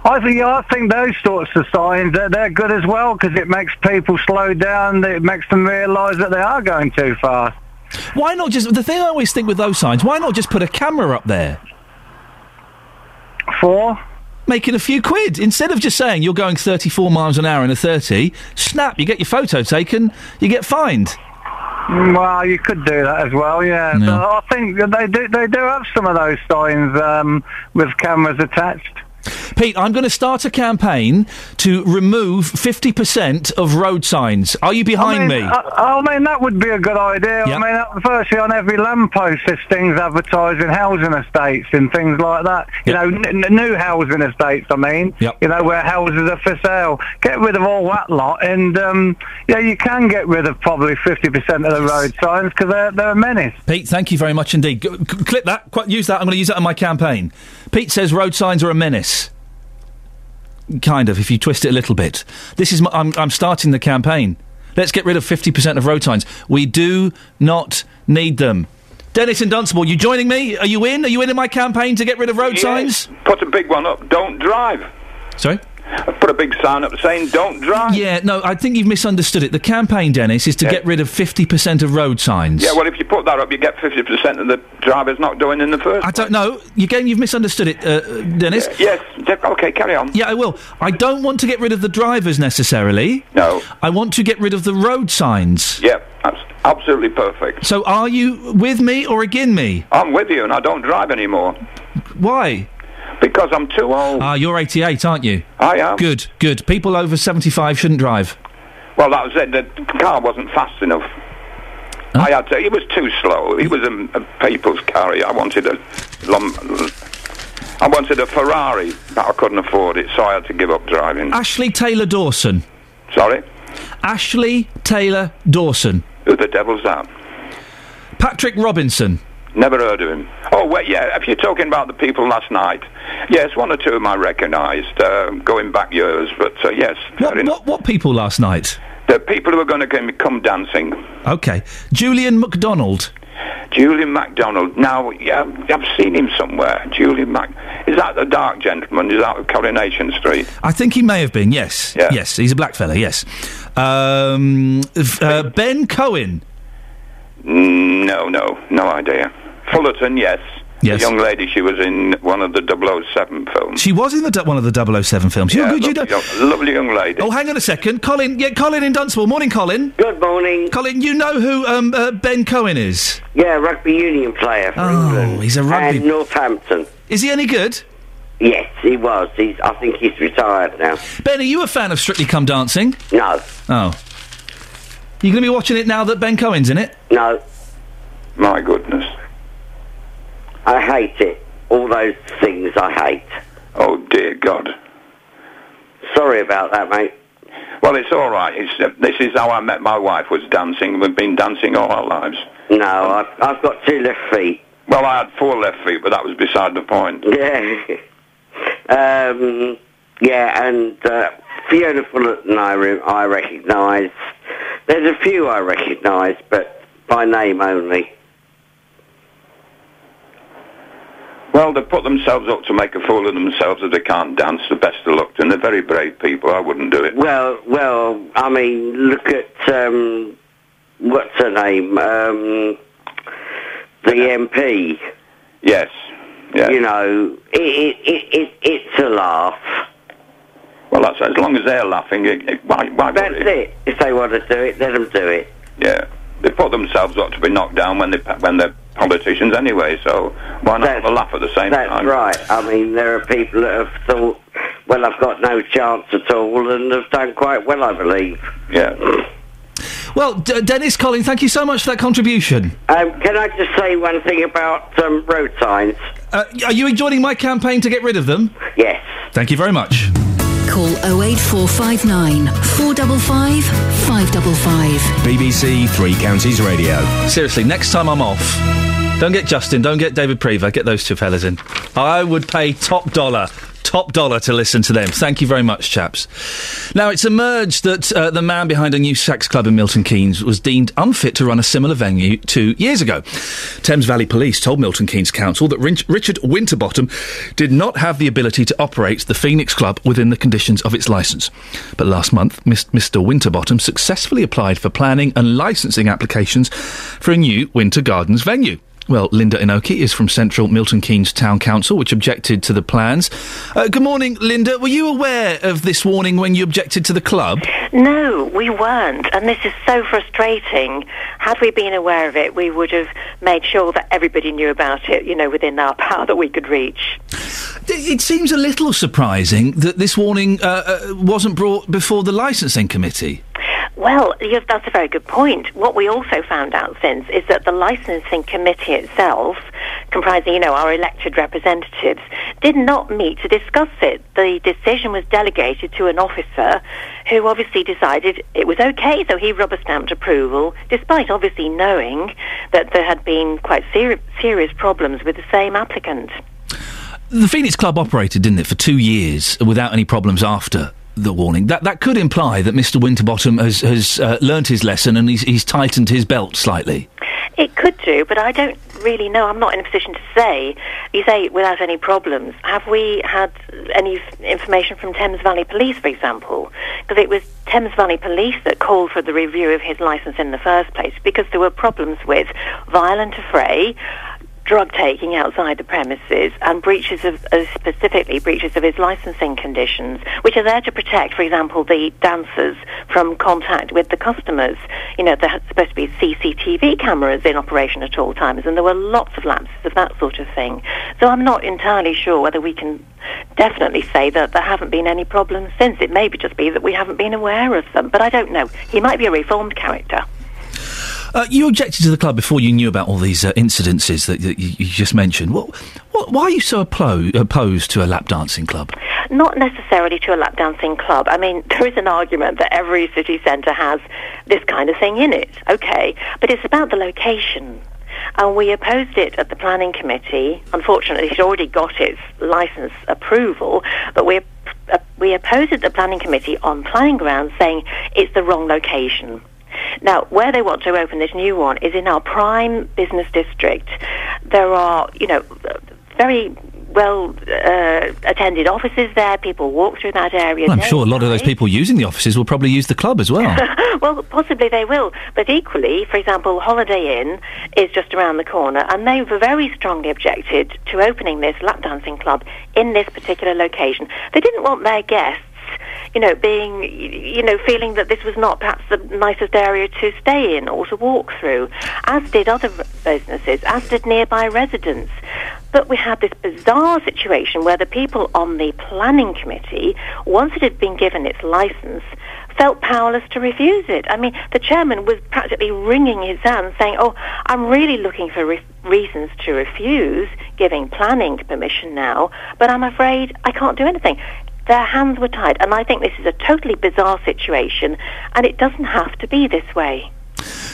Speaker 38: I think I think those sorts of signs they're, they're good as well because it makes people slow down. It makes them realise that they are going too fast.
Speaker 4: Why not just the thing I always think with those signs? Why not just put a camera up there?
Speaker 38: For
Speaker 4: making a few quid instead of just saying you're going 34 miles an hour in a 30. Snap, you get your photo taken, you get fined.
Speaker 38: Well, you could do that as well, yeah.
Speaker 4: Yeah.
Speaker 38: I think they do. They do have some of those signs um, with cameras attached.
Speaker 4: Pete, I'm going to start a campaign to remove 50% of road signs. Are you behind
Speaker 38: I mean,
Speaker 4: me?
Speaker 38: I, I mean, that would be a good idea.
Speaker 4: Yeah.
Speaker 38: I mean, firstly, on every lamppost, there's things advertising housing estates and things like that. You know, n- n- new housing estates. I mean,
Speaker 4: Yep.
Speaker 38: you know, where houses are for sale. Get rid of all that lot, and um, yeah, you can get rid of probably 50% of the road signs because they're they're a menace.
Speaker 4: Pete, thank you very much indeed. G- clip that, use that. I'm going to use that in my campaign. Pete says road signs are a menace. Kind of, if you twist it a little bit. This is my, I'm, I'm starting the campaign. Let's get rid of 50% of road signs. We do not need them. Dennis and Dunstable, you joining me? Are you in? Are you in in my campaign to get rid of road signs?
Speaker 39: Put a big one up. Don't drive.
Speaker 4: Sorry?
Speaker 39: I put a big sign up saying don't drive.
Speaker 4: Yeah, no, I think you've misunderstood it. The campaign, Dennis, is to get rid of 50% of road signs.
Speaker 39: Yeah, well, if you put that up, you get 50% of the drivers not doing in the first.
Speaker 4: I don't know. Again, you've misunderstood it, uh, Dennis.
Speaker 39: Yes. Okay, carry on.
Speaker 4: Yeah, I will. I don't want to get rid of the drivers necessarily.
Speaker 39: No.
Speaker 4: I want to get rid of the road signs.
Speaker 39: Yep, that's absolutely perfect.
Speaker 4: So are you with me or again me?
Speaker 39: I'm with you, and I don't drive anymore.
Speaker 4: Why?
Speaker 39: Because I'm too old.
Speaker 4: Ah, you're 88, aren't you?
Speaker 39: I am.
Speaker 4: Good, good. People over 75 shouldn't drive.
Speaker 39: Well, that was it. The car wasn't fast enough. I had to. It was too slow. It was a, a people's carrier. I wanted a, lum, I wanted a Ferrari, but I couldn't afford it, so I had to give up driving.
Speaker 4: Ashley Taylor Dawson.
Speaker 39: Sorry,
Speaker 4: Ashley Taylor Dawson.
Speaker 39: who the devil's that?
Speaker 4: Patrick Robinson.
Speaker 39: Never heard of him. Oh, well, yeah. If you're talking about the people last night, yes, one or two of them I recognised, uh, going back years. But uh, yes,
Speaker 4: What, what, what people last night?
Speaker 39: the people who are going to come dancing.
Speaker 4: Okay. Julien Macdonald.
Speaker 39: Julien Macdonald. Now, yeah, I've seen him somewhere. Julien Mac. Is that the dark gentleman? Is that Coronation Street?
Speaker 4: I think he may have been, yes.
Speaker 39: Yeah.
Speaker 4: Yes, he's a black fella, yes. Um, uh, ben Cohen.
Speaker 39: Mm, No, no, no idea. Fullerton, yes.
Speaker 4: Yes.
Speaker 39: The young lady, she was in one of the 007 films.
Speaker 4: She was in the one of the 007 films. You're
Speaker 39: Yeah,
Speaker 4: good, you
Speaker 39: lovely,
Speaker 4: know.
Speaker 39: young, lovely young lady.
Speaker 4: Oh, hang on a second. Colin, yeah, Colin in Dunstable. Morning, Colin.
Speaker 40: Good morning.
Speaker 4: Colin, you know who um, uh, Ben Cohen is?
Speaker 40: Yeah, rugby union player for
Speaker 4: Oh,
Speaker 40: England.
Speaker 4: he's a rugby-
Speaker 40: And Northampton.
Speaker 4: Is he any good?
Speaker 40: Yes, he was. He's. I think he's retired now.
Speaker 4: Ben, are you a fan of Strictly Come Dancing?
Speaker 40: No.
Speaker 4: Oh. You going to be watching it now that Ben Cohen's in it?
Speaker 40: No.
Speaker 39: My goodness.
Speaker 40: I hate it. All those things I hate.
Speaker 39: Oh, dear God.
Speaker 40: Sorry about that, mate.
Speaker 39: Well, it's all right. It's, uh, this is how I met my wife, was dancing. We've been dancing all our lives.
Speaker 40: No, I've, I've got two left feet.
Speaker 39: Well, I had four left feet, but that was beside the point.
Speaker 40: Yeah. [LAUGHS] um, yeah, and uh, Fiona Fullerton I, re- I recognise. There's a few I recognise, but by name only.
Speaker 39: Well, they put themselves up to make a fool of themselves if they can't dance. The best of luck, and they're very brave people. I wouldn't do it.
Speaker 40: Well, well, I mean, look at um, what's her name, um, the MP.
Speaker 39: Yes. Yeah.
Speaker 40: You know, it, it, it, it it's a laugh.
Speaker 39: Well, that's as long as they're laughing. It, it, why? Why?
Speaker 40: That's
Speaker 39: would
Speaker 40: it. If they want to do it, let them do it.
Speaker 39: Yeah. They put themselves up to be knocked down when they when they're politicians anyway. So why not have a laugh at the same
Speaker 40: That's
Speaker 39: time?
Speaker 40: right. I mean, there are people that have thought, well, I've got no chance at all, and have done quite well, I believe.
Speaker 39: Yeah. [CLEARS THROAT]
Speaker 4: Well, D- Dennis, Colin, thank you so much for that contribution.
Speaker 40: Um, can I just say one thing about um, road signs?
Speaker 4: Uh, are you joining my campaign to get rid of them?
Speaker 40: Yes.
Speaker 4: Thank you very much.
Speaker 5: Call 08459 455 555.
Speaker 6: BBC Three Counties Radio.
Speaker 4: Seriously, next time I'm off, Don't get Justin. Don't get David Prever. Get those two fellas in. I would pay top dollar. Top dollar to listen to them. Thank you very much, chaps. Now, it's emerged that uh, the man behind a new sex club in Milton Keynes was deemed unfit to run a similar venue two years ago. Thames Valley Police told Milton Keynes Council that Rin- Richard Winterbottom did not have the ability to operate the Phoenix Club within the conditions of its licence. But last month, Mis- Mr. Winterbottom successfully applied for planning and licensing applications for a new Winter Gardens venue. Well, Linda Inoki is from Central Milton Keynes Town Council, which objected to the plans. Uh, good morning, Linda. Were you aware of this warning when you objected to the club?
Speaker 41: No, we weren't, and this is so frustrating. Had we been aware of it, we would have made sure that everybody knew about it, you know, within our [LAUGHS] power that we could reach.
Speaker 4: It seems a little surprising that this warning uh, uh, wasn't brought before the licensing committee.
Speaker 41: Well, yes, that's a very good point. What we also found out since is that the licensing committee itself, comprising, you know, our elected representatives, did not meet to discuss it. The decision was delegated to an officer who obviously decided it was okay, so he rubber stamped approval, despite obviously knowing that there had been quite seri- serious problems with the same applicant.
Speaker 4: The Phoenix Club operated, didn't it, for two years without any problems after the warning. That that could imply that Mr. Winterbottom has has uh, learnt his lesson and he's, he's tightened his belt slightly.
Speaker 41: It could do, but I don't really know. I'm not in a position to say. You say without any problems. Have we had any f- information from Thames Valley Police, for example? Because it was Thames Valley Police that called for the review of his licence in the first place because there were problems with violent affray, drug taking outside the premises, and breaches of, uh, specifically breaches of his licensing conditions, which are there to protect, for example, the dancers from contact with the customers. You know, there are supposed to be CCTV cameras in operation at all times, and there were lots of lapses of that sort of thing. So I'm not entirely sure whether we can definitely say that there haven't been any problems since. It may be just be that we haven't been aware of them, but I don't know. He might be a reformed character.
Speaker 4: Uh, you objected to the club before you knew about all these uh, incidences that, that you, you just mentioned. What, what, why are you so oppo- opposed to a lap dancing club?
Speaker 41: Not necessarily to a lap dancing club. I mean, [LAUGHS] there is an argument that every city centre has this kind of thing in it. Okay, but it's about the location. And we opposed it at the planning committee. Unfortunately, it's already got its licence approval, but we uh, we opposed it at the planning committee on planning grounds, saying it's the wrong location. Now, where they want to open this new one is in our prime business district. There are, you know, very well uh, attended offices there. People walk through that area.
Speaker 4: Well, I'm sure a lot of those people using the offices will probably use the club as well. [LAUGHS]
Speaker 41: well, possibly they will. But equally, for example, Holiday Inn is just around the corner, and they were very strongly objected to opening this lap dancing club in this particular location. They didn't want their guests. You know, being, you know, feeling that this was not perhaps the nicest area to stay in or to walk through, as did other businesses, as did nearby residents. But we had this bizarre situation where the people on the planning committee, once it had been given its license, felt powerless to refuse it. I mean, the chairman was practically wringing his hands saying, oh, I'm really looking for re- reasons to refuse giving planning permission now, but I'm afraid I can't do anything. Their hands were tied, and I think this is a totally bizarre situation, and it doesn't have to be this way.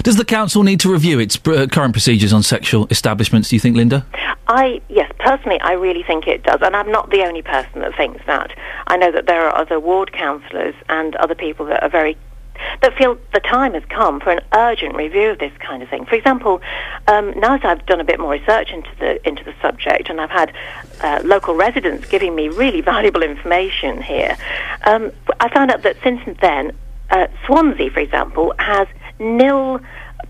Speaker 4: Does the council need to review its uh, current procedures on sexual establishments, do you think, Linda?
Speaker 41: I yes, personally, I really think it does, and I'm not the only person that thinks that. I know that there are other ward councillors and other people that are very that feel the time has come for an urgent review of this kind of thing. For example, um, now that I've done a bit more research into the into the subject, and I've had uh, local residents giving me really [LAUGHS] valuable information here, um, I found out that since then, uh, Swansea, for example, has nil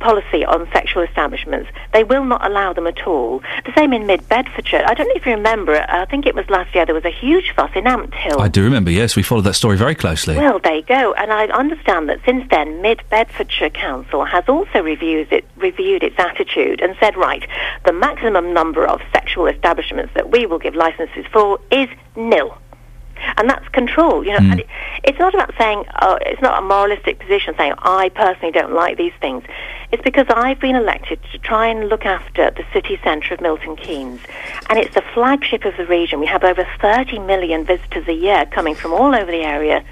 Speaker 41: policy on sexual establishments. They will not allow them at all. The same in Mid Bedfordshire. I don't know if you remember, I think it was last year, there was a huge fuss in Ampthill.
Speaker 4: I do remember, yes, we followed that story very closely.
Speaker 41: Well, there you go. And I understand that since then, Mid Bedfordshire Council has also reviewed, it, reviewed its attitude and said, right, the maximum number of sexual establishments that we will give licenses for is nil. And that's control, you know. And it, it's not about saying, uh, it's not a moralistic position saying, I personally don't like these things. It's because I've been elected to try and look after the city centre of Milton Keynes. And it's the flagship of the region. We have over 30 million visitors a year coming from all over the area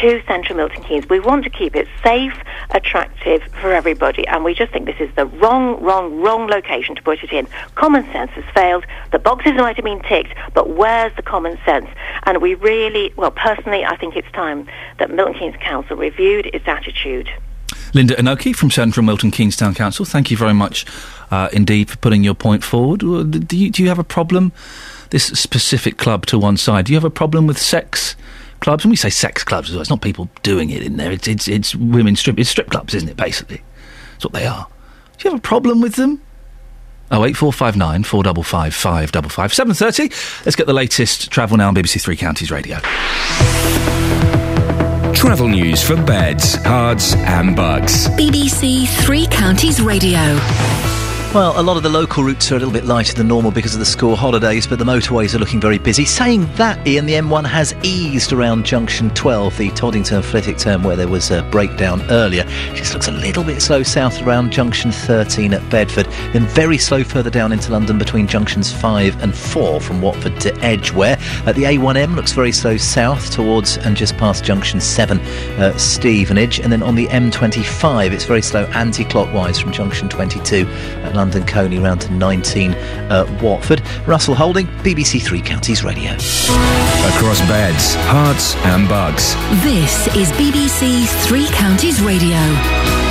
Speaker 41: to central Milton Keynes. We want to keep it safe, attractive for everybody, and we just think this is the wrong, wrong, wrong location to put it in. Common sense has failed. The boxes might have been ticked, but where's the common sense? And we really, well, personally, I think it's time that Milton Keynes Council reviewed its attitude.
Speaker 4: Linda Inoki from Central Milton Keynes Town Council, thank you very much uh, indeed for putting your point forward. Do you, do you have a problem, this specific club to one side, do you have a problem with sex clubs? and we say sex clubs as well, it's not people doing it in there, it's, it's, it's women strip, it's strip clubs, isn't it, basically? That's what they are. Do you have a problem with them? Oh eight four five nine four double five five double five seven thirty. Let's get the latest travel now on BBC Three Counties Radio.
Speaker 6: Travel news for beds, Herts, and Bucks.
Speaker 5: BBC Three Counties Radio.
Speaker 9: Well, a lot of the local routes are a little bit lighter than normal because of the school holidays, but the motorways are looking very busy. Saying that, Iain, the M1 has eased around junction 12, the Toddington Flitwick turn where there was a breakdown earlier. Just looks a little bit slow south around junction 13 at Bedford, then very slow further down into London between junctions 5 and 4 from Watford to Edgware. At the A1M looks very slow south towards and just past junction 7, uh, Stevenage, and then on the M25 it's very slow anti-clockwise from junction 22 at London Colney round to 19 uh, Watford. Russell Holding, BBC Three Counties Radio.
Speaker 6: Across beds, Herts, and Bucks.
Speaker 5: This is BBC Three Counties Radio.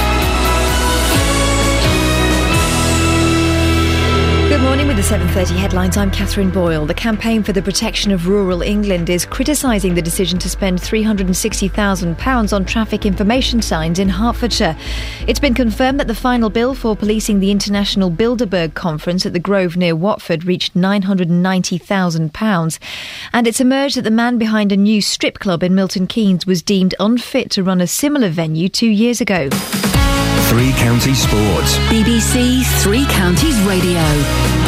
Speaker 2: With the 7:30 headlines. I'm Catherine Boyle. The campaign for the protection of rural England is criticising the decision to spend 360,000 pounds on traffic information signs in Hertfordshire. It's been confirmed that the final bill for policing the International Bilderberg conference at the Grove near Watford reached 990,000 pounds, and it's emerged that the man behind a new strip club in Milton Keynes was deemed unfit to run a similar venue 2 years ago.
Speaker 6: Three Counties Sports.
Speaker 5: BBC Three Counties Radio.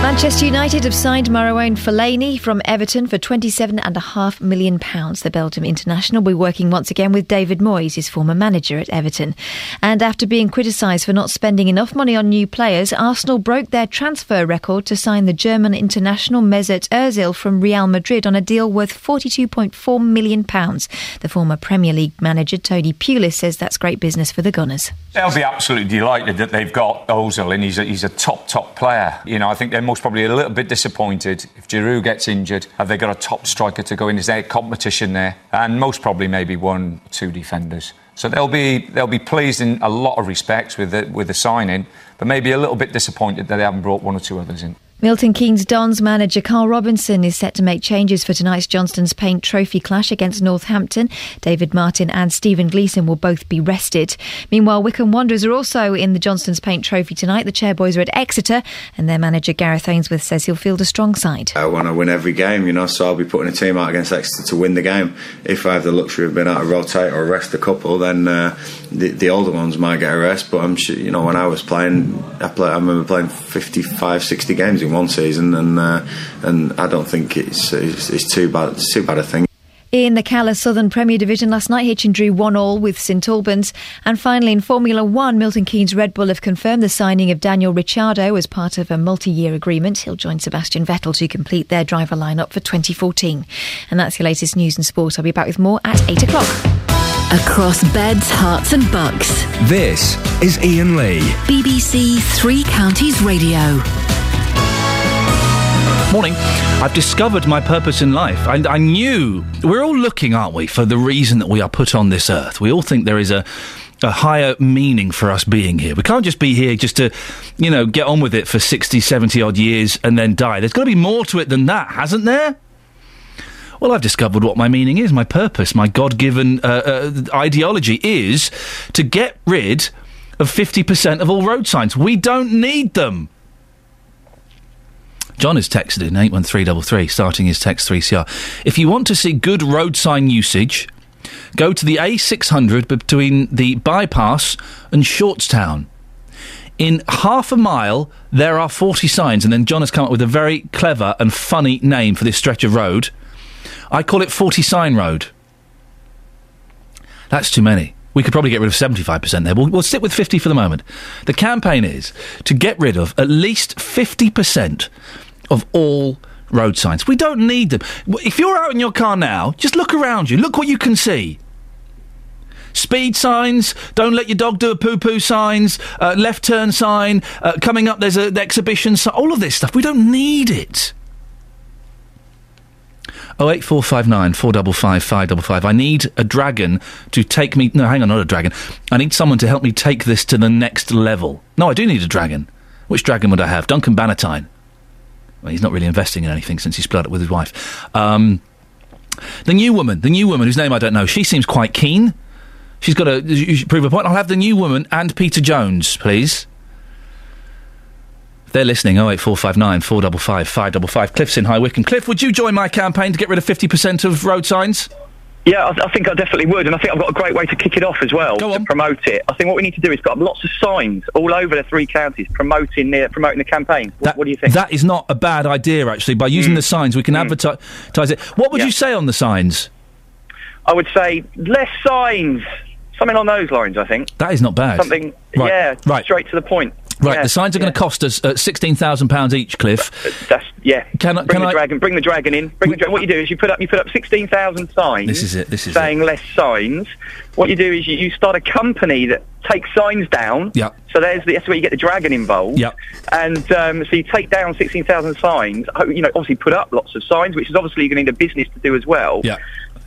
Speaker 2: Manchester United have signed Marouane Fellaini from Everton for £27.5 million. The Belgium international will be working once again with David Moyes, his former manager at Everton. And after being criticised for not spending enough money on new players, Arsenal broke their transfer record to sign the German international Mesut Ozil from Real Madrid on a deal worth £42.4 million. The former Premier League manager Tony Pulis says that's great business for the Gunners.
Speaker 37: They'll be absolutely delighted that they've got Ozil and he's a, he's a top, top player. You know, I think they're most probably a little bit disappointed if Giroud gets injured. Have they got a top striker to go in? Is there competition there? And most probably maybe one, two defenders. So they'll be they'll be pleased in a lot of respects with the, with the signing, but maybe a little bit disappointed that they haven't brought one or two others in.
Speaker 2: Milton Keynes Dons manager Karl Robinson is set to make changes for tonight's Johnstone's Paint Trophy clash against Northampton. David Martin and Stephen Gleeson will both be rested. Meanwhile, Wycombe Wanderers are also in the Johnstone's Paint Trophy tonight. The Chairboys are at Exeter, and their manager Gareth Ainsworth says he'll field a strong side.
Speaker 42: I want to win every game, you know, so I'll be putting a team out against Exeter to win the game. If I have the luxury of being able to rotate or rest a couple, then uh, the, the older ones might get a rest. But I'm sure, you know, when I was playing, I, play, I remember playing 55, 60 games in one season, and uh, and I don't think it's, it's it's too bad. It's too bad a thing.
Speaker 2: In the Calor Southern Premier Division last night, Hitchin drew 1 all with St Albans. And finally, in Formula One, Milton Keynes Red Bull have confirmed the signing of Daniel Ricciardo as part of a multi year agreement. He'll join Sebastian Vettel to complete their driver lineup for 2014. And that's your latest news and sport. I'll be back with more at 8 o'clock.
Speaker 5: Across beds, Herts, and bucks.
Speaker 6: This is Iain Lee.
Speaker 5: BBC Three Counties Radio.
Speaker 4: Morning. I've discovered my purpose in life. I, I knew we're all looking, aren't we, for the reason that we are put on this earth. We all think there is a a higher meaning for us being here. We can't just be here just to, you know, get on with it for 60, 70 odd years and then die. There's got to be more to it than that, hasn't there? Well, I've discovered what my meaning is, my purpose, my God given uh, uh, ideology is to get rid of 50% of all road signs. We don't need them. John has texted in 81333, starting his text 3CR. If you want to see good road sign usage, go to the A600 between the bypass and Shortstown. In half a mile, there are 40 signs, and then John has come up with a very clever and funny name for this stretch of road. I call it 40 Sign Road. That's too many. We could probably get rid of 75% there. We'll, we'll stick with 50 for the moment. The campaign is to get rid of at least 50% of all road signs. We don't need them. If you're out in your car now, just look around you. Look what you can see. Speed signs, don't let your dog do a poo poo signs, uh, left turn sign, uh, coming up there's a, the exhibition sign, all of this stuff. We don't need it. Oh eight four five nine four double five five double five. I need a dragon to take me. No, hang on, not a dragon. I need someone to help me take this to the next level. No, I do need a dragon. Which dragon would I have? Duncan Bannatyne. Well, he's not really investing in anything since he split up with his wife. Um, the new woman, the new woman whose name I don't know. She seems quite keen. She's got to prove a point. I'll have the new woman and Peter Jones, please. They're listening, 08459 455 555. Cliff's in High Wycombe. Cliff, would you join my campaign to get rid of 50% of road signs?
Speaker 43: Yeah, I, I think I definitely would, and I think I've got a great way to kick it off as well to promote it. I think what we need to do is put up lots of signs all over the three counties promoting the promoting the campaign. What, what do you think?
Speaker 4: That is not a bad idea, actually. By using hmm. the signs, we can adverti- advertise it. What would you say on the signs?
Speaker 43: I would say less signs, something on those lines. I think
Speaker 4: That is not bad.
Speaker 43: something.
Speaker 4: Right,
Speaker 43: Yeah,
Speaker 4: right.
Speaker 43: straight to the point.
Speaker 4: Right,
Speaker 43: Yeah,
Speaker 4: the signs are going to cost us uh, £16,000 each, Cliff.
Speaker 43: That's yeah.
Speaker 4: Can
Speaker 43: bring
Speaker 4: can
Speaker 43: the
Speaker 4: I-
Speaker 43: dragon. Bring the dragon in. Bring the dra- What you do is you put up you put up sixteen thousand signs.
Speaker 4: This is it, this is
Speaker 43: saying less signs. What you do is you, you start a company that takes signs down.
Speaker 4: Yeah.
Speaker 43: So there's the, that's where you get the dragon involved.
Speaker 4: Yeah.
Speaker 43: And um, so you take down sixteen thousand signs. You know, obviously put up lots of signs, which is obviously you're going to need a business to do as well.
Speaker 4: Yeah.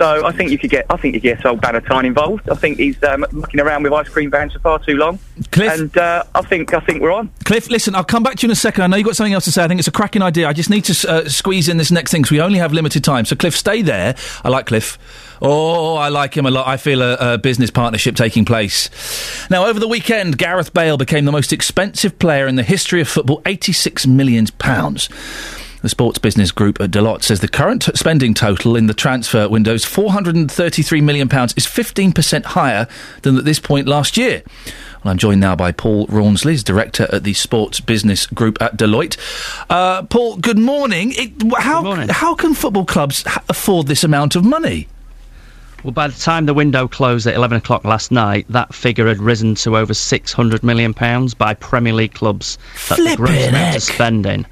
Speaker 43: So I think you could get I think you get old Bannatyne involved. I think he's um, mucking around with ice cream vans for far too long.
Speaker 4: Cliff?
Speaker 43: And uh, I think I think we're on.
Speaker 4: Cliff, listen, I'll come back to you in a second. I know you've got something else to say. I think it's a cracking idea. I just need to uh, squeeze in this next thing because we only have limited time. So, Cliff, stay there. I like Cliff. Oh, I like him a lot. I feel a, a business partnership taking place. Now, over the weekend, Gareth Bale became the most expensive player in the history of football £86 million. The sports business group at Deloitte says the current spending total in the transfer windows, £433 million, is 15% higher than at this point last year. Well, I'm joined now by Paul Rawnsley, director at the sports business group at Deloitte. Uh, Paul, good morning. It, how, how can football clubs afford this amount of money?
Speaker 44: Well, by the time the window closed at 11 o'clock last night, that figure had risen to over £600 million by Premier League clubs. That's the gross
Speaker 4: Flippin'
Speaker 44: amount
Speaker 4: heck.
Speaker 44: of spending.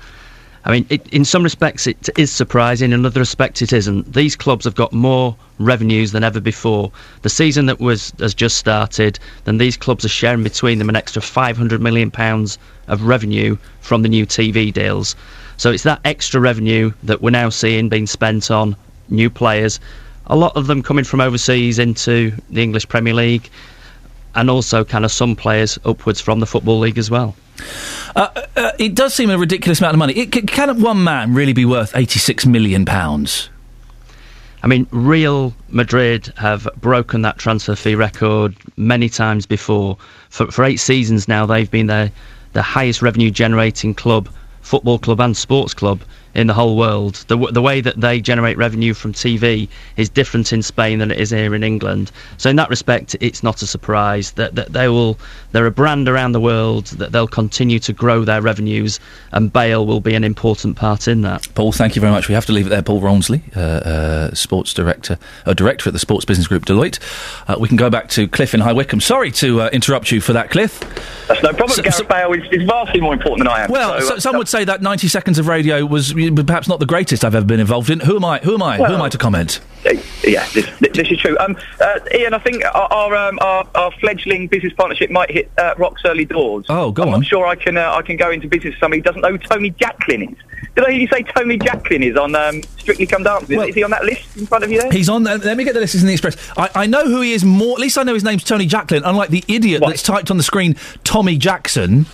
Speaker 44: I mean, it, in some respects, it is surprising. In other respects, it isn't. These clubs have got more revenues than ever before. The season that was has just started, then these clubs are sharing between them an extra 500 million pounds of revenue from the new TV deals. So it's that extra revenue that we're now seeing being spent on new players. A lot of them coming from overseas into the English Premier League, and also kind of some players upwards from the Football League as well.
Speaker 4: Uh, uh, it does seem a ridiculous amount of money. It, can one man really be worth £86 million? pounds?
Speaker 44: I mean, Real Madrid have broken that transfer fee record many times before. For, for eight seasons now, they've been the, the highest revenue generating club, football club, and sports club in the whole world. The, w- the way that they generate revenue from TV is different in Spain than it is here in England. So, in that respect, it's not a surprise that, that they will. They're a brand around the world that they'll continue to grow their revenues, and Bale will be an important part in that.
Speaker 4: Paul, thank you very much. We have to leave it there. Paul Rawnsley, uh, uh, sports director, uh, director at the Sports Business Group Deloitte. Uh, we can go back to Cliff in High Wycombe. Sorry to uh, interrupt you for that, Cliff.
Speaker 43: That's no problem. Gareth Bale is, is vastly more important than I am.
Speaker 4: Well,
Speaker 43: so,
Speaker 4: so,
Speaker 43: uh,
Speaker 4: some would say that 90 seconds of radio was perhaps not the greatest I've ever been involved in. Who am I? Who am I? Who am I to comment?
Speaker 43: Yeah, this, this is true. Um, uh, Iain, I think our our, um, our our fledgling business partnership might hit uh, rocks early doors.
Speaker 4: Oh, go
Speaker 43: I'm
Speaker 4: on.
Speaker 43: not sure I can uh, I can go into business with somebody who doesn't know who Tony Jacklin is. Did I hear you say Tony Jacklin is on um, Strictly Come Dancing? is he on that list in front of you there?
Speaker 4: He's on. Let me get the list in the Express. I, I know who he is more. At least I know his name's Tony Jacklin. Unlike the idiot that's typed on the screen, Tommy Jackson.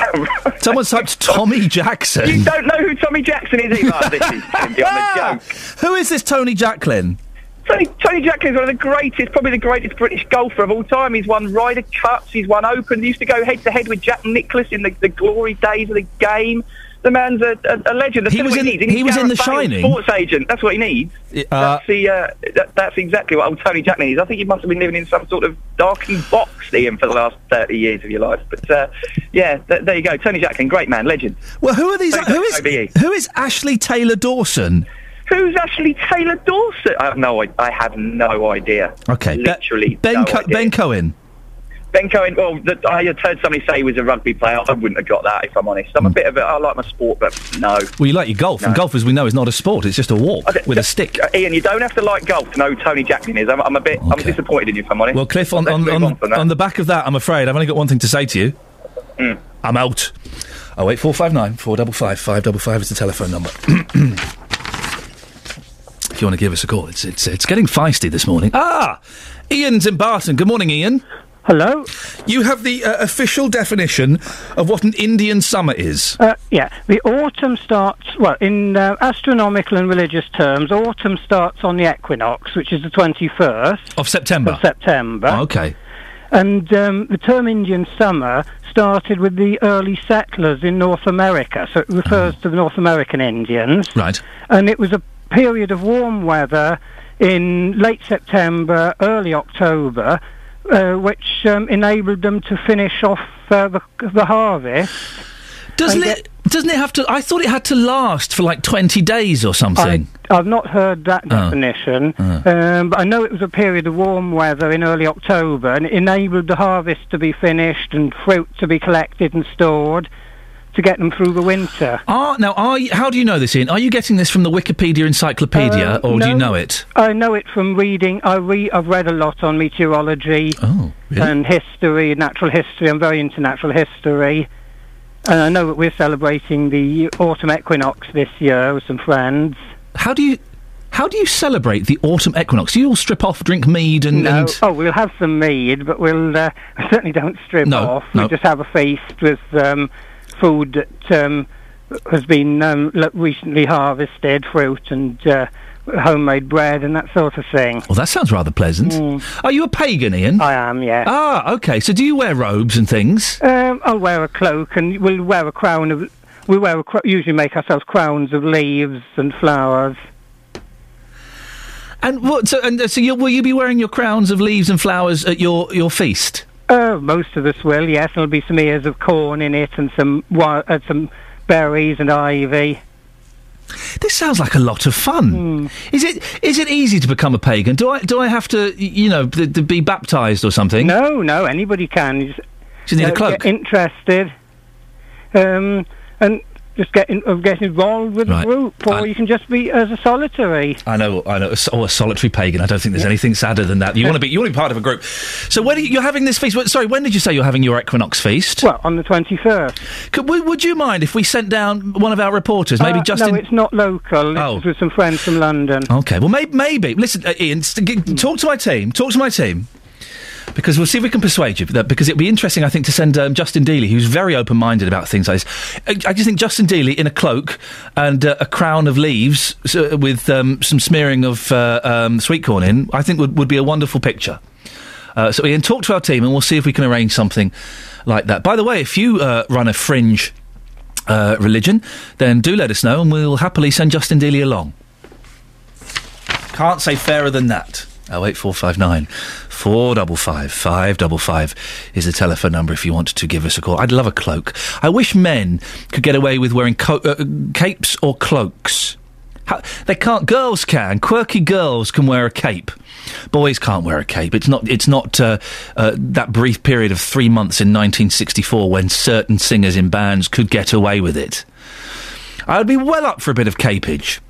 Speaker 4: [LAUGHS] Someone's typed Tommy Jackson.
Speaker 43: You don't know who Tommy Jackson is either. [LAUGHS] this is Andy, I'm a joke.
Speaker 4: Who is this Tony Jacklin?
Speaker 43: Tony, Tony Jacklin is one of the greatest, probably the greatest British golfer of all time. He's won Ryder Cups, he's won Open. He used to go head to head with Jack Nicklaus in the, the glory days of the game. The man's a, a, a legend. That's
Speaker 4: He was in-
Speaker 43: he needs.
Speaker 4: he was in The Shining.
Speaker 43: Sports agent. That's what he needs.
Speaker 4: Uh,
Speaker 43: that's the. Uh, that, that's exactly what old Tony Jacklin is. I think he must have been living in some sort of darkened box, Iain, for the last thirty years of your life. But uh, yeah, th- there you go. Tony Jacklin, great man, legend.
Speaker 4: Well, who are these?
Speaker 43: Tony
Speaker 4: Who is
Speaker 43: OBE.
Speaker 4: who is Ashley Taylor Dawson?
Speaker 43: Who's Ashley Taylor Dawson? I have no. I, I have no idea.
Speaker 4: Okay,
Speaker 43: literally
Speaker 4: Ben
Speaker 43: no
Speaker 4: Co-
Speaker 43: idea.
Speaker 4: Ben Cohen.
Speaker 43: Ben Cohen, well, the, I had heard somebody say he was a rugby player. I wouldn't have got that, if I'm honest. I'm a bit of a, I like my sport, but no.
Speaker 4: Well, you like your golf, and golf, as we know, is not a sport. It's just a walk with a stick.
Speaker 43: Uh, Iain, you don't have to like golf to know who Tony Jackson is. I'm, I'm a bit, I'm disappointed in you, if I'm honest.
Speaker 4: Well, Cliff, on, on, on,
Speaker 43: on
Speaker 4: on the back of that, I'm afraid I've only got one thing to say to you.
Speaker 43: Hmm.
Speaker 4: I'm out. Oh wait, four five nine four double five five double five is the telephone number. [CLEARS THROAT] if you want to give us a call, it's it's it's getting feisty this morning. Ah, Ian's in Barton. Good morning, Ian.
Speaker 45: Hello.
Speaker 4: You have the uh, official definition of what an Indian summer is.
Speaker 45: Uh, yeah, the autumn starts, well, in uh, astronomical and religious terms, autumn starts on the equinox, which is the 21st
Speaker 4: Of September.
Speaker 45: of September.
Speaker 4: Oh, okay.
Speaker 45: And um, the term Indian summer started with the early settlers in North America, so it refers to the North American Indians.
Speaker 4: Right.
Speaker 45: And it was a period of warm weather in late September, early October, uh, which um, enabled them to finish off uh, the, the harvest.
Speaker 4: Doesn't it? Doesn't it have to? I thought it had to last for like twenty days or something.
Speaker 45: I, I've not heard that
Speaker 4: Oh.
Speaker 45: definition,
Speaker 4: Oh.
Speaker 45: um, but I know it was a period of warm weather in early October, and it enabled the harvest to be finished and fruit to be collected and stored to get them through the winter.
Speaker 4: Are now? Are you, how do you know this, Ian? Are you getting this from the Wikipedia Encyclopedia,
Speaker 45: Uh,
Speaker 4: or do you know it?
Speaker 45: I know it from reading. I re- I've read a lot on meteorology
Speaker 4: Oh,
Speaker 45: and history, natural history. I'm very into natural history. And I know that we're celebrating the autumn equinox this year with some friends.
Speaker 4: How do you? How do you celebrate the autumn equinox? Do you all strip off, drink mead, and,
Speaker 45: no,
Speaker 4: and
Speaker 45: oh, we'll have some mead, but we'll uh, [LAUGHS] certainly don't strip
Speaker 4: No,
Speaker 45: off.
Speaker 4: no.
Speaker 45: We just have a feast with um, food that um, has been um, recently harvested, fruit and uh, homemade bread and that sort of thing.
Speaker 4: well, that sounds rather pleasant.
Speaker 45: Mm.
Speaker 4: Are you a pagan, Ian?
Speaker 45: I am, yeah.
Speaker 4: Ah, okay. So do you wear robes and things?
Speaker 45: Um, I'll wear a cloak and we'll wear a crown of. We wear a, usually make ourselves crowns of leaves and flowers.
Speaker 4: And what? So, and so, you, will you be wearing your crowns of leaves and flowers at your your feast?
Speaker 45: Uh, most of us will, yes. There'll be some ears of corn in it and some uh, some berries and ivy.
Speaker 4: This sounds like a lot of fun.
Speaker 45: Hmm.
Speaker 4: Is it? Is it easy to become a pagan? Do I? Do I have to? You know, to, to be baptized or something?
Speaker 45: No, no, anybody can. You just,
Speaker 4: Do you need a
Speaker 45: uh,
Speaker 4: cloak?
Speaker 45: Get interested, um, and just get in, uh, get involved with
Speaker 4: Right.
Speaker 45: a group, or
Speaker 4: I-
Speaker 45: you can just be as a solitary.
Speaker 4: I know, I know. a s- Oh, a solitary pagan. I don't think there's anything sadder than that. You want to be, you want to be part of a group. So when are you, you're having this feast? Sorry, when did you say you're having your equinox feast?
Speaker 45: Well, on the twenty first.
Speaker 4: Could, would, would you mind if we sent down one of our reporters, maybe
Speaker 45: uh,
Speaker 4: Justin?
Speaker 45: No, it's not local.
Speaker 4: Oh.
Speaker 45: It's with some friends from London.
Speaker 4: Okay, well, maybe. maybe. Listen, uh, Ian, st- g- talk to my team. Talk to my team. Because we'll see if we can persuade you. That, because it'd be interesting, I think, to send um, Justin Dealey, who's very open minded about things like this. I, just think Justin Dealey in a cloak and uh, a crown of leaves so, with um, some smearing of uh, um, sweet corn in, I think would, would be a wonderful picture. Uh, so, Ian, talk to our team and we'll see if we can arrange something like that. By the way, if you uh, run a fringe uh, religion, then do let us know and we'll happily send Justin Dealey along. Can't say fairer than that. Oh eight four five nine four double five five double five is the telephone number if you want to give us a call. I'd love a cloak. I wish men could get away with wearing co- uh, capes or cloaks. How, they can't. Girls can. Quirky girls can wear a cape. Boys can't wear a cape. It's not. It's not uh, uh, that brief period of three months in 1964 when certain singers in bands could get away with it. I'd be well up for a bit of capage.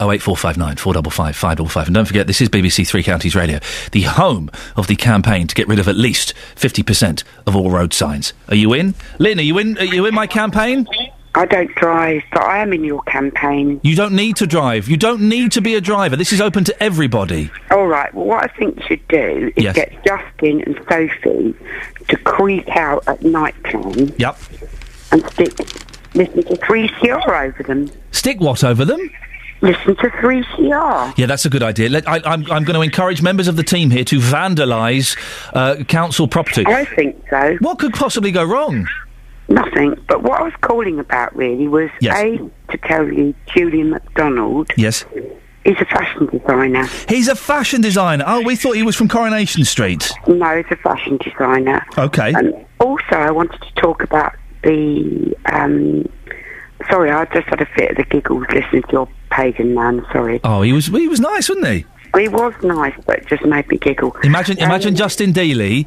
Speaker 4: Oh eight four five nine four double five five double five, and don't forget this is BBC Three Counties Radio, the home of the campaign to get rid of at least fifty percent of all road signs. Are you in, Lynn? Are you in? Are you in my campaign?
Speaker 46: I don't drive, but I am in your campaign.
Speaker 4: You don't need to drive. You don't need to be a driver. This is open to everybody.
Speaker 46: All right. Well, what I think you should do is
Speaker 4: Yes.
Speaker 46: get Justin and Sophie to creep out at night time
Speaker 4: Yep.
Speaker 46: and stick listen to 3CR over them.
Speaker 4: Stick what over them?
Speaker 46: Listen to 3CR.
Speaker 4: Yeah, that's a good idea. Let, I, I'm, I'm going to encourage members of the team here to vandalise uh, council property.
Speaker 46: I think so.
Speaker 4: What could possibly go wrong?
Speaker 46: Nothing. But what I was calling about really was
Speaker 4: Yes.
Speaker 46: A, to tell you Julien Macdonald
Speaker 4: Yes.
Speaker 46: is a fashion designer.
Speaker 4: He's a fashion designer. Oh, we thought he was from Coronation Street.
Speaker 46: No, he's a fashion designer.
Speaker 4: Okay.
Speaker 46: And also, I wanted to talk about the. Um, sorry, I just had a fit of the giggles listening to your pagan man. Sorry.
Speaker 4: Oh, he was he was nice, wasn't he?
Speaker 46: He was nice, but just made me giggle.
Speaker 4: Imagine, imagine Justin Dealey.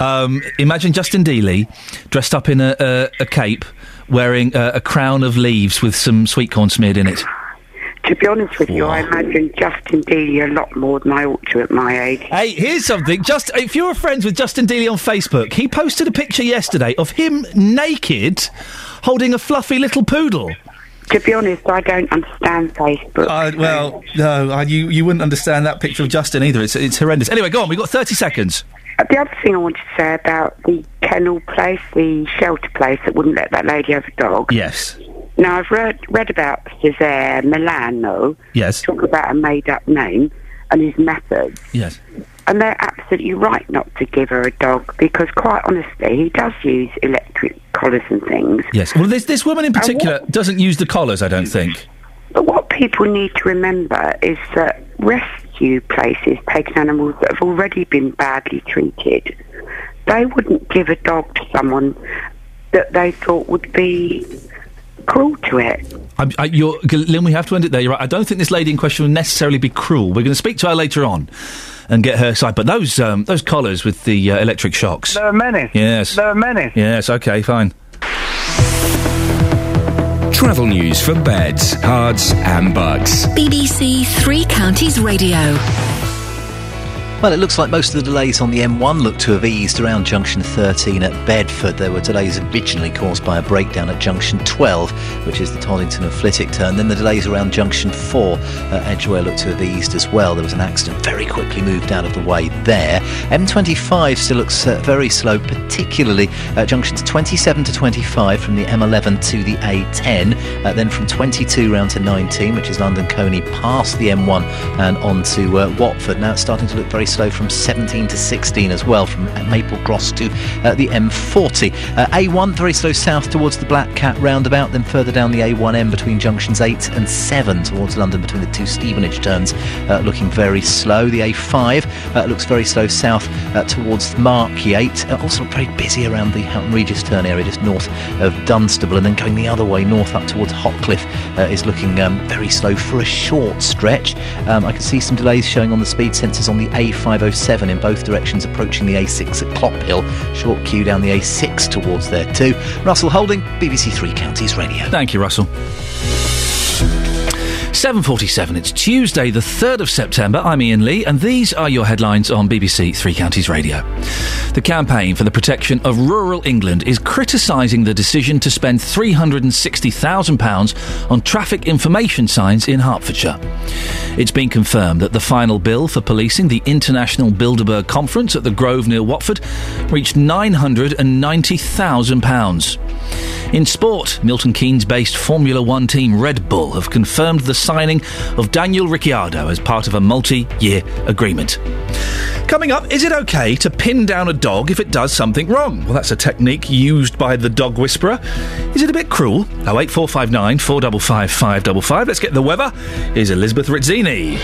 Speaker 4: Um, imagine Justin Dealey dressed up in a, a, a cape, wearing a, a crown of leaves with some sweet corn smeared in it.
Speaker 46: To be honest with you, I imagine Justin Dealey a lot more than I ought to at my age.
Speaker 4: Hey, here's something. Just if you're friends with Justin Dealey on Facebook, he posted a picture yesterday of him naked, holding a fluffy little poodle.
Speaker 46: To be honest, I don't understand Facebook.
Speaker 4: Uh, well, no, uh, you you wouldn't understand that picture of Justin either. It's it's horrendous. Anyway, go on. We've got thirty seconds.
Speaker 46: Uh, The other thing I wanted to say about the kennel place, the shelter place that wouldn't let that lady have a dog.
Speaker 4: Yes.
Speaker 46: Now, I've read, read about Cesare Milano.
Speaker 4: Yes.
Speaker 46: Talk about a made up name and his methods.
Speaker 4: Yes.
Speaker 46: And they're absolutely right not to give her a dog because, quite honestly, he does use electric collars and things.
Speaker 4: Yes. Well, this this woman in particular doesn't use the collars. I don't think.
Speaker 46: But what people need to remember is that rescue places take animals that have already been badly treated. They wouldn't give a dog to someone that they thought would be cruel to it.
Speaker 4: I, you're, Lynn, we have to end it there. You're right. I don't think this lady in question will necessarily be cruel. We're going to speak to her later on and get her side. But those um, those collars with the uh, electric shocks.
Speaker 47: There are many.
Speaker 4: Yes.
Speaker 47: There are many.
Speaker 4: Yes. Okay. Fine.
Speaker 6: Travel news for beds, cards, and Bucks.
Speaker 5: BBC Three Counties Radio.
Speaker 9: Well, it looks like most of the delays on the M1 look to have eased around junction 13 at Bedford. There were delays originally caused by a breakdown at junction 12, which is the Toddington and Flitwick turn. Then the delays around junction 4 at Edgware look to have eased as well. There was an accident very quickly moved out of the way there. M25 still looks uh, very slow, particularly at junctions 27 to 25 from the M11 to the A10. Uh, then from 22 round to 19, which is London Colney, past the M1 and on to uh, Watford. Now it's starting to look very slow from 17 to 16 as well, from Maple Cross to uh, the M40. Uh, A1 very slow south towards the Black Cat roundabout, then further down the A1M between junctions 8 and 7 towards London between the two Stevenage turns, uh, looking very slow. The A5 uh, looks very slow south uh, towards Markyate, uh, also very busy around the Houghton Regis turn area just north of Dunstable, and then going the other way north up towards Hockliffe is looking um, very slow for a short stretch. Um, I can see some delays showing on the speed sensors on the A507 in both directions approaching the A6 at Clophill. Short queue down the A6 towards there too. Russell Holding, BBC Three Counties Radio.
Speaker 4: Thank you, Russell. 7.47, it's Tuesday the 3rd of September. I'm Iain Lee, and these are your headlines on BBC Three Counties Radio. The campaign for the protection of rural England is criticising the decision to spend £360,000 on traffic information signs in Hertfordshire. It's been confirmed that the final bill for policing the International Bilderberg Conference at the Grove near Watford reached £990,000. In sport, Milton Keynes based Formula One team Red Bull have confirmed the signing of Daniel Ricciardo as part of a multi year agreement. Coming up, is it okay to pin down a dog if it does something wrong? Well, that's a technique used by the dog whisperer. Is it a bit cruel? 08459 455 555. Let's get the weather. Here's Elizabeth Rizzini.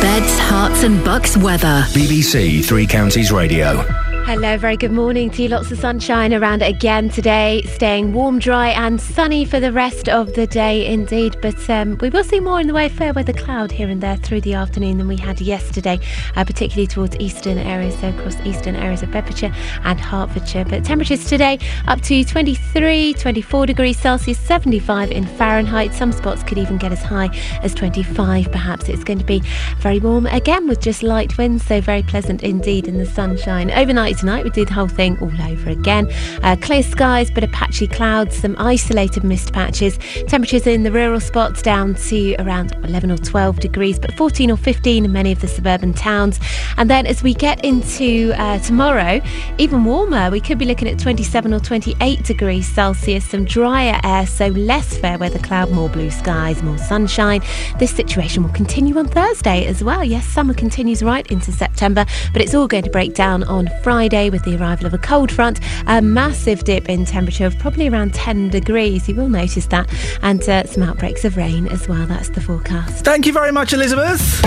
Speaker 5: Beds, Herts, and bucks weather.
Speaker 6: BBC Three Counties Radio.
Speaker 23: Hello, very good morning to you. Lots of sunshine around again today, staying warm, dry, and sunny for the rest of the day, indeed. But um, we will see more in the way of fair weather cloud here and there through the afternoon than we had yesterday, uh, particularly towards eastern areas, so across eastern areas of Bedfordshire and Hertfordshire. But temperatures today up to 23, 24 degrees Celsius, 75 in Fahrenheit. Some spots could even get as high as 25, perhaps. It's going to be very warm again with just light winds, so very pleasant indeed in the sunshine. Overnight tonight, we do the whole thing all over again. Uh, clear skies, bit of patchy clouds, some isolated mist patches. Temperatures in the rural spots down to around 11 or 12 degrees, but 14 or 15 in many of the suburban towns. And then as we get into uh, tomorrow, even warmer, we could be looking at 27 or 28 degrees Celsius, some drier air, so less fair weather cloud, more blue skies, more sunshine. This situation will continue on Thursday as well. Yes, summer continues right into September, but it's all going to break down on Friday with the arrival of a cold front, a massive dip in temperature of probably around 10 degrees. You will notice that, and uh, some outbreaks of rain as well. That's the forecast.
Speaker 4: Thank you very much, Elizabeth.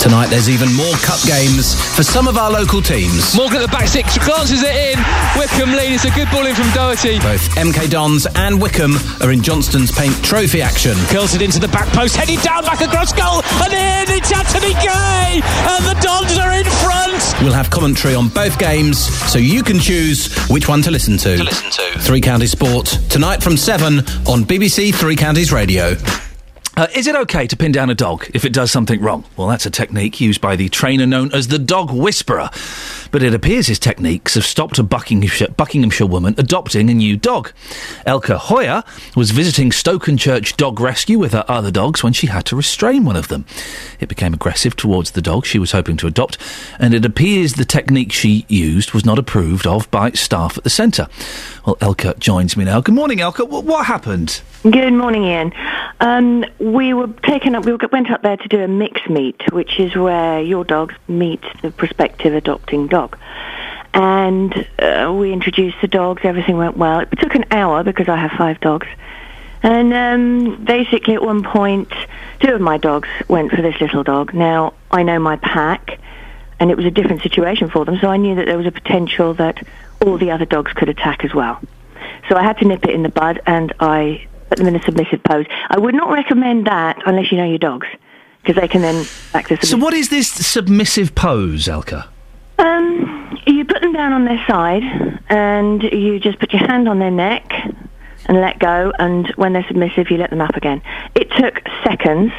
Speaker 12: Tonight there's even more cup games for some of our local teams.
Speaker 48: Morgan at the back six glances it in. Wycombe lead. It's a good ball in from Doherty.
Speaker 12: Both MK Dons and Wycombe are in Johnstone's Paint Trophy action.
Speaker 48: Curls it into the back post, headed down back across goal, and in it's Antony Kay, and the Dons are in front.
Speaker 12: We'll have commentary on both games, so you can choose which one to listen to.
Speaker 48: To listen to.
Speaker 12: Three Counties Sport tonight from seven on BBC Three Counties Radio.
Speaker 4: Uh, is it okay to pin down a dog if it does something wrong? Well, that's a technique used by the trainer known as the dog whisperer. But it appears his techniques have stopped a Buckinghamshire, Buckinghamshire woman adopting a new dog. Elka Hoyer was visiting Stokenchurch Dog Rescue with her other dogs when she had to restrain one of them. It became aggressive towards the dog she was hoping to adopt, and it appears the technique she used was not approved of by staff at the centre. Well, Elka joins me now. Good morning, Elka. What, what happened?
Speaker 29: Good morning, Iain. Um, we were taken up. We went up there to do a mix meet, which is where your dogs meet the prospective adopting dog. And uh, we introduced the dogs. Everything went well. It took an hour because I have five dogs. And um, basically, at one point, two of my dogs went for this little dog. Now I know my pack, and it was a different situation for them, so I knew that there was a potential that all the other dogs could attack as well. So I had to nip it in the bud, and I put them in a submissive pose. I would not recommend that unless you know your dogs, because they can then act as
Speaker 4: So, what is this submissive pose, Elka?
Speaker 29: Um, you put them down on their side, and you just put your hand on their neck and let go. And when they're submissive, you let them up again. It took seconds,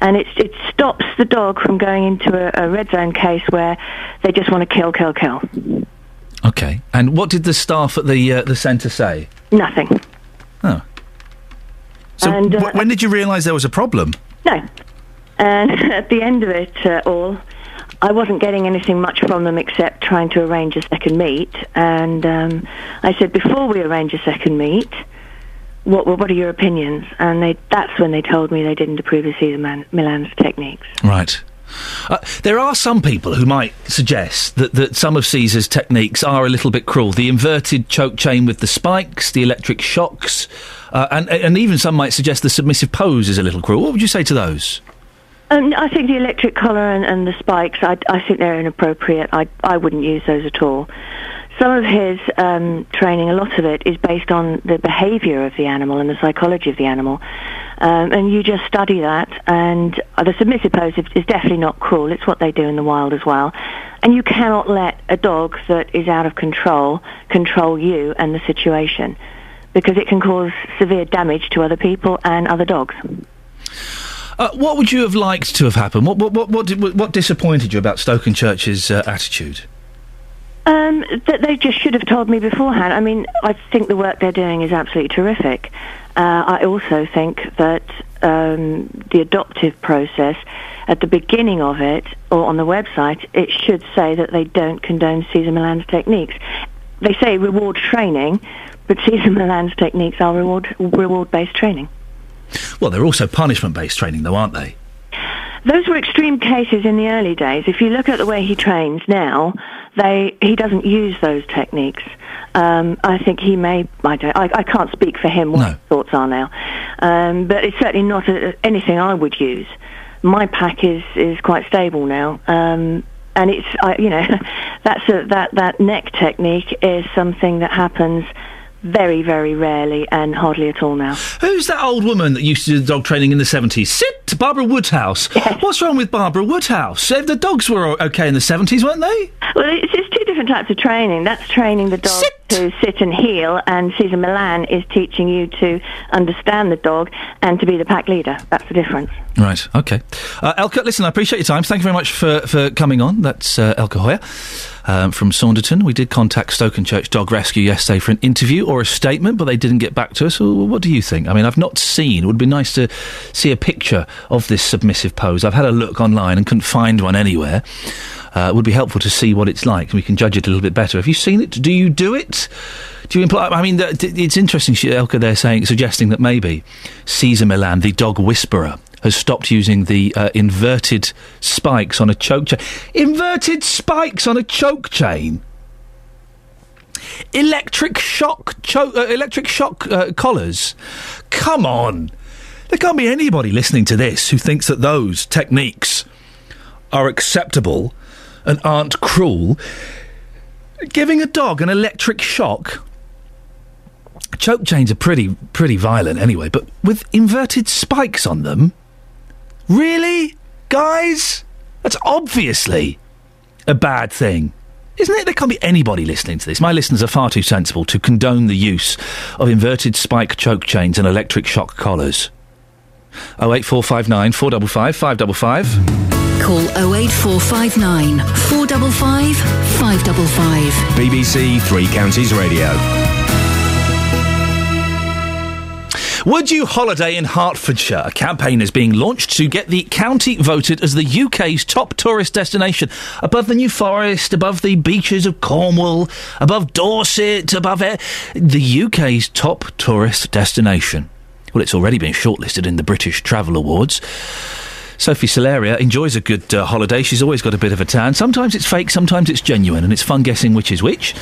Speaker 29: and it it stops the dog from going into a, a red zone case where they just want to kill, kill, kill.
Speaker 4: Okay. And what did the staff at the uh, the centre say?
Speaker 29: Nothing.
Speaker 4: So,
Speaker 29: And, uh,
Speaker 4: when did you realise there was a problem?
Speaker 29: No. And [LAUGHS] at the end of it uh, all, I wasn't getting anything much from them except trying to arrange a second meet. And um, I said, before we arrange a second meet, what, what are your opinions? And they, that's when they told me they didn't approve of Cesar Man- Millan's techniques.
Speaker 4: Right. Uh, there are some people who might suggest that, that some of Cesar's techniques are a little bit cruel. The inverted choke chain with the spikes, the electric shocks, uh, and, and even some might suggest the submissive pose is a little cruel. What would you say to those?
Speaker 29: Um, I think the electric collar and, and the spikes, I, I think they're inappropriate. I, I wouldn't use those at all. Some of his um, training, a lot of it, is based on the behaviour of the animal and the psychology of the animal. Um, and you just study that, and the submissive pose is, definitely not cruel. It's what they do in the wild as well. And you cannot let a dog that is out of control control you and the situation, because it can cause severe damage to other people and other dogs.
Speaker 4: Uh, what would you have liked to have happened? What what what what, what disappointed you about Stokenchurch's uh, attitude?
Speaker 29: Um, that they just should have told me beforehand. I mean, I think the work they're doing is absolutely terrific. Uh, I also think that um, the adoptive process, at the beginning of it, or on the website, it should say that they don't condone Cesar Millan's techniques. They say reward training, but [LAUGHS] Cesar Millan's techniques are reward reward based training.
Speaker 4: Well, they're also punishment based training, though, aren't they?
Speaker 29: Those were extreme cases in the early days. If you look at the way he trains now, they he doesn't use those techniques. Um, I think he may. I don't. I, I can't speak for him. What his thoughts are now, um, but it's certainly not a, anything I would use. My pack is is quite stable now, um, and it's I, you know [LAUGHS] that's a, that that neck technique is something that happens very very rarely and hardly at all now.
Speaker 4: Who's that old woman that used to do dog training in the 70s? Sit! Barbara Woodhouse. What's wrong with Barbara Woodhouse? The dogs were okay in the 70s, weren't they?
Speaker 29: Well, it's, just two different types of training. That's training the dog to sit and heel, and Cesar Millan is teaching you to understand the dog and to be the pack leader. That's the difference.
Speaker 4: Right, okay. Uh, Elka, listen, I appreciate your time. Thank you very much for, for coming on. That's uh, Elka Hoyer um, from Saunderton. We did contact Stokenchurch Dog Rescue yesterday for an interview or a statement, but they didn't get back to us. Well, what do you think? I mean, I've not seen, it would be nice to see a picture of this submissive pose. I've had a look online and couldn't find one anywhere. Uh, it would be helpful to see what it's like we can judge it a little bit better. Have you seen it? Do you do it? Do you imply? I mean, it's interesting, Elka, there saying, suggesting that maybe Cesar Millan, the dog whisperer, has stopped using the uh, inverted spikes on a choke chain. Inverted spikes on a choke chain. Electric shock, cho- uh, electric shock uh, collars. Come on, there can't be anybody listening to this who thinks that those techniques are acceptable and aren't cruel, giving a dog an electric shock. Choke chains are pretty pretty violent anyway, but with inverted spikes on them, really, guys, that's obviously a bad thing. Isn't it? There can't be anybody listening to this. My listeners are far too sensible to condone the use of inverted spike choke chains and electric shock collars. 08459 455 555.
Speaker 5: Call 08459 455 555.
Speaker 6: BBC Three Counties Radio.
Speaker 4: Would you holiday in Hertfordshire? A campaign is being launched to get the county voted as the UK's top tourist destination, above the New Forest, above the beaches of Cornwall, above Dorset, above e- the UK's top tourist destination. Well, it's already been shortlisted in the British Travel Awards. Sophie Solaria enjoys a good uh, holiday. She's always got a bit of a tan. Sometimes it's fake, sometimes it's genuine, and it's fun guessing which is which.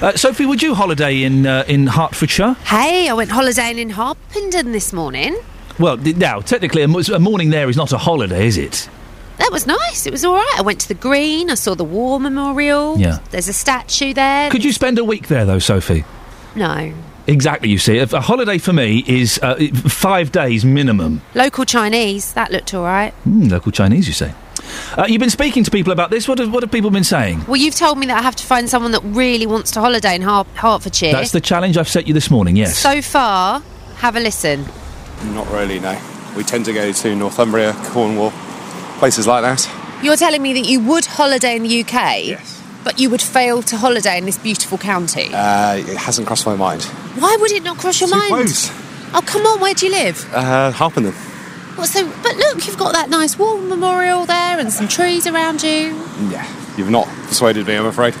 Speaker 4: Uh, Sophie, would you holiday in uh, in Hertfordshire?
Speaker 19: Hey, I went holidaying in Harpenden this morning.
Speaker 4: Well, th- now technically, a, a morning there is not a holiday, is it?
Speaker 19: That was nice. It was all right. I went to the Green. I saw the War Memorial.
Speaker 4: Yeah.
Speaker 19: There's a statue there.
Speaker 4: Could you spend a week there, though, Sophie?
Speaker 19: No.
Speaker 4: Exactly. You see, a, a holiday for me is uh, five days minimum.
Speaker 19: Local Chinese. That looked all right.
Speaker 4: Mm, local Chinese, you say. Uh, you've been speaking to people about this. What have, what have people been saying?
Speaker 19: Well, you've told me that I have to find someone that really wants to holiday in Hert- Hertfordshire.
Speaker 4: That's the challenge I've set you this morning. Yes.
Speaker 19: So far, have a listen.
Speaker 49: Not really, no. We tend to go to Northumbria, Cornwall, places like that.
Speaker 19: You're telling me that you would holiday in the UK? Yes. But you would fail to holiday in this beautiful county?
Speaker 49: Uh, it hasn't crossed my mind.
Speaker 19: Why would it not cross your
Speaker 49: Too
Speaker 19: mind?
Speaker 49: close.
Speaker 19: Oh, come on, where do you live?
Speaker 49: Uh, Harpenden.
Speaker 19: What, so, but look, you've got that nice war memorial there and some trees around you.
Speaker 49: Yeah, you've not persuaded me, I'm afraid.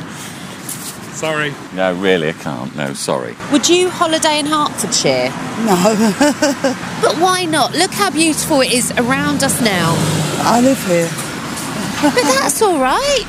Speaker 49: Sorry.
Speaker 50: No, really, I can't. No, sorry.
Speaker 19: Would you holiday in Hertfordshire?
Speaker 51: No. [LAUGHS]
Speaker 19: But why not? Look how beautiful it is around us now.
Speaker 51: I live here.
Speaker 19: But that's all right.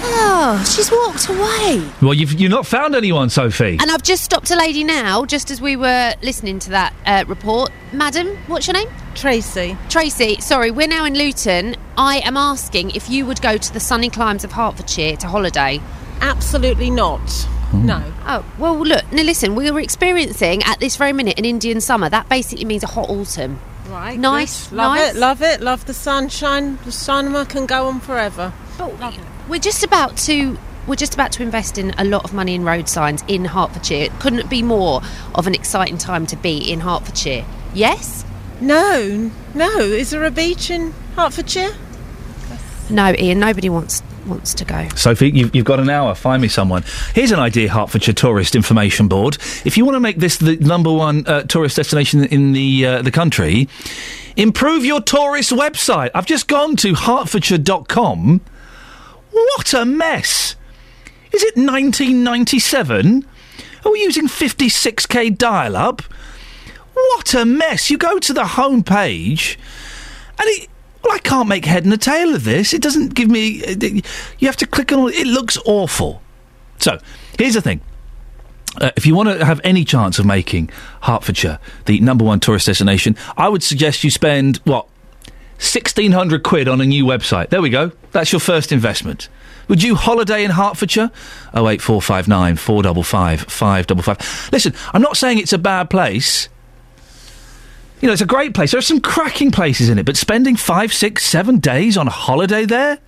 Speaker 19: Oh, she's walked away.
Speaker 4: Well, you've you've not found anyone, Sophie.
Speaker 19: And I've just stopped a lady now, just as we were listening to that uh, report. Madam, what's your name?
Speaker 52: Tracy.
Speaker 19: Tracy, sorry, we're now in Luton. I am asking if you would go to the sunny climes of Hertfordshire to holiday.
Speaker 52: Absolutely not. No.
Speaker 19: Oh, well, look, now listen, we were experiencing at this very minute an Indian summer. That basically means a hot autumn.
Speaker 52: Right.
Speaker 19: Nice,
Speaker 52: good. Love
Speaker 19: nice.
Speaker 52: it, love it, love the sunshine. The summer can go on forever.
Speaker 19: But we're just about to we're just about to invest in a lot of money in road signs in Hertfordshire. Couldn't it be more of an exciting time to be in Hertfordshire? Yes?
Speaker 52: No, no. Is there a beach in Hertfordshire?
Speaker 19: No, Iain, nobody wants wants to go.
Speaker 4: Sophie, you've, you've got an hour. Find me someone. Here's an idea, Hertfordshire Tourist Information Board. If you want to make this the number one uh, tourist destination in the uh, the country, improve your tourist website. I've just gone to hertfordshire.com. What a mess! Is it 1997? Are we using 56k dial up? What a mess! You go to the home page, and it. Well, I can't make head and a tail of this. It doesn't give me. You have to click on. It looks awful. So here's the thing. Uh, if you want to have any chance of making Hertfordshire the number one tourist destination, I would suggest you spend what sixteen hundred quid on a new website. There we go. That's your first investment. Would you holiday in Hertfordshire? Oh eight four five nine four double five five double five. Listen, I'm not saying it's a bad place. You know, it's a great place. There are some cracking places in it, but spending five, six, seven days on a holiday there,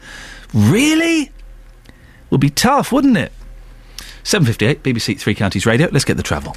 Speaker 4: really, would be tough, wouldn't it? 758 BBC Three Counties Radio. Let's get the travel.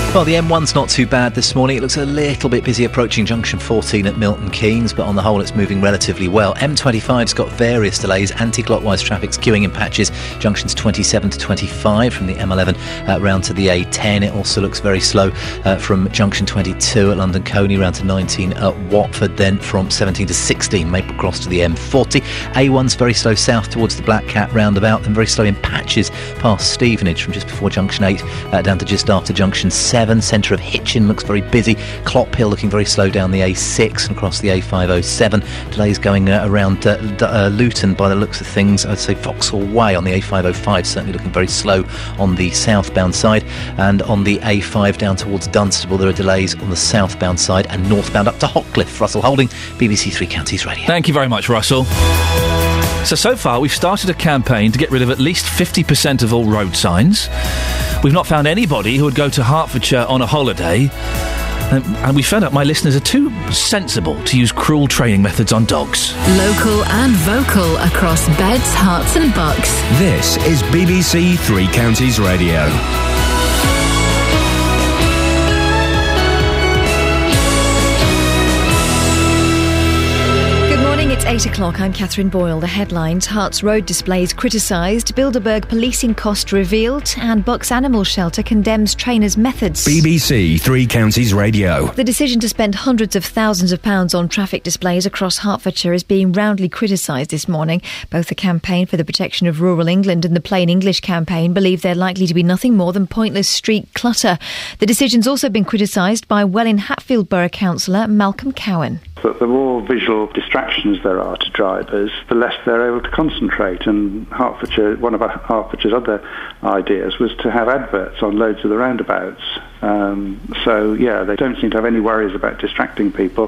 Speaker 9: Well, the M1's not too bad this morning. It looks a little bit busy approaching junction 14 at Milton Keynes, but on the whole, it's moving relatively well. M25's got various delays. Anti clockwise traffic's queuing in patches, junctions 27 to 25 from the M11 uh, round to the A10. It also looks very slow uh, from junction 22 at London Colney round to 19 at Watford, then from 17 to 16 Maple Cross to the M40. A1's very slow south towards the Black Cat roundabout, then very slow in patches past Stevenage from just before junction 8 uh, down to just after junction 7. A7. Centre of Hitchin looks very busy. Clophill looking very slow down the A6 and across the A507. Delays going uh, around uh, uh, Luton by the looks of things. I'd say Vauxhall Way on the A505 certainly looking very slow on the southbound side. And on the A5 down towards Dunstable, there are delays on the southbound side and northbound up to Hockliffe. Russell Holding, BBC Three Counties Radio.
Speaker 4: Thank you very much, Russell. So, so far, we've started a campaign to get rid of at least 50% of all road signs. We've not found anybody who would go to Hertfordshire on a holiday. And, and we found out my listeners are too sensible to use cruel training methods on dogs.
Speaker 5: Local and vocal across beds, Herts, and bucks.
Speaker 6: This is BBC Three Counties Radio.
Speaker 2: 8 o'clock. I'm Catherine Boyle. The headlines Herts Road displays criticised, Bilderberg policing cost revealed, and Bucks Animal Shelter condemns trainers' methods.
Speaker 6: BBC Three Counties Radio.
Speaker 2: The decision to spend hundreds of thousands of pounds on traffic displays across Hertfordshire is being roundly criticised this morning. Both the Campaign for the Protection of Rural England and the Plain English campaign believe they're likely to be nothing more than pointless street clutter. The decision's also been criticised by Welwyn Hatfield Borough Councillor Malcolm Cowan.
Speaker 53: That the more visual distractions there are to drivers, the less they're able to concentrate. And Hertfordshire, one of Hertfordshire's other ideas was to have adverts on loads of the roundabouts. Um, so yeah, they don't seem to have any worries about distracting people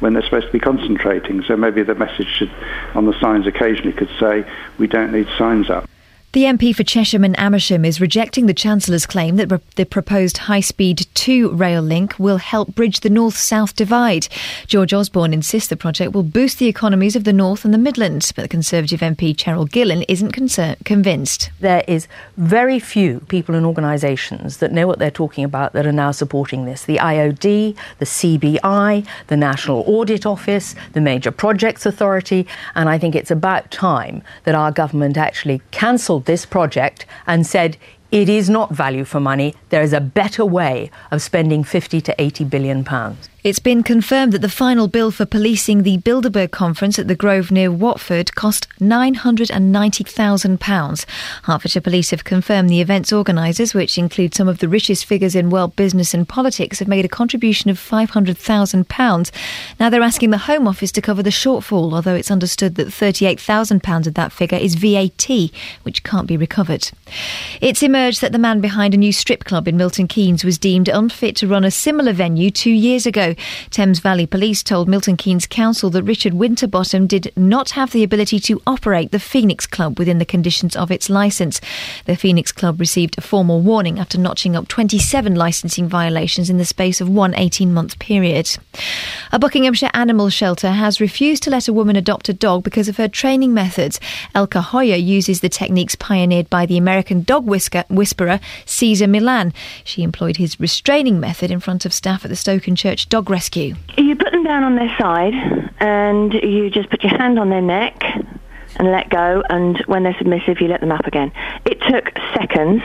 Speaker 53: when they're supposed to be concentrating. So maybe the message should, on the signs occasionally could say, "We don't need signs up."
Speaker 2: The MP for Chesham and Amersham is rejecting the Chancellor's claim that the proposed high speed 2 rail link will help bridge the north south divide. George Osborne insists the project will boost the economies of the North and the Midlands, but the Conservative MP Cheryl Gillan isn't concern- convinced.
Speaker 54: There is very few people and organisations that know what they're talking about that are now supporting this. The IOD, the CBI, the National Audit Office, the Major Projects Authority, and I think it's about time that our government actually cancelled this project and said it is not value for money. There is a better way of spending 50 to 80 billion pounds.
Speaker 2: It's been confirmed that the final bill for policing the Bilderberg conference at the Grove near Watford cost £990,000. Hertfordshire Police have confirmed the event's organisers, which include some of the richest figures in world business and politics, have made a contribution of £500,000. Now they're asking the Home Office to cover the shortfall, although it's understood that £38,000 of that figure is VAT, which can't be recovered. It's emerged that the man behind a new strip club in Milton Keynes was deemed unfit to run a similar venue two years ago. Thames Valley Police told Milton Keynes Council that Richard Winterbottom did not have the ability to operate the Phoenix Club within the conditions of its licence. The Phoenix Club received a formal warning after notching up 27 licensing violations in the space of one 18 month period. A Buckinghamshire animal shelter has refused to let a woman adopt a dog because of her training methods. Elka Hoyer uses the techniques pioneered by the American dog whisker, whisperer Cesar Millan. She employed his restraining method in front of staff at the Stokenchurch Dog Rescue.
Speaker 55: You put them down on their side and you just put your hand on their neck and let go and when they're submissive you let them up again. It took seconds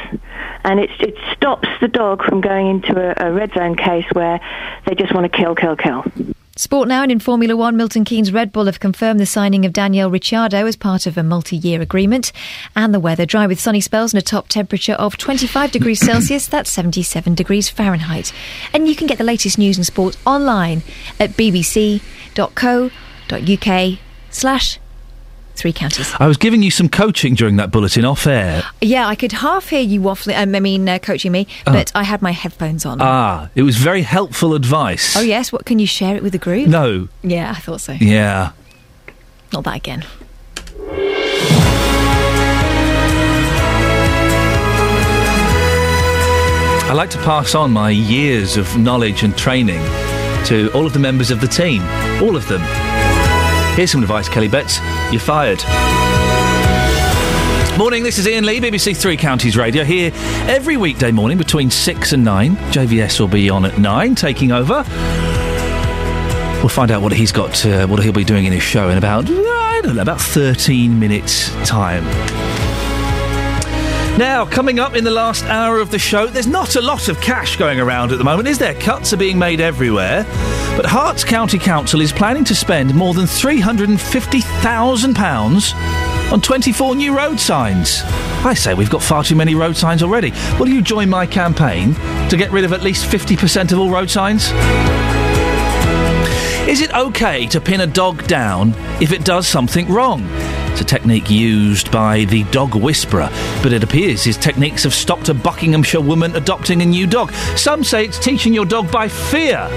Speaker 55: and it, it stops the dog from going into a, a red zone case where they just want to kill, kill, kill.
Speaker 2: Sport now and in Formula One, Milton Keynes Red Bull have confirmed the signing of Daniel Ricciardo as part of a multi-year agreement. And the weather dry with sunny spells and a top temperature of 25 degrees Celsius, that's 77 degrees Fahrenheit. And you can get the latest news and sport online at bbc.co.uk slash three counties.
Speaker 4: I was giving you some coaching during that bulletin off air.
Speaker 2: Yeah, I could half hear you waffling, um, I mean, uh, coaching me,
Speaker 4: Oh.
Speaker 2: but I had my headphones on.
Speaker 4: Ah, it was very helpful advice.
Speaker 2: oh, yes, what can you share it with the group?
Speaker 4: No.
Speaker 2: Yeah, I thought so.
Speaker 4: Yeah.
Speaker 2: Not that again.
Speaker 4: I like to pass on my years of knowledge and training to all of the members of the team. All of them. Here's some advice, Kelly Betts. You're fired. Morning, this is Iain Lee, BBC Three Counties Radio, here every weekday morning between 6 and 9. JVS will be on at 9, taking over. We'll find out what he's got, uh, what he'll be doing in his show in about, I don't know, about 13 minutes' time. Now, coming up in the last hour of the show, there's not a lot of cash going around at the moment, is there? Cuts are being made everywhere. But Herts County Council is planning to spend more than £350,000 on 24 new road signs. I say we've got far too many road signs already. Will you join my campaign to get rid of at least 50% of all road signs? Is it okay to pin a dog down if it does something wrong? It's a technique used by the dog whisperer, but it appears his techniques have stopped a Buckinghamshire woman adopting a new dog. Some say it's teaching your dog by fear.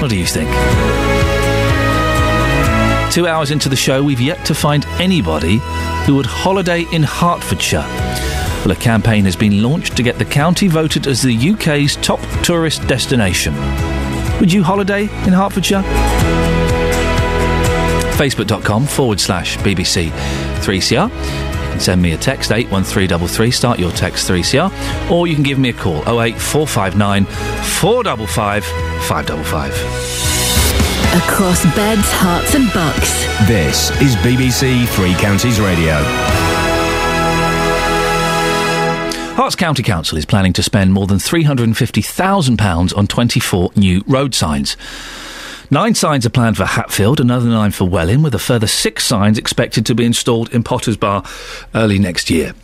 Speaker 4: What do you think? Two hours into the show, we've yet to find anybody who would holiday in Hertfordshire. Well, a campaign has been launched to get the county voted as the UK's top tourist destination. Would you holiday in Hertfordshire? Facebook.com forward slash BBC 3CR. You can send me a text 81333, start your text 3CR, or you can give me a call 08459 455 555.
Speaker 5: Across beds, Herts, and bucks.
Speaker 6: This is BBC Three Counties Radio.
Speaker 4: Herts County Council is planning to spend more than £350,000 on 24 new road signs. Nine signs are planned for Hatfield, another nine for Welwyn, with a further six signs expected to be installed in Potters Bar early next year.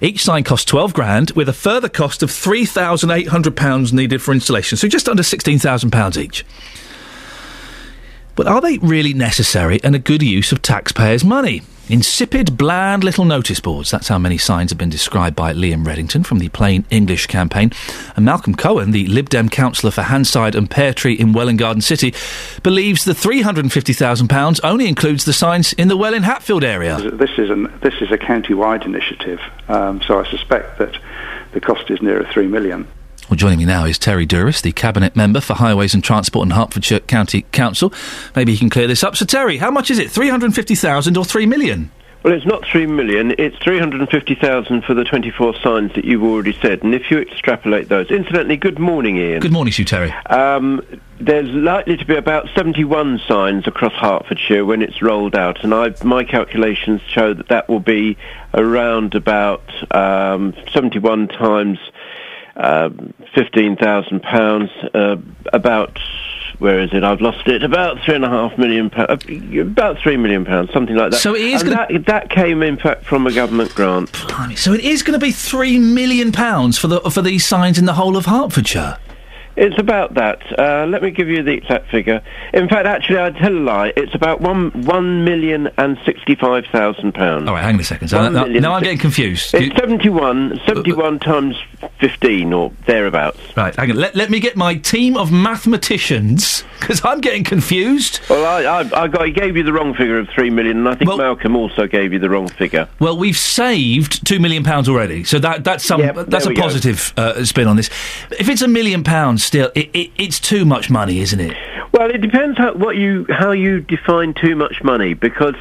Speaker 4: Each sign costs 12 grand, with a further cost of £3,800 needed for installation, so just under £16,000 each. But are they really necessary and a good use of taxpayers' money? Insipid, bland little notice boards. That's how many signs have been described by Liam Reddington from the Plain English campaign. And Malcolm Cowan, the Lib Dem councillor for Handside and Pear Tree in Welwyn Garden City, believes the £350,000 only includes the signs in the Welwyn Hatfield area.
Speaker 53: This is, an, this is a county-wide initiative, um, so I suspect that the cost is nearer three million.
Speaker 4: Well, joining me now is Terry Douris, the Cabinet Member for Highways and Transport and Hertfordshire County Council. Maybe he can clear this up. So, Terry, how much is it? 350,000 or 3 million?
Speaker 56: Well, it's not three million. It's three hundred and fifty thousand for the twenty-four signs that you've already said. And if you extrapolate those, incidentally, good morning, Iain.
Speaker 4: Good morning to you, Terry.
Speaker 56: Um, there's likely to be about seventy-one signs across Hertfordshire when it's rolled out, and I, my calculations show that that will be around about um, seventy-one times uh, fifteen thousand pounds. Uh, about where is it? I've lost it. About three and a half million pounds. About three million pounds, something like that.
Speaker 4: So it is gonna-
Speaker 56: that, that came in fact from a government grant.
Speaker 4: Blimey, So it is going to be three million pounds for the for these signs in the whole of Hertfordshire.
Speaker 56: It's about that. Uh, let me give you the exact figure. In fact, actually, I'd tell a lie. It's about one one million and sixty-five thousand pounds.
Speaker 4: All right, hang on a second. So now, now I'm getting confused.
Speaker 56: It's 71, 71 times 15 or thereabouts.
Speaker 4: Right, hang on. Let, let me get my team of mathematicians [LAUGHS] because I'm getting confused.
Speaker 56: Well, I, I, I, got, I gave you the wrong figure of 3 million, and I think Malcolm also gave you the wrong figure.
Speaker 4: Well, we've saved two million pounds already, so that that's some
Speaker 56: Yep,
Speaker 4: that's a positive uh, spin on this. If it's a million pounds, still, it, it, it's too much money, isn't it?
Speaker 56: Well, it depends how what you how you define too much money. Because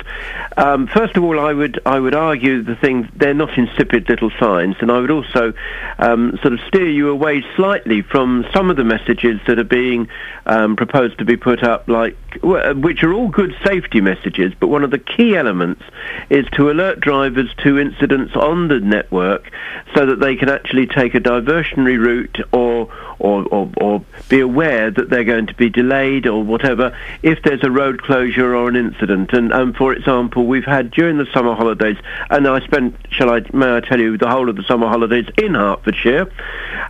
Speaker 56: um, first of all, I would I would argue the thing they're not insipid little signs, and I would also um, sort of steer you away slightly from some of the messages that are being um, proposed to be put up, like which are all good safety messages. But one of the key elements is to alert drivers to incidents on the network, so that they can actually take a diversionary route or or, or, or be aware that they're going to be delayed or whatever if there's a road closure or an incident. And, um, for example, we've had during the summer holidays, and I spent, shall I, may I tell you, the whole of the summer holidays in Hertfordshire.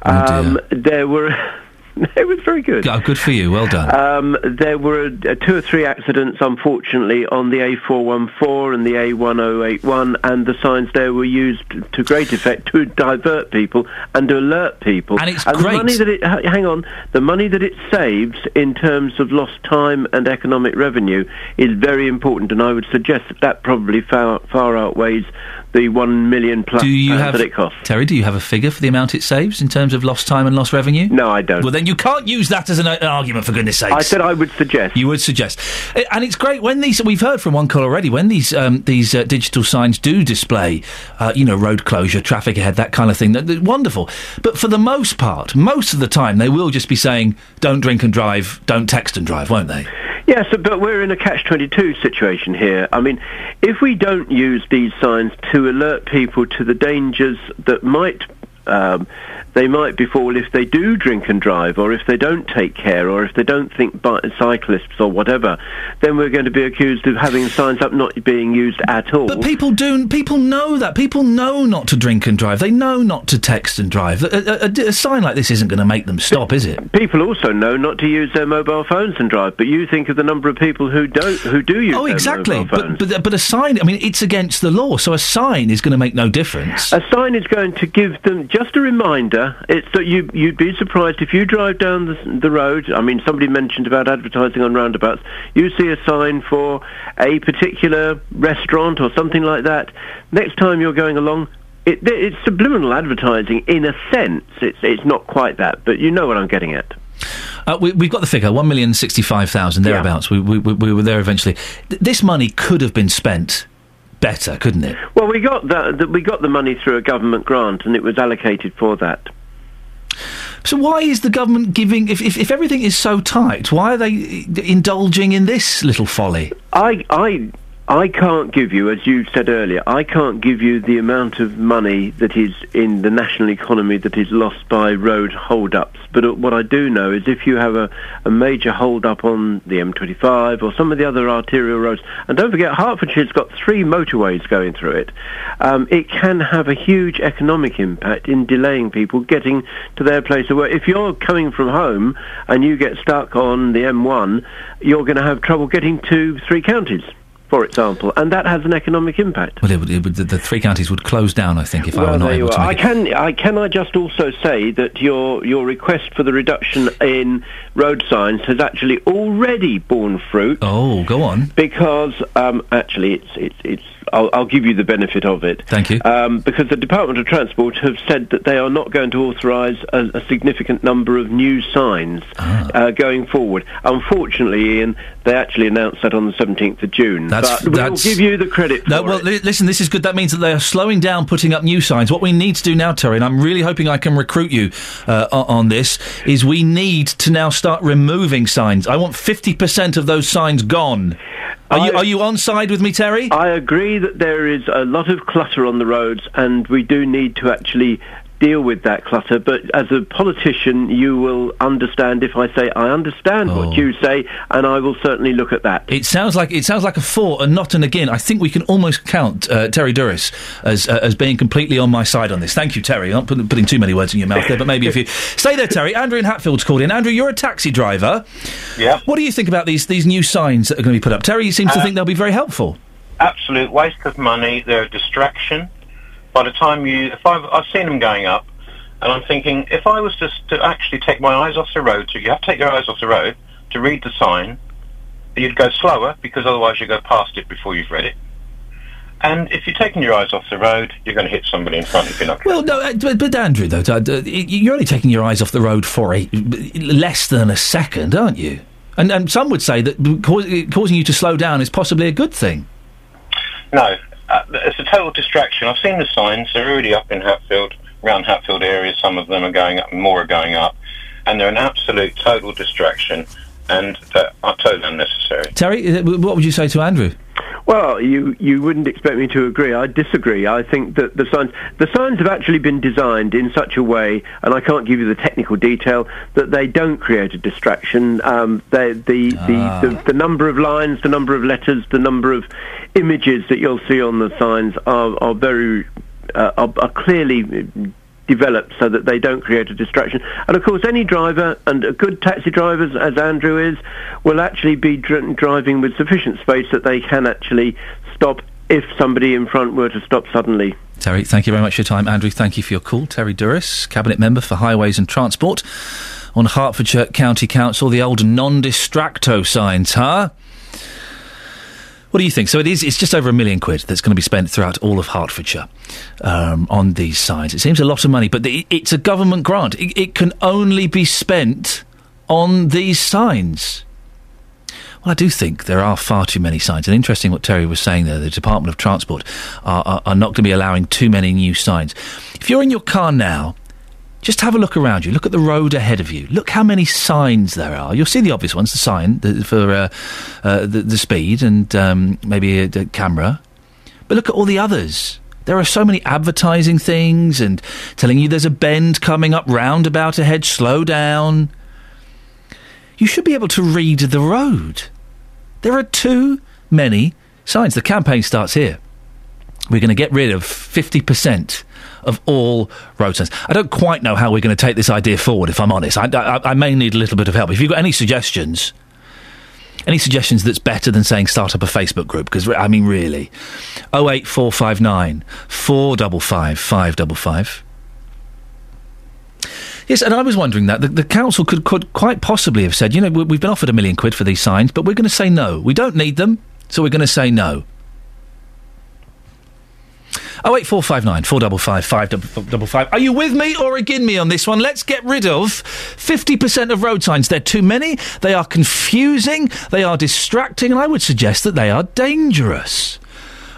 Speaker 56: Oh um, there were. [LAUGHS] [LAUGHS] It was very good.
Speaker 4: Oh, good for you. Well done.
Speaker 56: Um, there were uh, two or three accidents, unfortunately, on the A414 and the A1081, and the signs there were used to great effect to divert people and to alert people.
Speaker 4: And it's
Speaker 56: the
Speaker 4: great.
Speaker 56: money that it, hang on, the money that it saves in terms of lost time and economic revenue is very important, and I would suggest that that probably far, far outweighs the one million plus
Speaker 4: do you
Speaker 56: pounds
Speaker 4: have
Speaker 56: that it costs.
Speaker 4: Terry? Do you have a figure for the amount it saves in terms of lost time and lost revenue?
Speaker 56: No, I don't.
Speaker 4: Well, then you can't use that as an, an argument for goodness' sakes.
Speaker 56: I said I would suggest.
Speaker 4: You would suggest, Uh, and it's great when these. We've heard from one call already. When these um, these uh, digital signs do display, uh, you know, road closure, traffic ahead, that kind of thing. That, that- wonderful. But for the most part, most of the time, they will just be saying, "Don't drink and drive, don't text and drive," won't they?
Speaker 56: Yes, but we're in a catch-22 situation here. I mean, if we don't use these signs to alert people to the dangers that might um, they might befall if they do drink and drive, or if they don't take care, or if they don't think bi- cyclists or whatever. Then we're going to be accused of having signs up not being used at all.
Speaker 4: But people do. People know that. People know not to drink and drive. They know not to text and drive. A, a- a- a sign like this isn't going to make them stop, is it?
Speaker 56: People also know not to use their mobile phones and drive, but you think of the number of people who don't, who do use.
Speaker 4: Oh,
Speaker 56: their
Speaker 4: exactly. But, but but a sign. I mean, it's against the law, so a sign is going to make no difference.
Speaker 56: A sign is going to give them just a reminder. It's that you you'd be surprised if you drive down the, the road. I mean, somebody mentioned about advertising on roundabouts. You see a sign for a particular restaurant or something like that. Next time you're going along. It, it's subliminal advertising in a sense. It's it's not quite that, but you know what I'm getting at.
Speaker 4: Uh, we, we've got the figure one million sixty-five thousand thereabouts. We, we, we, we were there eventually. Th- this money could have been spent better, couldn't it?
Speaker 56: Well, we got the, the we got the money through a government grant, and it was allocated for that.
Speaker 4: So why is the government giving? If, if, if everything is so tight, why are they uh, indulging in this little folly?
Speaker 56: I I I can't give you, as you said earlier, I can't give you the amount of money that is in the national economy that is lost by road hold-ups. But uh, what I do know is if you have a, a major hold-up on the M25 or some of the other arterial roads, and don't forget Hertfordshire's got three motorways going through it, um, it can have a huge economic impact in delaying people getting to their place of work. If you're coming from home and you get stuck on the M1, you're going to have trouble getting to three counties for example, and that has an economic impact.
Speaker 4: Well, it would, it would, the, three counties would close down, I think, if I were not able to
Speaker 56: are. I
Speaker 4: make it.
Speaker 56: can, I can I just also say that your your request for the reduction in road signs has actually already borne fruit.
Speaker 4: Oh, go on.
Speaker 56: Because um, actually, it's it's it's. I'll, I'll give you the benefit of it.
Speaker 4: Thank you.
Speaker 56: Um, because the Department of Transport have said that they are not going to authorise a, a significant number of new signs
Speaker 4: Ah.
Speaker 56: uh, going forward. Unfortunately, Iain, they actually announced that on the 17th of June.
Speaker 4: That's-
Speaker 56: but we'll give you the credit for
Speaker 4: No, well, li- listen, this is good. That means that they are slowing down putting up new signs. What we need to do now, Terry, and I'm really hoping I can recruit you uh, on this, is we need to now start removing signs. I want 50% of those signs gone. Are you, are you on side with me, Terry?
Speaker 56: I agree that there is a lot of clutter on the roads, and we do need to actually deal with that clutter. But as a politician, you will understand if I say I understand
Speaker 4: Oh.
Speaker 56: what you say, and I will certainly look at that.
Speaker 4: It sounds like it sounds like a for and not an again. I think we can almost count uh, Terry Douris as uh, as being completely on my side on this. Thank you, Terry. I'm not putting, putting too many words in your mouth there, but maybe if you [LAUGHS] stay there, Terry. Andrew in Hatfield's called in. Andrew, you're a taxi driver.
Speaker 57: Yeah.
Speaker 4: What do you think about these these new signs that are going to be put up? Terry seems to
Speaker 57: Uh,
Speaker 4: think they'll be very helpful.
Speaker 57: Absolute waste of money. They're a distraction. By the time you, if I've, I've seen them going up, and I'm thinking, if I was just to actually take my eyes off the road, so you have to take your eyes off the road to read the sign, you'd go slower because otherwise you go past it before you've read it. And if you're taking your eyes off the road, you're going to hit somebody in front if you're not.
Speaker 4: Well, no, uh, but, but Andrew, though, uh, uh, you're only taking your eyes off the road for a less than a second, aren't you? And and some would say that causing you to slow down is possibly a good thing.
Speaker 57: No, uh, it's a total distraction. I've seen the signs; they're already up in Hatfield, around Hatfield area. Some of them are going up, and more are going up, and they're an absolute total distraction, and uh, are totally unnecessary.
Speaker 4: Terry, uh, what would you say to Andrew?
Speaker 56: Well, you you wouldn't expect me to agree. I disagree. I think that the signs the signs have actually been designed in such a way, and I can't give you the technical detail that they don't create a distraction. Um, they, the,
Speaker 4: Ah.
Speaker 56: the, the the number of lines, the number of letters, the number of images that you'll see on the signs are are very uh, are, are clearly developed so that they don't create a distraction. And of course, any driver and a good taxi drivers, as Andrew is, will actually be dr- driving with sufficient space that they can actually stop if somebody in front were to stop suddenly.
Speaker 4: Terry, thank you very much for your time. Andrew, thank you for your call. Terry Douris, Cabinet Member for Highways and Transport on Hertfordshire County Council, the old non-distracto signs, huh? What do you think? So it is. It's just over a million quid that's going to be spent throughout all of Hertfordshire um, on these signs. It seems a lot of money, but the, it's a government grant. It, it can only be spent on these signs. Well, I do think there are far too many signs. And interesting what Terry was saying there. The Department of Transport are, are, are not going to be allowing too many new signs. If you're in your car now, just have a look around you. Look at the road ahead of you. Look how many signs there are. You'll see the obvious ones: the sign for uh, uh, the, the speed and um, maybe a, a camera. But look at all the others. There are so many advertising things and telling you there's a bend coming up roundabout ahead, slow down. You should be able to read the road. There are too many signs. The campaign starts here. We're going to get rid of 50% of all road signs. I don't quite know how we're going to take this idea forward, if I'm honest. I, I, I may need a little bit of help. If you've got any suggestions, any suggestions that's better than saying start up a Facebook group? Because, I mean, really. 08459 455 555. Yes, and I was wondering that. The, the council could, could quite possibly have said, you know, we- we've been offered a million quid for these signs, but we're going to say no. We don't need them, so we're going to say no. 08459 455 555. Are you with me or against me on this one? Let's get rid of 50% of road signs. They're too many, they are confusing, they are distracting, and I would suggest that they are dangerous.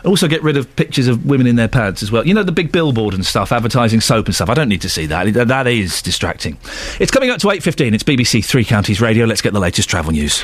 Speaker 4: Also, get rid of pictures of women in their pads as well. You know, the big billboard and stuff, advertising soap and stuff. I don't need to see that. That is distracting. It's coming up to 8.15. It's BBC Three Counties Radio. Let's get the latest travel news.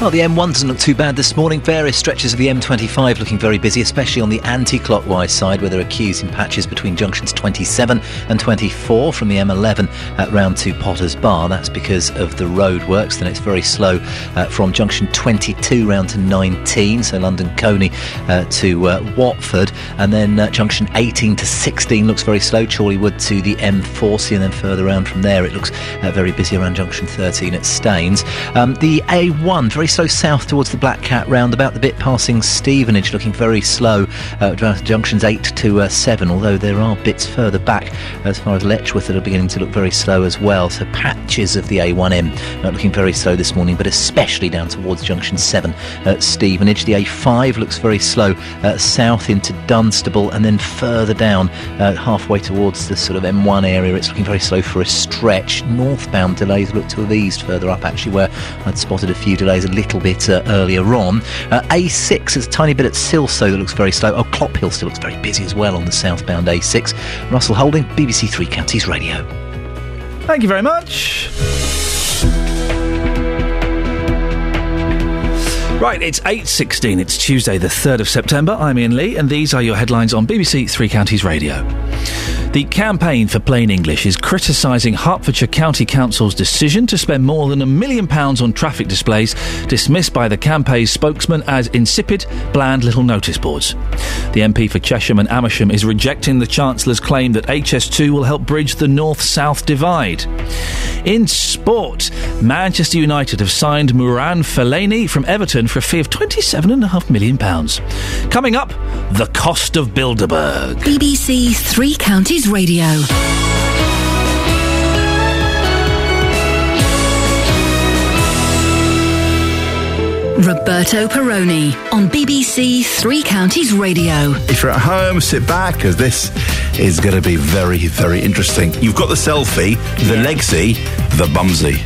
Speaker 9: Well, the M1 doesn't look too bad this morning. Various stretches of the M25 looking very busy, especially on the anti-clockwise side, where there are queues in patches between junctions 27 and 24 from the M11 at round to Potters Bar. That's because of the roadworks. Then it's very slow uh, from junction 22 round to 19, so London Colney uh, to uh, Watford, and then uh, junction 18 to 16 looks very slow. Chorleywood to the M40, and then further around from there, it looks uh, very busy around junction 13 at Staines. Um, the A1 very slow south towards the Black Cat roundabout, the bit passing Stevenage looking very slow uh, junctions 8 to uh, 7, although there are bits further back as far as Letchworth that are beginning to look very slow as well. So patches of the A1M uh, looking very slow this morning, but especially down towards junction 7 at Stevenage. The A5 looks very slow uh, south into Dunstable and then further down uh, halfway towards the sort of M1 area. It's looking very slow for a stretch. Northbound delays look to have eased further up actually, where I'd spotted a few delays a little bit uh, earlier on. Uh, A6 is a tiny bit at Silsoe that looks very slow. Oh, Clophill still looks very busy as well on the southbound A6. Russell Holding, BBC Three Counties Radio.
Speaker 4: Thank you very much. Right, it's 8.16. It's Tuesday, the 3rd of September. I'm Iain Lee, and these are your headlines on BBC Three Counties Radio. The campaign for plain English is criticising Hertfordshire County Council's decision to spend more than a million pounds on traffic displays, dismissed by the campaign's spokesman as insipid, bland little notice boards. The MP for Chesham and Amersham is rejecting the Chancellor's claim that HS2 will help bridge the north-south divide. In sport, Manchester United have signed Marouane Fellaini from Everton for a fee of £27.5 million. Coming up, the cost of Bilderberg.
Speaker 5: BBC Three Counties Radio. Roberto Perrone on BBC Three Counties Radio.
Speaker 58: If you're at home, sit back because this is going to be very, very interesting. You've got the selfie, the legsy, the bumsy.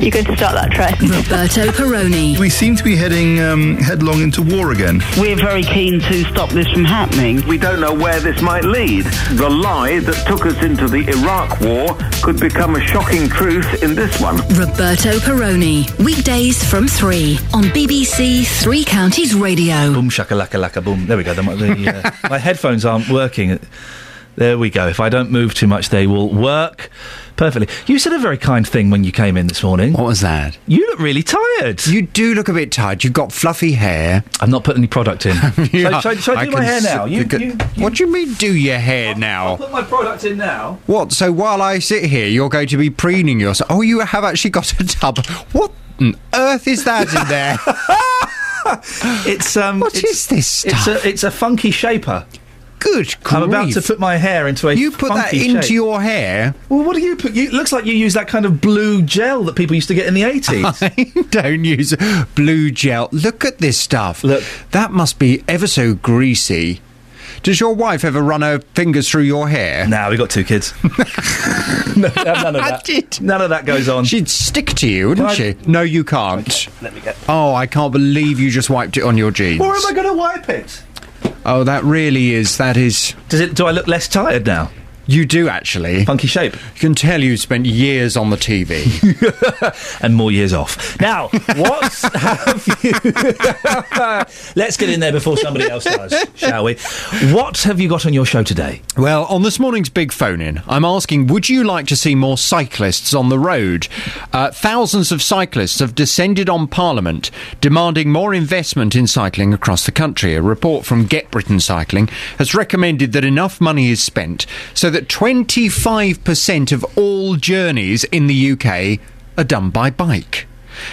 Speaker 55: You're going to start that trend.
Speaker 5: Roberto Perrone.
Speaker 58: We seem to be heading um, headlong into war again.
Speaker 59: We're very keen to stop this from happening.
Speaker 60: We don't know where this might lead. The lie that took us into the Iraq War could become a shocking truth in this one.
Speaker 5: Roberto Peroni. Weekdays from 3 on BBC Three Counties Radio.
Speaker 4: Boom shakalaka laka boom. There we go. The, the, uh, [LAUGHS] my headphones aren't working. There we go. If I don't move too much, they will work perfectly. You said a very kind thing when you came in this morning.
Speaker 61: What was that?
Speaker 4: You look really tired.
Speaker 61: You do look a bit tired. You've got fluffy hair.
Speaker 4: I'm not putting any product in. [LAUGHS]
Speaker 61: Yeah,
Speaker 4: Shall- shall I do my hair now? You-
Speaker 61: you
Speaker 4: you-
Speaker 61: what do you mean, do your hair now?
Speaker 4: I'll put my product in now.
Speaker 61: What? So while I sit here, you're going to be preening yourself? Oh, you have actually got a tub. What on earth is that in there? [LAUGHS] [LAUGHS]
Speaker 4: It's um.
Speaker 61: What
Speaker 4: it's,
Speaker 61: is this
Speaker 4: It's
Speaker 61: stuff?
Speaker 4: a it's a funky shaper.
Speaker 61: Good
Speaker 4: I'm about to put my hair into a.
Speaker 61: You put that
Speaker 4: funky
Speaker 61: into
Speaker 4: shape.
Speaker 61: your hair?
Speaker 4: Well, what do you put? You, it looks like you use that kind of blue gel that people used to get in the [LAUGHS] 80s.
Speaker 61: I don't use blue gel. Look at this stuff.
Speaker 4: Look.
Speaker 61: That must be ever so greasy. Does your wife ever run her fingers through your hair?
Speaker 4: Now we've got two kids. [LAUGHS] no, none of
Speaker 61: I
Speaker 4: that.
Speaker 61: did.
Speaker 4: None of that goes on.
Speaker 61: She'd stick to you, wouldn't
Speaker 4: I-
Speaker 61: she? No, you can't.
Speaker 4: Let me get.
Speaker 61: Oh, I can't believe you just wiped it on your jeans.
Speaker 4: Or am I going to wipe it?
Speaker 61: Oh, that really is. That is.
Speaker 4: Does it? Do I look less tired now?
Speaker 61: You do actually.
Speaker 4: Funky shape.
Speaker 61: You can tell you spent years on the TV. [LAUGHS]
Speaker 4: and more years off. Now, what [LAUGHS] have you. [LAUGHS] Let's get in there before somebody else does, shall we? What have you got on your show today?
Speaker 61: Well, on this morning's big phone in, I'm asking would you like to see more cyclists on the road? Uh, thousands of cyclists have descended on Parliament demanding more investment in cycling across the country. A report from Get Britain Cycling has recommended that enough money is spent so that 25% of all journeys in the UK are done by bike.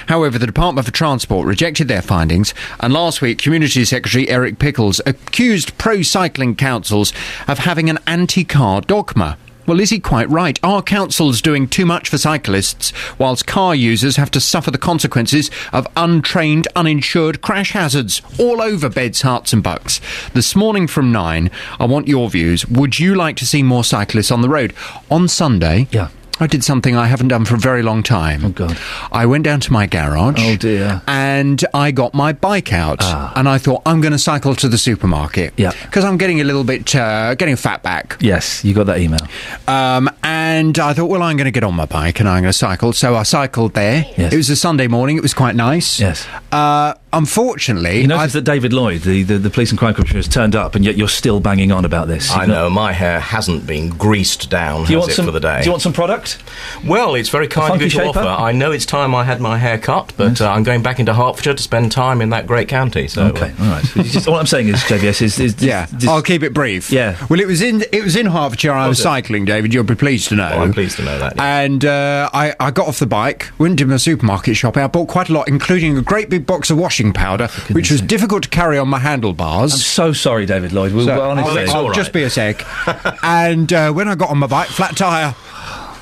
Speaker 61: However, the Department for Transport rejected their findings, and last week, Community Secretary Eric Pickles accused pro cycling councils of having an anti car dogma. Well, is he quite right? Are councils doing too much for cyclists, whilst car users have to suffer the consequences of untrained, uninsured crash hazards all over beds, Herts, and bucks? This morning from nine, I want your views. Would you like to see more cyclists on the road? On Sunday,
Speaker 4: yeah.
Speaker 61: I did something I haven't done for a very long time.
Speaker 4: Oh, God.
Speaker 61: I went down to my garage.
Speaker 4: Oh, dear.
Speaker 61: And I got my bike out.
Speaker 4: Ah.
Speaker 61: And I thought, I'm going to cycle to the supermarket.
Speaker 4: Yeah.
Speaker 61: Because I'm getting a little bit, uh, getting fat back.
Speaker 4: Yes, you got that email.
Speaker 61: Um, and I thought, well, I'm going to get on my bike and I'm going to cycle. So I cycled there.
Speaker 4: Yes.
Speaker 61: It was a Sunday morning. It was quite nice.
Speaker 4: Yes.
Speaker 61: Uh, unfortunately,
Speaker 4: You notice that David Lloyd, the, the, the police and crime commissioner, has turned up, and yet you're still banging on about this.
Speaker 62: I
Speaker 4: You've not-
Speaker 62: know my hair hasn't been greased down
Speaker 4: Do you
Speaker 62: has
Speaker 4: want
Speaker 62: it
Speaker 4: some
Speaker 62: for the day.
Speaker 4: Do you want some product?
Speaker 62: Well, it's very kind of you to
Speaker 4: shaper?
Speaker 62: offer. I know it's time I had my hair cut, but uh, I'm going back into Hertfordshire to spend time in that great county. So,
Speaker 4: Okay, all right. It's just, all I'm saying is, JVS, is, is
Speaker 61: Yeah, I'll keep it brief.
Speaker 4: Yeah.
Speaker 61: Well, it was in it was in Hertfordshire. I was
Speaker 62: Was
Speaker 61: cycling, David. You'll be pleased to know.
Speaker 62: Oh, I'm pleased to know that. yeah.
Speaker 61: And uh, I, I got off the bike, went to my supermarket shopping. I bought quite a lot, including a great big box of washing powder, which was difficult to carry on my handlebars.
Speaker 4: I'm so sorry, David Lloyd. We'll,
Speaker 61: So,
Speaker 4: honestly,
Speaker 61: I'll, I'll just be a sec. [LAUGHS] and uh, when I got on my bike, flat tyre,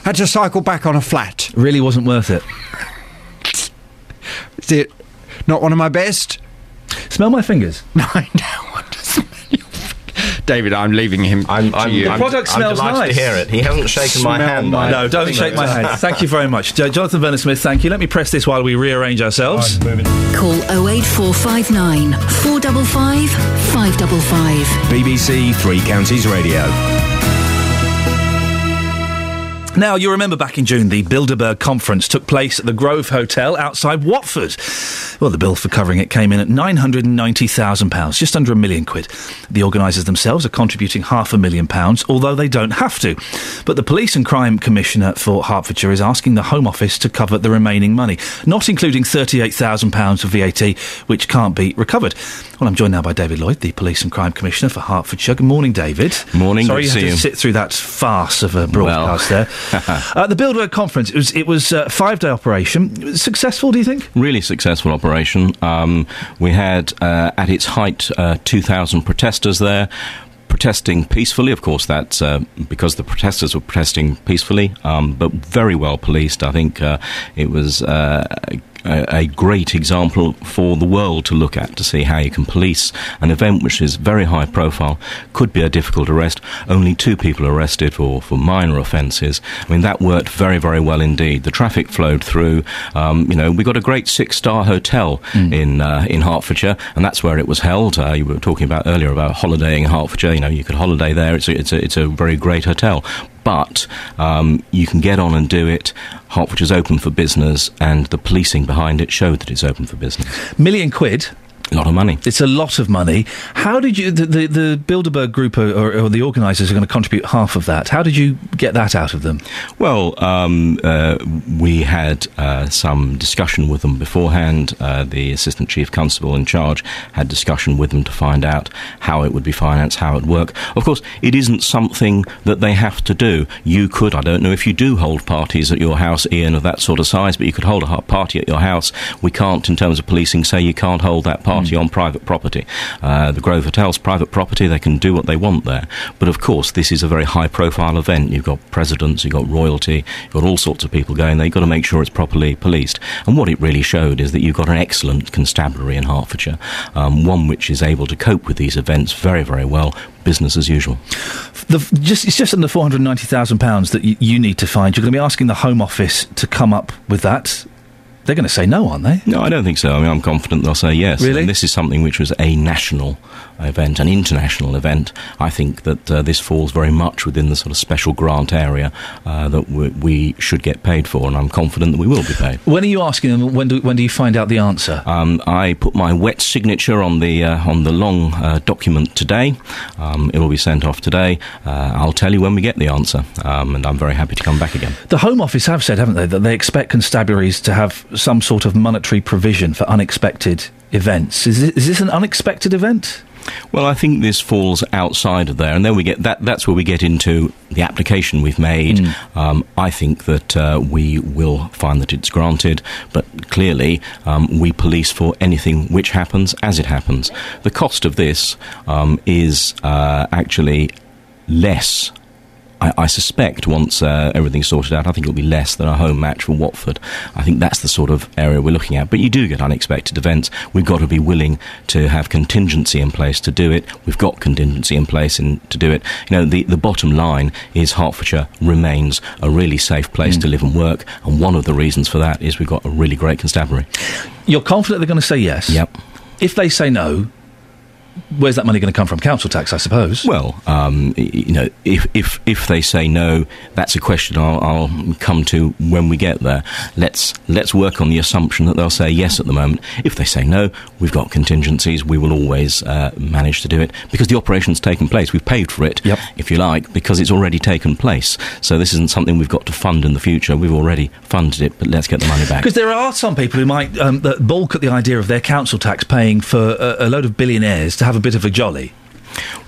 Speaker 61: had to cycle back on a flat.
Speaker 4: really wasn't worth it.
Speaker 61: Is it not one of my best?
Speaker 4: Smell my fingers. [LAUGHS]
Speaker 61: No, I don't want to smell your David, I'm leaving him
Speaker 62: I'm,
Speaker 61: to
Speaker 62: I'm,
Speaker 61: you.
Speaker 62: I'm,
Speaker 4: product
Speaker 62: I'm
Speaker 4: smells
Speaker 62: delighted
Speaker 4: nice.
Speaker 62: to hear it. He hasn't shaken my hand.
Speaker 61: my-
Speaker 4: No, don't shake my hand. Thank you very much. Jonathan Vernon Smith, thank you. Let me press this while we rearrange ourselves.
Speaker 5: Call 08459 455 555.
Speaker 6: BBC Three Counties Radio.
Speaker 4: Now, you remember back in June, the Bilderberg conference took place at the Grove Hotel outside Watford. Well, the bill for covering it came in at £990,000, just under a million quid. The organisers themselves are contributing half a million pounds, although they don't have to. But the Police and Crime Commissioner for Hertfordshire is asking the Home Office to cover the remaining money, not including £38,000 of VAT, which can't be recovered. Well, I'm joined now by David Lloyd, the Police and Crime Commissioner for Hertfordshire. Good morning, David.
Speaker 62: Morning,
Speaker 4: Sorry you had to
Speaker 62: you.
Speaker 4: sit through that farce of a broadcast there. [LAUGHS] uh, the Bilderberg conference, it was, it was a five day operation. Successful, do you think?
Speaker 62: Really successful operation. Um, we had, uh, at its height, uh, 2,000 protesters there. Protesting peacefully, of course, that's uh, because the protesters were protesting peacefully, um, but very well policed. I think uh, it was uh, a, a great example for the world to look at to see how you can police an event which is very high profile, could be a difficult arrest. Only two people arrested for, for minor offences. I mean, that worked very, very well indeed. The traffic flowed through. Um, you know, we got a great six star hotel in uh, in Hertfordshire, and that's where it was held. Uh, you were talking about earlier about holidaying in Hertfordshire. You know, you could holiday there. It's a, it's a, it's a very great hotel. But um, you can get on and do it. Hertfordshire's open for business, and the policing behind it showed that it's open for business.
Speaker 4: Million quid.
Speaker 62: A lot of money.
Speaker 4: It's a lot of money. How did you, the, the, the Bilderberg group or, or, or the organisers are going to contribute half of that. How did you get that out of them?
Speaker 62: Well, um, uh, we had uh, some discussion with them beforehand. Uh, the assistant chief constable in charge had discussion with them to find out how it would be financed, how it would work. Of course, it isn't something that they have to do. You could, I don't know if you do hold parties at your house, Iain, of that sort of size, but you could hold a party at your house. We can't, in terms of policing, say you can't hold that party on private property. Uh, the Grove Hotel's private property, they can do what they want there. But of course, this is a very high profile event. You've got presidents, you've got royalty, you've got all sorts of people going there. You've got to make sure it's properly policed. And what it really showed is that you've got an excellent constabulary in Hertfordshire, um, one which is able to cope with these events very, very well. Business as usual.
Speaker 4: The, just, it's just under £490,000 that you, you need to find. You're going to be asking the Home Office to come up with that. They're going to say no, aren't they?
Speaker 62: No, I don't think so. I mean, I'm confident they'll say yes.
Speaker 4: Really?
Speaker 62: And this is something which was a national event, an international event. I think that uh, this falls very much within the sort of special grant area uh, that we, we should get paid for, and I'm confident that we will be paid.
Speaker 4: When are you asking them? When do when do you find out the answer?
Speaker 62: Um, I put my wet signature on the uh, on the long uh, document today. Um, it will be sent off today. Uh, I'll tell you when we get the answer, um, and I'm very happy to come back again.
Speaker 4: The Home Office have said, haven't they, that they expect constabularies to have some sort of monetary provision for unexpected events. Is this, is this an unexpected event?
Speaker 62: Well, I think this falls outside of there, and then we get that. That's where we get into the application we've made. Um, I think that uh, we will find that it's granted, but clearly um, we police for anything which happens as it happens. The cost of this um, is uh, actually less. I, I suspect once uh, everything's sorted out, I think it'll be less than a home match for Watford. I think that's the sort of area we're looking at. But you do get unexpected events. We've got to be willing to have contingency in place to do it. We've got contingency in place in, to do it. You know, the, the bottom line is Hertfordshire remains a really safe place to live and work. And one of the reasons for that is we've got a really great constabulary.
Speaker 4: You're confident they're going to say yes?
Speaker 62: Yep.
Speaker 4: If they say no, where's that money going to come from? Council tax, I suppose.
Speaker 62: Well, um, you know, if if if they say no, that's a question I'll, I'll come to when we get there. Let's let's work on the assumption that they'll say yes at the moment. If they say no, we've got contingencies. We will always uh, manage to do it because the operation's taken place. We've paid for it, if you like, because it's already taken place. So this isn't something we've got to fund in the future. We've already funded it, but let's get the money back.
Speaker 4: Because there are some people who might um, balk at the idea of their council tax paying for a, a load of billionaires to have a bit of a jolly.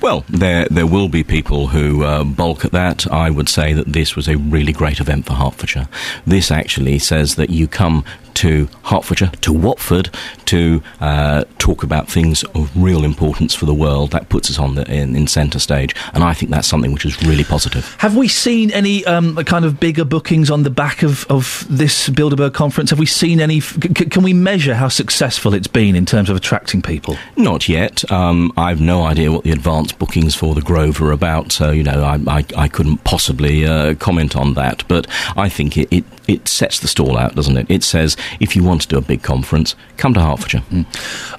Speaker 62: Well, there there will be people who uh, bulk at that. I would say that this was a really great event for Hertfordshire. This actually says that you come to Hertfordshire, to Watford, to uh, talk about things of real importance for the world. That puts us on the, in, in centre stage, and I think that's something which is really positive.
Speaker 4: Have we seen any um, kind of bigger bookings on the back of, of this Bilderberg conference? Have we seen any? C- can we measure how successful it's been in terms of attracting people?
Speaker 62: Not yet. Um, I've no idea what the advance bookings for the Grove are about, so you know I, I, I couldn't possibly uh, comment on that. But I think it, it, it sets the stall out, doesn't it? It says if you want to do a big conference, come to Hertfordshire.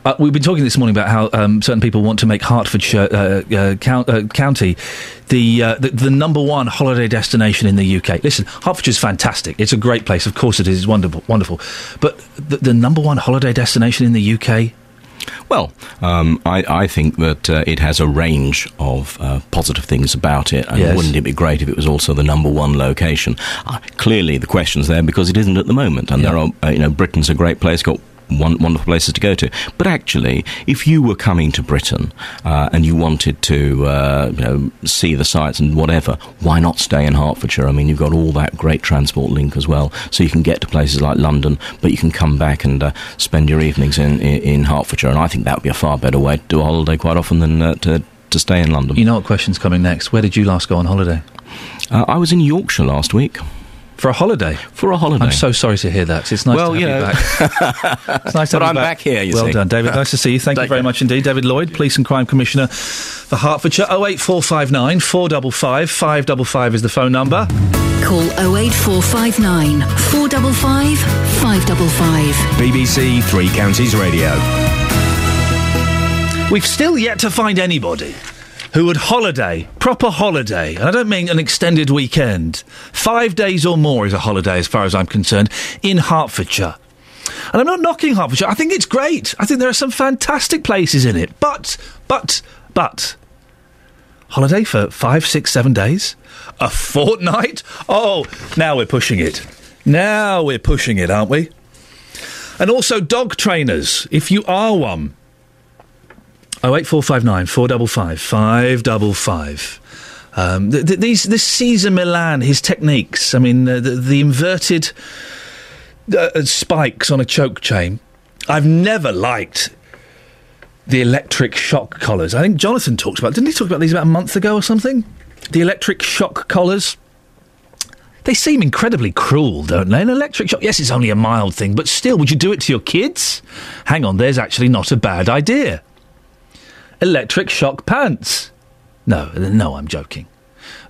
Speaker 4: Uh, we've been talking this morning about how um, certain people want to make Hertfordshire uh, uh, count, uh, County the, uh, the the number one holiday destination in the UK. Listen, Hertfordshire's fantastic. It's a great place. Of course, it is. It's wonderful, wonderful. But the, the number one holiday destination in the UK.
Speaker 62: Well, um, I, I think that uh, it has a range of uh, positive things about it, and
Speaker 4: Yes.
Speaker 62: wouldn't it be great if it was also the number one location? Uh, clearly, the question's there because it isn't at the moment, and there are, uh, you know, Britain's a great place, got one, wonderful places to go to. But actually, if you were coming to Britain uh, and you wanted to, uh, you know, see the sights and whatever, why not stay in Hertfordshire? I mean, you've got all that great transport link as well, so you can get to places like London, but you can come back and uh, spend your evenings in, in in Hertfordshire, and I think that would be a far better way to do a holiday quite often than uh, to to stay in London.
Speaker 4: You know what question's coming next? Where did you last go on holiday?
Speaker 62: Uh, I was in Yorkshire last week.
Speaker 4: For a holiday?
Speaker 62: For a holiday.
Speaker 4: I'm so sorry to hear that. It's nice
Speaker 62: Well,
Speaker 4: to have
Speaker 62: you
Speaker 4: you,
Speaker 62: know.
Speaker 4: back. [LAUGHS] it's nice to
Speaker 62: But
Speaker 4: have
Speaker 62: I'm back here, you
Speaker 4: well
Speaker 62: see.
Speaker 4: done, David. Nice to see you. Thank you very much indeed. David Lloyd, Police and Crime Commissioner for Hertfordshire. 08459 455 555 is the phone number.
Speaker 5: Call 08459 455 555.
Speaker 6: BBC Three Counties Radio.
Speaker 4: We've still yet to find anybody who would holiday, proper holiday, and I don't mean an extended weekend. Five days or more is a holiday as far as I'm concerned, in Hertfordshire. And I'm not knocking Hertfordshire. I think it's great. I think there are some fantastic places in it. But, but, but, holiday for five, six, seven days? A fortnight? Oh, now we're pushing it. Now we're pushing it, aren't we? And also dog trainers, if you are one. 08459 455 555. Um, th- th- these, this Cesar Millan, his techniques, I mean, uh, the, the, inverted uh, uh, spikes on a choke chain. I've never liked the electric shock collars. I think Jonathan talked about, didn't he talk about these about a month ago or something? The electric shock collars. They seem incredibly cruel, don't they? An electric shock, yes, it's only a mild thing, but still, would you do it to your kids? Hang on, there's actually not a bad idea electric shock pants. No, no, I'm joking.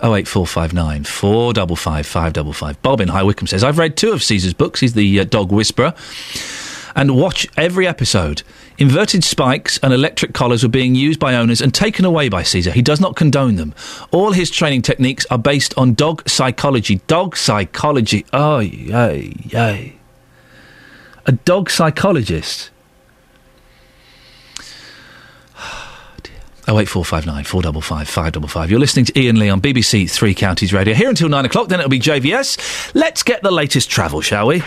Speaker 4: 08459 455 555. Bob in High Wycombe says, I've read two of Cesar's books. He's the uh, dog whisperer. And watch every episode. Inverted spikes and electric collars were being used by owners and taken away by Cesar. He does not condone them. All his training techniques are based on dog psychology. Dog psychology. Oh, yay, yay. A dog psychologist. 08459 455 555. You're listening to Iain Lee on BBC Three Counties Radio. Here until 9 o'clock, then it'll be JVS. Let's get the latest travel, shall we?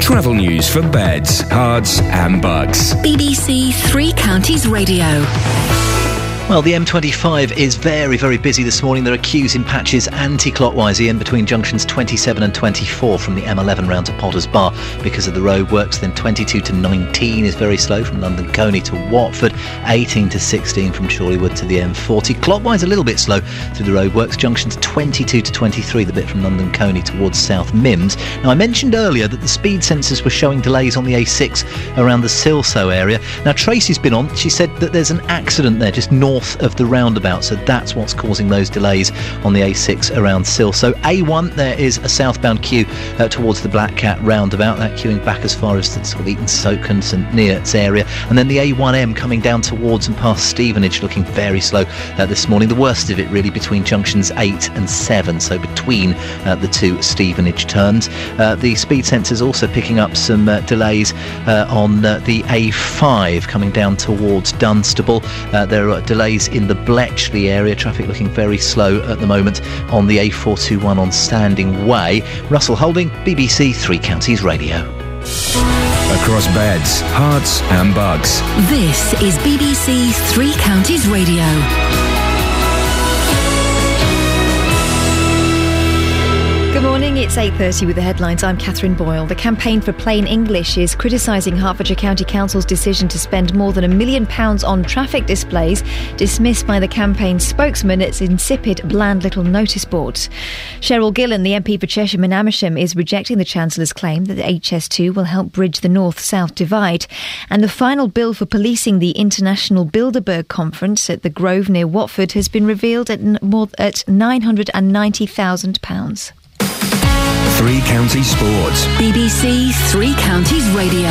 Speaker 6: Travel news for beds, cards, and Bucks.
Speaker 5: BBC Three Counties Radio.
Speaker 9: Well, the M25 is very, very busy this morning. There are queues in patches anti-clockwise, in between junctions 27 and 24 from the M11 round to Potters Bar because of the roadworks. Then 22 to 19 is very slow from London Colney to Watford. 18 to 16 from Chorleywood to the M40. Clockwise a little bit slow through the roadworks. Junctions 22 to 23, the bit from London Colney towards South Mimms. Now, I mentioned earlier that the speed sensors were showing delays on the A6 around the Silsoe area. Now, Tracy's been on. She said that there's an accident there just north of the roundabout, so that's what's causing those delays on the A6 around Sill. So A1, there is a southbound queue uh, towards the Black Cat roundabout, that queuing back as far as the sort of Eaton Socon and St Neots area, and then the A1M coming down towards and past Stevenage, looking very slow uh, this morning. The worst of it really between junctions 8 and 7, so between uh, the two Stevenage turns. Uh, the speed sensors also picking up some uh, delays uh, on the A5 coming down towards Dunstable. There are delays in the Bletchley area, traffic looking very slow at the moment on the A421 on Standing Way. Russell Holding, BBC Three Counties Radio.
Speaker 6: Across beds, Herts, and Bucks.
Speaker 5: This is BBC Three Counties Radio.
Speaker 2: It's 8.30 with the headlines. I'm Catherine Boyle. The Campaign for Plain English is criticising Hertfordshire County Council's decision to spend more than a million pounds on traffic displays, dismissed by the campaign's spokesman as insipid, bland little notice boards. Cheryl Gillan, the MP for Chesham and Amersham, is rejecting the Chancellor's claim that the HS2 will help bridge the north-south divide. And the final bill for policing the International Bilderberg Conference at the Grove near Watford has been revealed at, more, at £990,000.
Speaker 6: Three Counties Sports.
Speaker 5: BBC Three Counties Radio.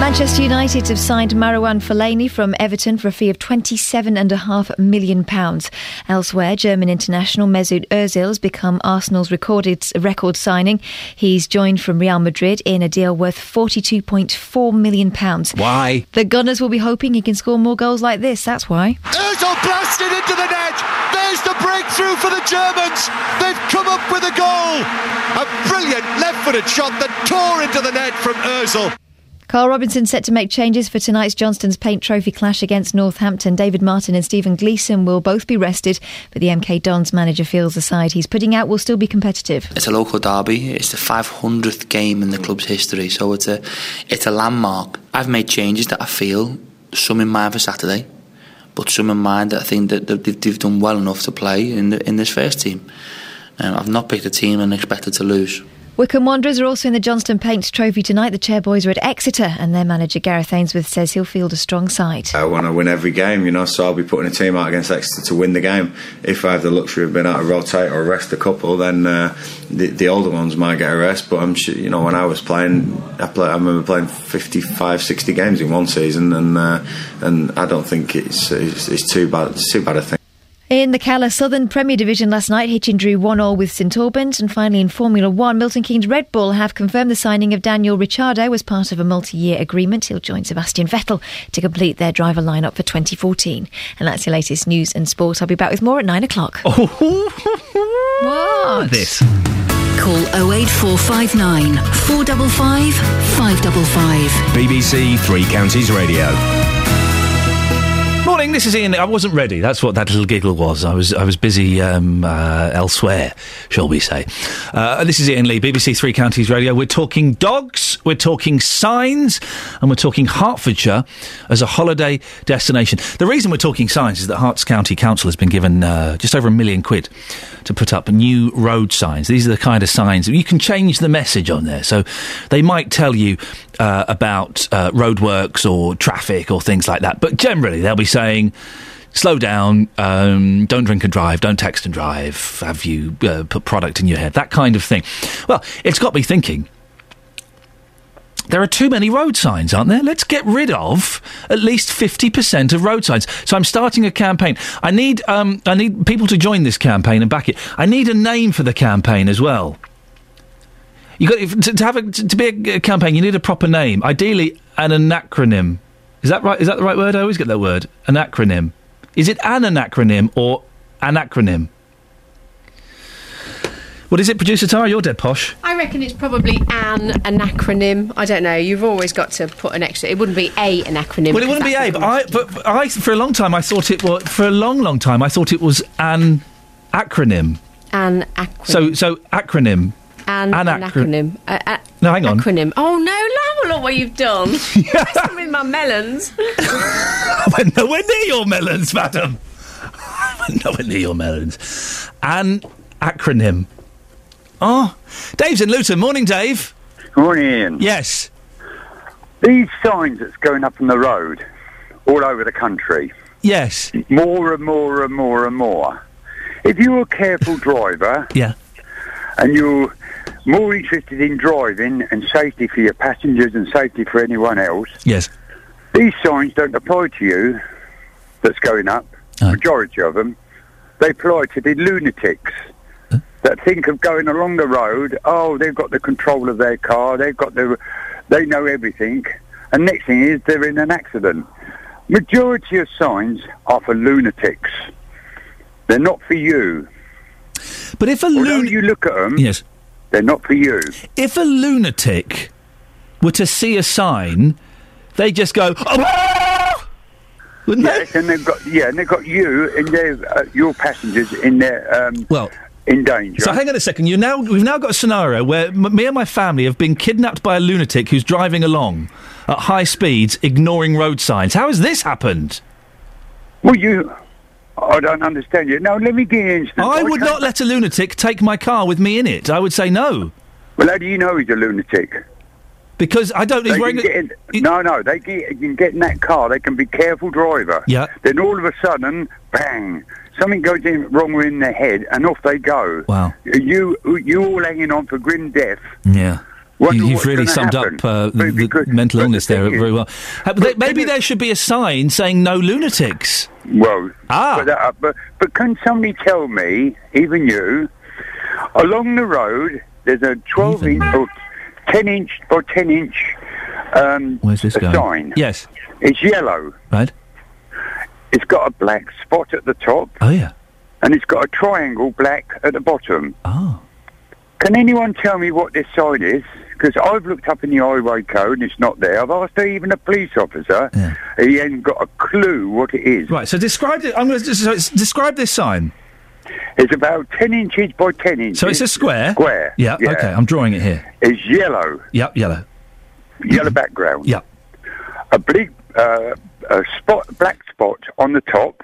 Speaker 2: Manchester United have signed Marouane Fellaini from Everton for a fee of £27.5 million. Elsewhere, German international Mesut Ozil has become Arsenal's recorded record signing. He's joined from Real Madrid in a deal worth £42.4 million.
Speaker 58: Why?
Speaker 2: The Gunners will be hoping he can score more goals like this, that's why.
Speaker 63: Ozil blasted into the net. There's the breakthrough for the Germans. They've come up with a goal. A brilliant left-footed shot that tore into the net from Ozil.
Speaker 2: Karl Robinson set to make changes for tonight's Johnstone's Paint Trophy clash against Northampton. David Martin and Stephen Gleeson will both be rested, but the MK Dons manager feels the side he's putting out will still be competitive.
Speaker 64: It's a local derby. It's the 500th game in the club's history, so it's a it's a landmark. I've made changes that I feel some in mind for Saturday, but some in mind that I think that they've, done well enough to play in the, in this first team. Um, I've not picked a team and expected to lose.
Speaker 2: Wycombe Wanderers are also in the Johnstone Paint Trophy tonight. The Chairboys are at Exeter, and their manager Gareth Ainsworth says he'll field a strong side.
Speaker 65: I want to win every game, you know, so I'll be putting a team out against Exeter to win the game. If I have the luxury of being able to rotate or rest a couple, then uh, the, the older ones might get a rest. But I'm sure, you know, when I was playing, I, play, I remember playing 55, 60 games in one season, and uh, and I don't think it's, it's it's too bad. It's too bad a thing.
Speaker 2: In the Calor Southern Premier Division last night, Hitchin drew 1 all with St Albans. And finally, in Formula One, Milton Keynes Red Bull have confirmed the signing of Daniel Ricciardo as part of a multi year agreement. He'll join Sebastian Vettel to complete their driver lineup for 2014. And that's your latest news and sport. I'll be back with more at 9 o'clock. [LAUGHS] what?
Speaker 4: This.
Speaker 5: Call 08459 455 555.
Speaker 6: BBC Three Counties Radio.
Speaker 4: Morning, this is Iain. I wasn't ready. That's what that little giggle was. I was I was busy um, uh, elsewhere, shall we say. Uh, this is Iain Lee, BBC Three Counties Radio. We're talking dogs, we're talking signs, and we're talking Hertfordshire as a holiday destination. The reason we're talking signs is that Herts County Council has been given uh, just over a million quid to put up new road signs. These are the kind of signs you can change the message on there. So they might tell you uh, about uh, roadworks or traffic or things like that, but generally they'll be saying slow down, um, don't drink and drive, don't text and drive, have you uh, put product in your head, that kind of thing. Well, it's got me thinking. There are too many road signs, aren't there? Let's get rid of at least fifty percent of road signs. So I'm starting a campaign. I need um, I need people to join this campaign and back it. I need a name for the campaign as well. You got to, to have a, to, be a, a campaign. You need a proper name. Ideally, an acronym. Is that right? Is that the right word? I always get that word. An acronym. Is it an anacronym or an acronym? What is it, producer Tara? You're dead posh.
Speaker 19: I reckon it's probably an anacronym. I don't know. You've always got to put an extra. It wouldn't be a anacronym.
Speaker 4: Well, it wouldn't be A, but I, but but I, for a long time, I thought it was. For a long, long time, I thought it was an acronym.
Speaker 19: an acronym.
Speaker 4: So, so acronym.
Speaker 19: An,
Speaker 4: an
Speaker 19: an
Speaker 4: acro-
Speaker 19: acronym. A, a,
Speaker 4: No, hang on.
Speaker 19: Acronym. Oh no, Love, look what you've done. [LAUGHS] Messing with my melons. [LAUGHS]
Speaker 4: I went nowhere near your melons, madam. [LAUGHS] I went nowhere near your melons. An acronym. Oh, Dave's in Luton. Morning, Dave.
Speaker 47: Morning, Iain.
Speaker 4: Yes.
Speaker 47: These signs that's going up on the road all over the country.
Speaker 4: Yes.
Speaker 47: More and more and more and more. If you're a careful driver
Speaker 4: Yeah.
Speaker 47: and you're more interested in driving and safety for your passengers and safety for anyone else,
Speaker 4: Yes.
Speaker 47: these signs don't apply to you that's going up, majority of them. They apply to the lunatics that think of going along the road. Oh, they've got the control of their car. They've got the, they know everything. And next thing is they're in an accident. Majority of signs are for lunatics. They're not for you.
Speaker 4: But if a
Speaker 47: lun- you look at them,
Speaker 4: yes,
Speaker 47: they're not for you.
Speaker 4: If a lunatic were to see a sign, they just go, oh, wouldn't
Speaker 47: yes, and they've got yeah, and they've got you and their uh, your passengers in their um,
Speaker 4: well
Speaker 47: in danger.
Speaker 4: So hang on a second. You now we've now got a scenario where m- me and my family have been kidnapped by a lunatic who's driving along at high speeds, ignoring road signs. How has this happened?
Speaker 47: Well, you, I don't understand you. No, let me get in.
Speaker 4: I would not let a lunatic take my car with me in it. I would say no.
Speaker 47: Well, how do you know he's a lunatic?
Speaker 4: Because I don't. He's wearing. A,
Speaker 47: get in, no, no, they get, can get in that car. They can be careful driver.
Speaker 4: Yeah.
Speaker 47: Then all of a sudden, bang! Something goes in wrong in their head, and off they go.
Speaker 4: Wow.
Speaker 47: You, you all hanging on for grim death.
Speaker 4: yeah.
Speaker 47: Wonder
Speaker 4: You, have really summed
Speaker 47: happen.
Speaker 4: up uh, the, the mental illness there very well. Uh, but maybe there should be a sign saying no lunatics.
Speaker 47: Well,
Speaker 4: ah,
Speaker 47: but, uh, but but can somebody tell me, even you, along the road there's a 12 inch or 10 inch or 10 inch um,
Speaker 4: Where's this going?
Speaker 47: sign.
Speaker 4: Yes.
Speaker 47: It's yellow.
Speaker 4: Right.
Speaker 47: It's got a black spot at the top.
Speaker 4: Oh yeah.
Speaker 47: And it's got a triangle black at the bottom.
Speaker 4: Oh.
Speaker 47: Can anyone tell me what this sign is? Because I've looked up in the highway code and it's not there. I've asked even a police officer. He ain't got a clue what it is.
Speaker 4: Right. So describe it. I'm going to so describe this sign.
Speaker 47: It's about 10 inches by 10 inches.
Speaker 4: So it's a square.
Speaker 47: Square.
Speaker 4: Yeah. Okay. I'm drawing it here.
Speaker 47: It's yellow.
Speaker 4: Yep. Yellow.
Speaker 47: Yellow background.
Speaker 4: Yep.
Speaker 47: A big uh, a spot, black spot on the top,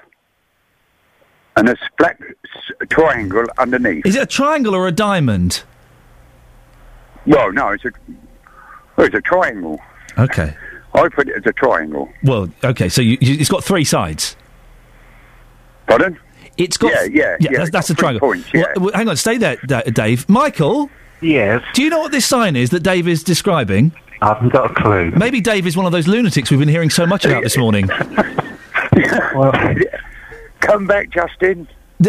Speaker 47: and a black s- triangle underneath.
Speaker 4: Is it a triangle or a diamond?
Speaker 47: Well, no, it's a it's a triangle.
Speaker 4: Okay.
Speaker 47: I put it as a triangle.
Speaker 4: Well, okay. So you, you, it's got three sides.
Speaker 47: Pardon?
Speaker 4: It's got.
Speaker 47: Yeah, yeah, yeah,
Speaker 4: That's,
Speaker 47: it's
Speaker 4: that's a
Speaker 47: got three
Speaker 4: triangle.
Speaker 47: points, yeah.
Speaker 4: Well, well, hang on. Stay there, Da- Dave. Michael.
Speaker 66: Yes.
Speaker 4: Do you know what this sign is that Dave is describing?
Speaker 66: I haven't got a clue.
Speaker 4: Maybe Dave is one of those lunatics we've been hearing so much about this morning. [LAUGHS]
Speaker 47: well, Come back, Justin. [LAUGHS]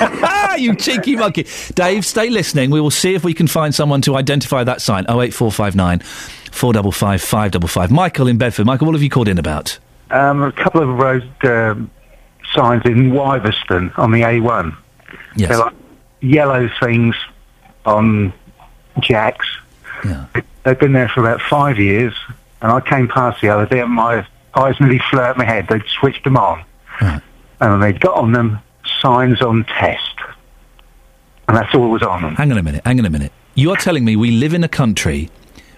Speaker 4: ah, [LAUGHS] you cheeky monkey. Dave, stay listening. We will see if we can find someone to identify that sign. 08459 455 555. Michael in Bedford. Michael, what have you called in about?
Speaker 66: Um, a couple of road um, signs in Wiverston on the A1.
Speaker 4: Yes.
Speaker 66: They're like yellow things on jacks. They've been there for about five years, and I came past the other day and my eyes nearly flew out my head. They'd switched them on. And they'd got on them signs on test. And that's all it was on them.
Speaker 4: Hang on a minute. Hang on a minute. You are telling me we live in a country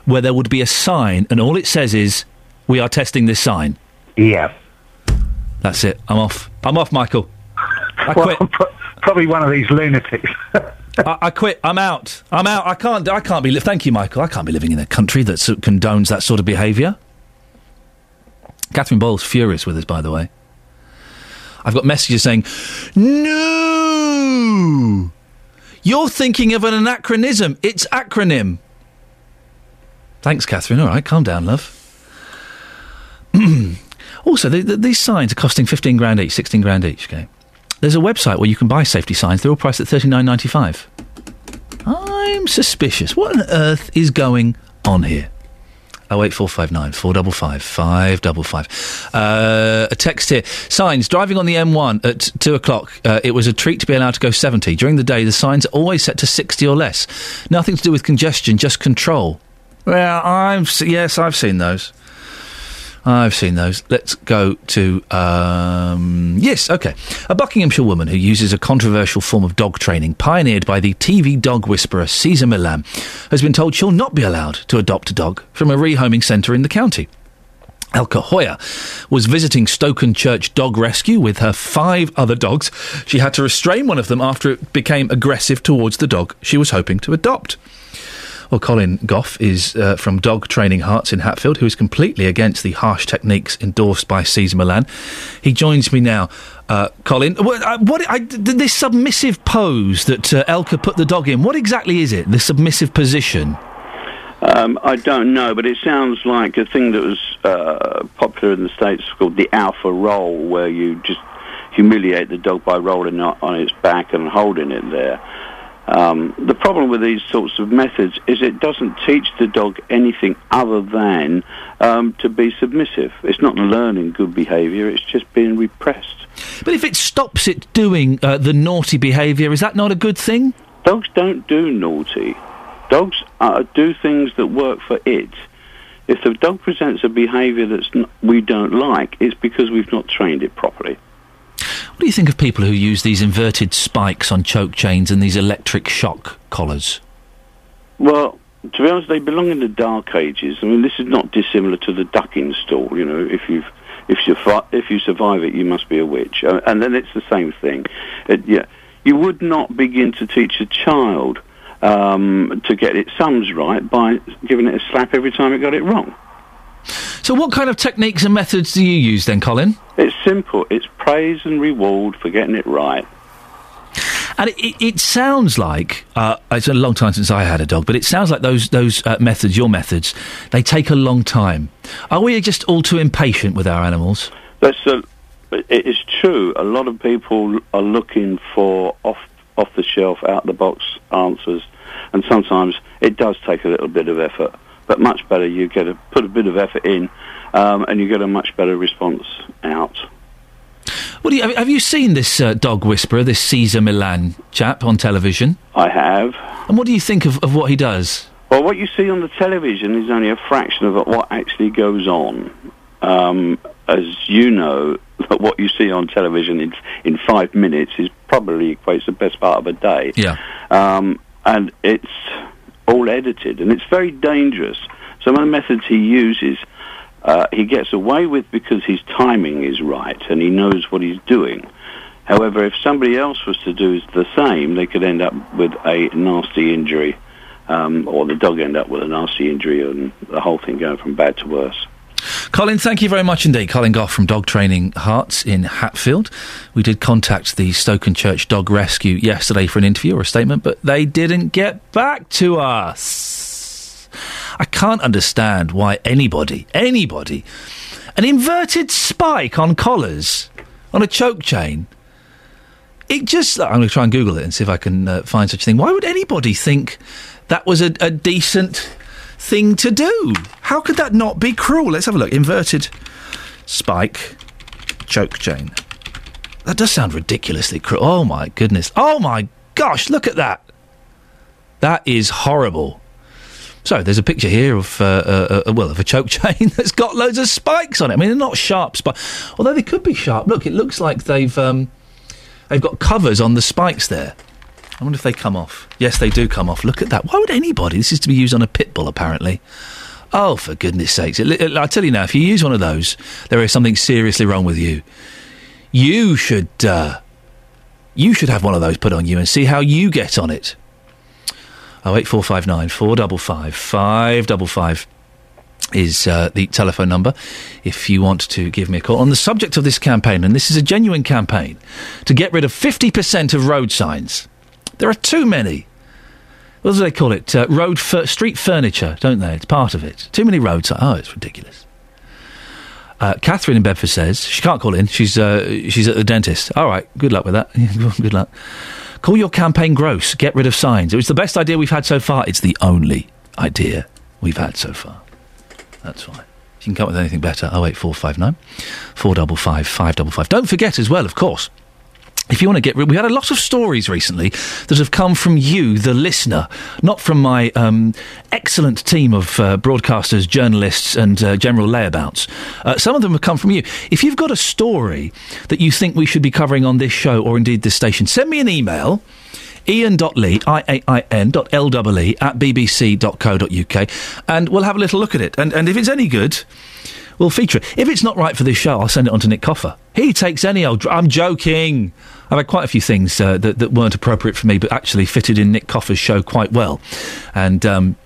Speaker 4: where there would be a sign and all it says is, we are testing this sign?
Speaker 66: Yeah.
Speaker 4: That's it. I'm off. I'm off, Michael. I
Speaker 66: Well,
Speaker 4: quit. [LAUGHS]
Speaker 66: Probably one of these lunatics. [LAUGHS]
Speaker 4: I, I quit. I'm out. I'm out. I can't. I can't be. Li- Thank you, Michael. I can't be living in a country that condones that sort of behaviour. Catherine Boyle's furious with us, by the way. I've got messages saying, no! You're thinking of an anachronism. It's acronym. Thanks, Catherine. All right, calm down, love. [CLEARS THROAT] also, the, the, these signs are costing 15 grand each, 16 grand each, okay? There's a website where you can buy safety signs. They're all priced at 39.95. I'm suspicious. What on earth is going on here? Oh eight four five nine four double five five double five. Uh, a text here. Signs driving on the M1 at two o'clock. Uh, it was a treat to be allowed to go seventy during the day. The signs are always set to sixty or less. Nothing to do with congestion, just control. Well, I've yes, I've seen those. I've seen those. Let's go to um, yes, okay. A Buckinghamshire woman who uses a controversial form of dog training pioneered by the TV dog whisperer Cesar Millan has been told she'll not be allowed to adopt a dog from a rehoming centre in the county. Elka Hoyer was visiting Stokenchurch Dog Rescue with her five other dogs. She had to restrain one of them after it became aggressive towards the dog she was hoping to adopt. Well, Colin Goff is uh, from Dog Training Herts in Hatfield, who is completely against the harsh techniques endorsed by Cesar Millan. He joins me now. Uh, Colin, what, uh, what I, this submissive pose that uh, Elka put the dog in, what exactly is it? The submissive position?
Speaker 67: Um, I don't know, but it sounds like a thing that was uh, popular in the States called the alpha roll, where you just humiliate the dog by rolling on its back and holding it there. Um, the problem with these sorts of methods is it doesn't teach the dog anything other than um, to be submissive. It's not learning good behaviour, it's just being repressed.
Speaker 4: But if it stops it doing uh, the naughty behaviour, is that not a good thing?
Speaker 67: Dogs don't do naughty. Dogs uh, do things that work for it. If the dog presents a behaviour that we don't like, it's because we've not trained it properly.
Speaker 4: What do you think of people who use these inverted spikes on choke chains and these electric shock collars?
Speaker 67: Well, to be honest, they belong in the dark ages. I mean, this is not dissimilar to the ducking stool. You know, if you've if you if you survive it, you must be a witch. Uh, and then it's the same thing. It, yeah, you would not begin to teach a child um, to get its sums right by giving it a slap every time it got it wrong.
Speaker 4: So, what kind of techniques and methods do you use then, Colin?
Speaker 67: It's simple. It's praise and reward for getting it right.
Speaker 4: And it, it, it sounds like uh, it's a long time since I had a dog, but it sounds like those those uh, methods, your methods, they take a long time. Are we just all too impatient with our animals?
Speaker 67: That's a, it is true. A lot of people are looking for off off the shelf, out the box answers, and sometimes it does take a little bit of effort. But much better, you get a put a bit of effort in, um, and you get a much better response out.
Speaker 4: What do you, have, have you seen this uh, dog whisperer, this Cesar Millan chap on television?
Speaker 67: I have.
Speaker 4: And what do you think of, of what he does?
Speaker 67: Well, what you see on the television is only a fraction of what actually goes on. Um, as you know, [LAUGHS] what you see on television in, in five minutes is probably equates the best part of a day.
Speaker 4: Yeah.
Speaker 67: Um, and it's all edited, and it's very dangerous. Some of the methods he uses, uh, he gets away with because his timing is right and he knows what he's doing. However, if somebody else was to do the same, they could end up with a nasty injury, um, or the dog end up with a nasty injury, and the whole thing going from bad to worse.
Speaker 4: Colin, thank you very much indeed. Colin Goff from Dog Training Herts in Hatfield. We did contact the Stokenchurch Dog Rescue yesterday for an interview or a statement, but they didn't get back to us. I can't understand why anybody, anybody, an inverted spike on collars, on a choke chain, it just. I'm going to try and Google it and see if I can uh, find such a thing. Why would anybody think that was a, a decent thing to do? How could that not be cruel? Let's have a look. Inverted spike choke chain. That does sound ridiculously cruel. Oh my goodness. Oh my gosh, look at that. That is horrible. So there's a picture here of uh, uh, uh, well of a choke [LAUGHS] chain that's got loads of spikes on it. I mean, they're not sharp spikes, although they could be sharp. Look, it looks like they've um, they've got covers on the spikes there. I wonder if they come off. Yes, they do come off. Look at that. Why would anybody? This is to be used on a pit bull, apparently. Oh, for goodness sakes! It, it, I tell you now, if you use one of those, there is something seriously wrong with you. You should, uh, you should have one of those put on you and see how you get on it. Oh eight four five nine four double five five double five. is uh, the telephone number if you want to give me a call. On the subject of this campaign, and this is a genuine campaign, to get rid of 50% of road signs. There are too many. What do they call it? Uh, road street furniture, don't they? It's part of it. Too many roads. Oh, it's ridiculous. Uh, Catherine in Bedford says she can't call in. She's uh, she's at the dentist. All right, good luck with that. [LAUGHS] good luck. Call your campaign gross. Get rid of signs. It was the best idea we've had so far. It's the only idea we've had so far. That's fine. You can come up with anything better. 08459 455 555. Don't forget as well, of course. If you want to get rid, we had a lot of stories recently that have come from you, the listener, not from my um, excellent team of uh, broadcasters, journalists, and uh, general layabouts. Uh, some of them have come from you. If you've got a story that you think we should be covering on this show or indeed this station, send me an email iain.lee, I-A-I-N dot L-E-E at bbc.co.uk and we'll have a little look at it. And, and if it's any good, we'll feature it. If it's not right for this show, I'll send it on to Nick Coffer. He takes any old... Dr- I'm joking. I've had quite a few things uh, that, that weren't appropriate for me, but actually fitted in Nick Coffer's show quite well. And... Um,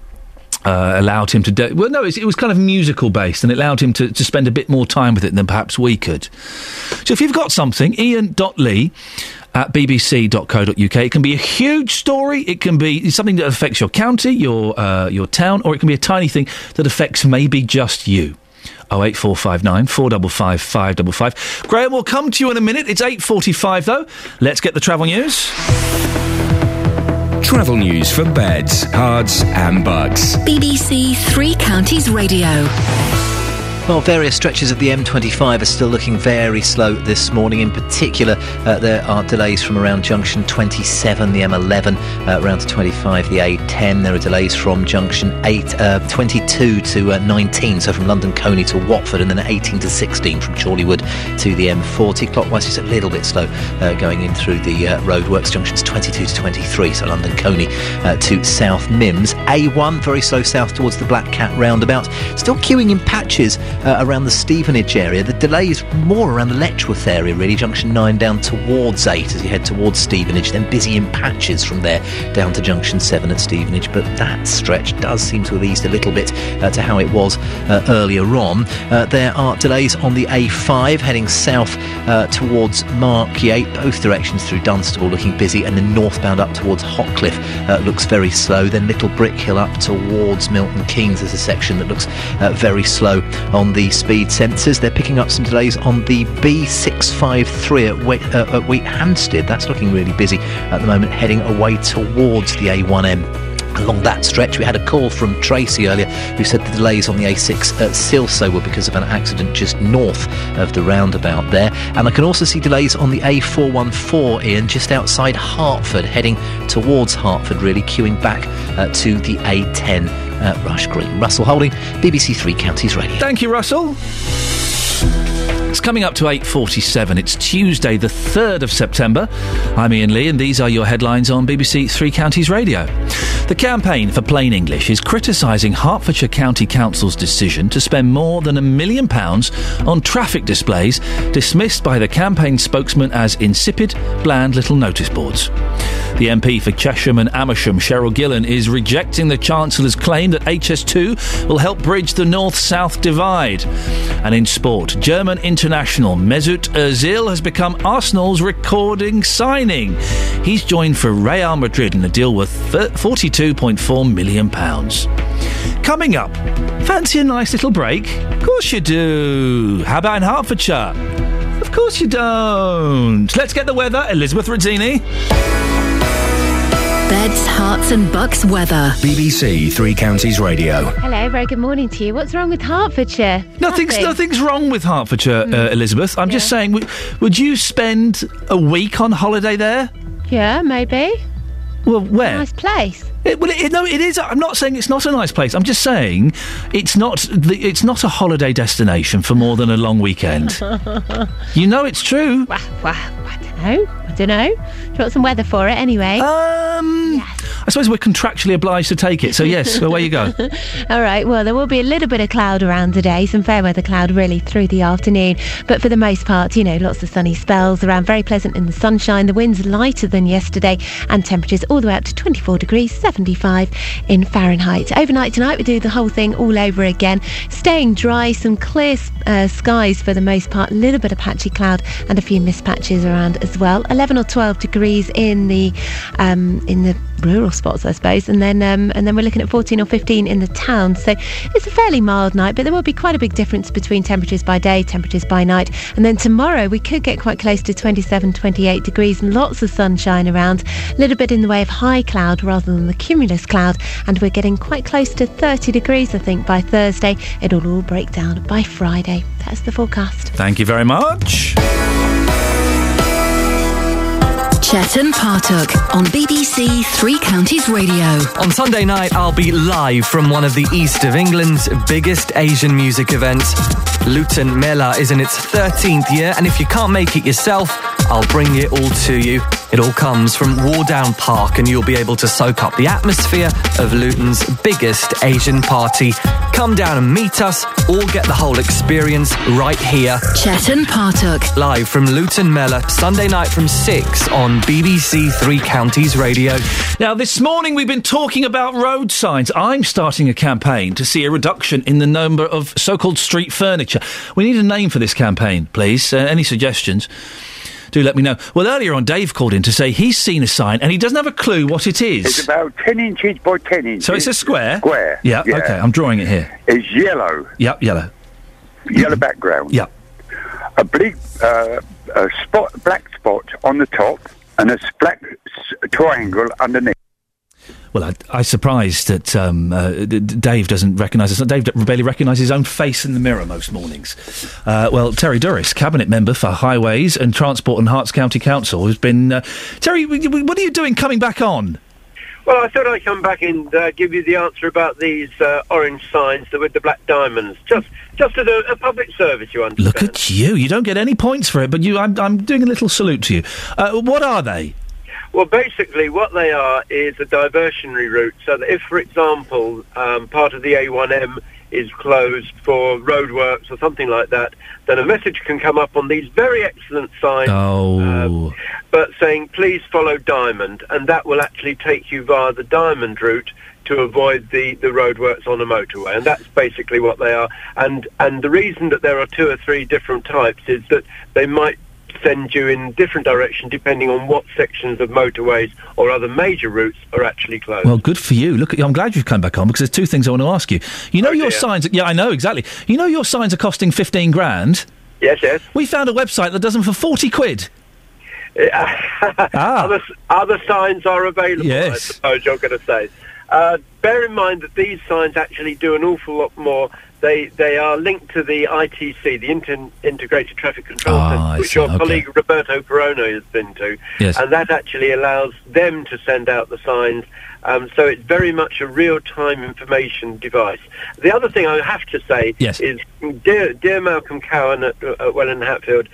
Speaker 4: uh, allowed him to do. Well, no, it was, kind of musical based, and it allowed him to, to spend a bit more time with it than perhaps we could. So, if you've got something, Iain.lee at bbc.co.uk. It can be a huge story. It can be something that affects your county, your uh, your town, or it can be a tiny thing that affects maybe just you. 08459 455 555. Graham will come to you in a minute. It's 8.45 though. Let's get the travel news.
Speaker 6: Travel news for beds, cards, and bugs.
Speaker 5: BBC Three Counties Radio.
Speaker 9: Well, various stretches of the M25 are still looking very slow this morning. In particular, uh, there are delays from around junction 27, the M11, uh, around to 25, the A10. There are delays from junction 8, uh, 22 to uh, 19, so from London Colney to Watford, and then 18 to 16 from Chorleywood to the M40. Clockwise, it's a little bit slow uh, going in through the uh, roadworks. Junctions 22 to 23, so London Colney to South Mimms. A1, very slow south towards the Black Cat roundabout. Still queuing in patches uh, around the Stevenage area. The delay is more around the Letchworth area, really, junction 9 down towards 8 as you head towards Stevenage, then busy in patches from there down to junction 7 at Stevenage. But that stretch does seem to have eased a little bit uh, to how it was uh, earlier on. Uh, there are delays on the A5 heading south uh, towards Markyate, both directions through Dunstable looking busy, and then northbound up towards Hockliffe uh, looks very slow. Then Little Brickhill up towards Milton Keynes, is a section that looks very slow on the speed sensors. They're picking up some delays on the B653 at, Wheat, uh, at Wheathampstead. That's looking really busy at the moment, heading away towards the A1M. Along that stretch, we had a call from Tracy earlier who said the delays on the A6 at Silsoe were because of an accident just north of the roundabout there. And I can also see delays on the A414 Ian just outside Hertford, heading towards Hertford, really queuing back uh, to the A10 at Rush Green. Russell Holding, BBC Three Counties Radio.
Speaker 4: Thank you, Russell. It's coming up to 8.47. It's Tuesday, the 3rd of September. I'm Iain Lee, and these are your headlines on BBC Three Counties Radio. The campaign for plain English is criticising Hertfordshire County Council's decision to spend more than a million pounds on traffic displays, dismissed by the campaign spokesman as insipid, bland little notice boards. The MP for Chesham and Amersham, Cheryl Gillan, is rejecting the Chancellor's claim that HS2 will help bridge the north-south divide. And in sport, German international Mesut Ozil has become Arsenal's recording signing. He's joined for Real Madrid in a deal worth 42.4 million pounds. Coming up, fancy a nice little break? Of course you do. How about in Hertfordshire? Of course you don't. Let's get the weather. Elizabeth Rizzini.
Speaker 5: Beds, Herts, and Bucks weather.
Speaker 6: BBC Three Counties Radio.
Speaker 19: Hello, very good morning to you. What's wrong with Hertfordshire?
Speaker 4: Nothing's
Speaker 19: Nothing.
Speaker 4: nothing's wrong with Hertfordshire,
Speaker 19: Hmm.
Speaker 4: uh, Elizabeth. I'm just saying, would, would you spend a week on holiday there?
Speaker 19: Yeah, maybe.
Speaker 4: Well, where?
Speaker 19: Nice place.
Speaker 4: It, well, it, no, it is. I'm not saying it's not a nice place. I'm just saying it's not. The, it's not a holiday destination for more than a long weekend. [LAUGHS] you know it's true.
Speaker 19: Well, well, I don't know. I don't know. Do you want some weather for it anyway?
Speaker 4: Um, I suppose we're contractually obliged to take it. So yes, [LAUGHS] away you go.
Speaker 23: All right, well, there will be a little bit of cloud around today, some fair weather cloud really through the afternoon. But for the most part, you know, lots of sunny spells around, very pleasant in the sunshine. The wind's lighter than yesterday, and temperatures all the way up to 24 degrees, 75 in Fahrenheit. Overnight tonight, we do the whole thing all over again. Staying dry, some clear uh, skies for the most part, a little bit of patchy cloud and a few mist patches around as well. 11 or 12 degrees in the um, in the rural spots, I suppose, and then um, and then we're looking at 14 or 15 in the town. So it's a fairly mild night, but there will be quite a big difference between temperatures by day, temperatures by night. And then tomorrow we could get quite close to 27, 28 degrees and lots of sunshine around, a little bit in the way of high cloud rather than the cumulus cloud, and we're getting quite close to 30 degrees, I think, by Thursday. It'll all break down by Friday. That's the forecast.
Speaker 4: Thank you very much.
Speaker 5: Chet and Partuck on BBC Three Counties Radio.
Speaker 68: On Sunday night, I'll be live from one of the east of England's biggest Asian music events. Luton Mela is in its 13th year, and if you can't make it yourself, I'll bring it all to you. It all comes from Wardown Park, and you'll be able to soak up the atmosphere of Luton's biggest Asian party. Come down and meet us, or get the whole experience right here.
Speaker 5: Chet and Partuck.
Speaker 68: Live from Luton Mela, Sunday night from 6 on BBC Three Counties Radio.
Speaker 4: Now, this morning we've been talking about road signs. I'm starting a campaign to see a reduction in the number of so called street furniture. We need a name for this campaign, please. Uh, any suggestions? Do let me know. Well, earlier on, Dave called in to say he's seen a sign and he doesn't have a clue what it is.
Speaker 47: It's about 10 inches by 10 inches.
Speaker 4: So it's a square?
Speaker 47: Square.
Speaker 4: Yeah, okay, I'm drawing it here.
Speaker 47: It's yellow,
Speaker 4: Yep, yellow.
Speaker 47: yellow background.
Speaker 4: Yep.
Speaker 47: A big uh, a spot, black spot on the top, and a black s- triangle underneath.
Speaker 4: Well, I, I'm surprised that um, uh, Dave doesn't recognise us. Dave barely recognises his own face in the mirror most mornings. Uh, well, Terry Douris, cabinet member for Highways and Transport and Herts County Council, has been. Uh, Terry, what are you doing coming back on?
Speaker 56: Well, I thought I'd come back and uh, give you the answer about these uh, orange signs that with the black diamonds. Just, just as a, a public service, you understand?
Speaker 4: Look at you. You don't get any points for it, but you, I'm, I'm doing a little salute to you. Uh, what are they?
Speaker 56: Well, basically, what they are is a diversionary route. So that if, for example, um, part of the A1M is closed for roadworks or something like that, then a message can come up on these very excellent signs.
Speaker 4: Oh.
Speaker 56: but saying please follow Diamond, and that will actually take you via the Diamond route to avoid the, the roadworks on a motorway, and that's basically what they are. And and the reason that there are two or three different types is that they might send you in different direction depending on what sections of motorways or other major routes are actually closed.
Speaker 4: Well, good for you. Look, I'm glad you've come back on because there's two things I want to ask you. You know your signs. Yeah, I know exactly. You know your signs are costing 15 grand.
Speaker 56: Yes, yes.
Speaker 4: We found a website that does them for 40 quid. [LAUGHS]
Speaker 56: other, other signs are available, I
Speaker 4: Yes.
Speaker 56: suppose you're going to say. Uh, bear in mind that these signs actually do an awful lot more. They they are linked to the ITC, the Inter- Integrated Traffic Control
Speaker 4: Ah, I
Speaker 56: which
Speaker 4: see,
Speaker 56: your
Speaker 4: okay.
Speaker 56: colleague Roberto Perrone has been to.
Speaker 4: Yes.
Speaker 56: And that actually allows them to send out the signs. Um, so it's very much a real-time information device. The other thing I have to say
Speaker 4: Yes.
Speaker 56: is, dear, dear Malcolm Cowan at, at Welwyn Hatfield,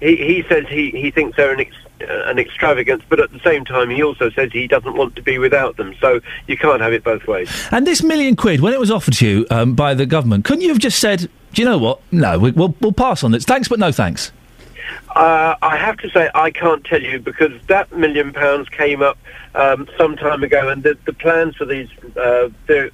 Speaker 56: he, he says he, he thinks they're an, ex, uh, an extravagance, but at the same time he also says he doesn't want to be without them. So you can't have it both ways.
Speaker 4: And this million quid, when it was offered to you um, by the government, couldn't you have just said, do you know what? No, we, we'll, we'll pass on this. Thanks, but no thanks.
Speaker 56: Uh, I have to say I can't tell you because that million pounds came up um, some time ago, and the, the plans for these uh, the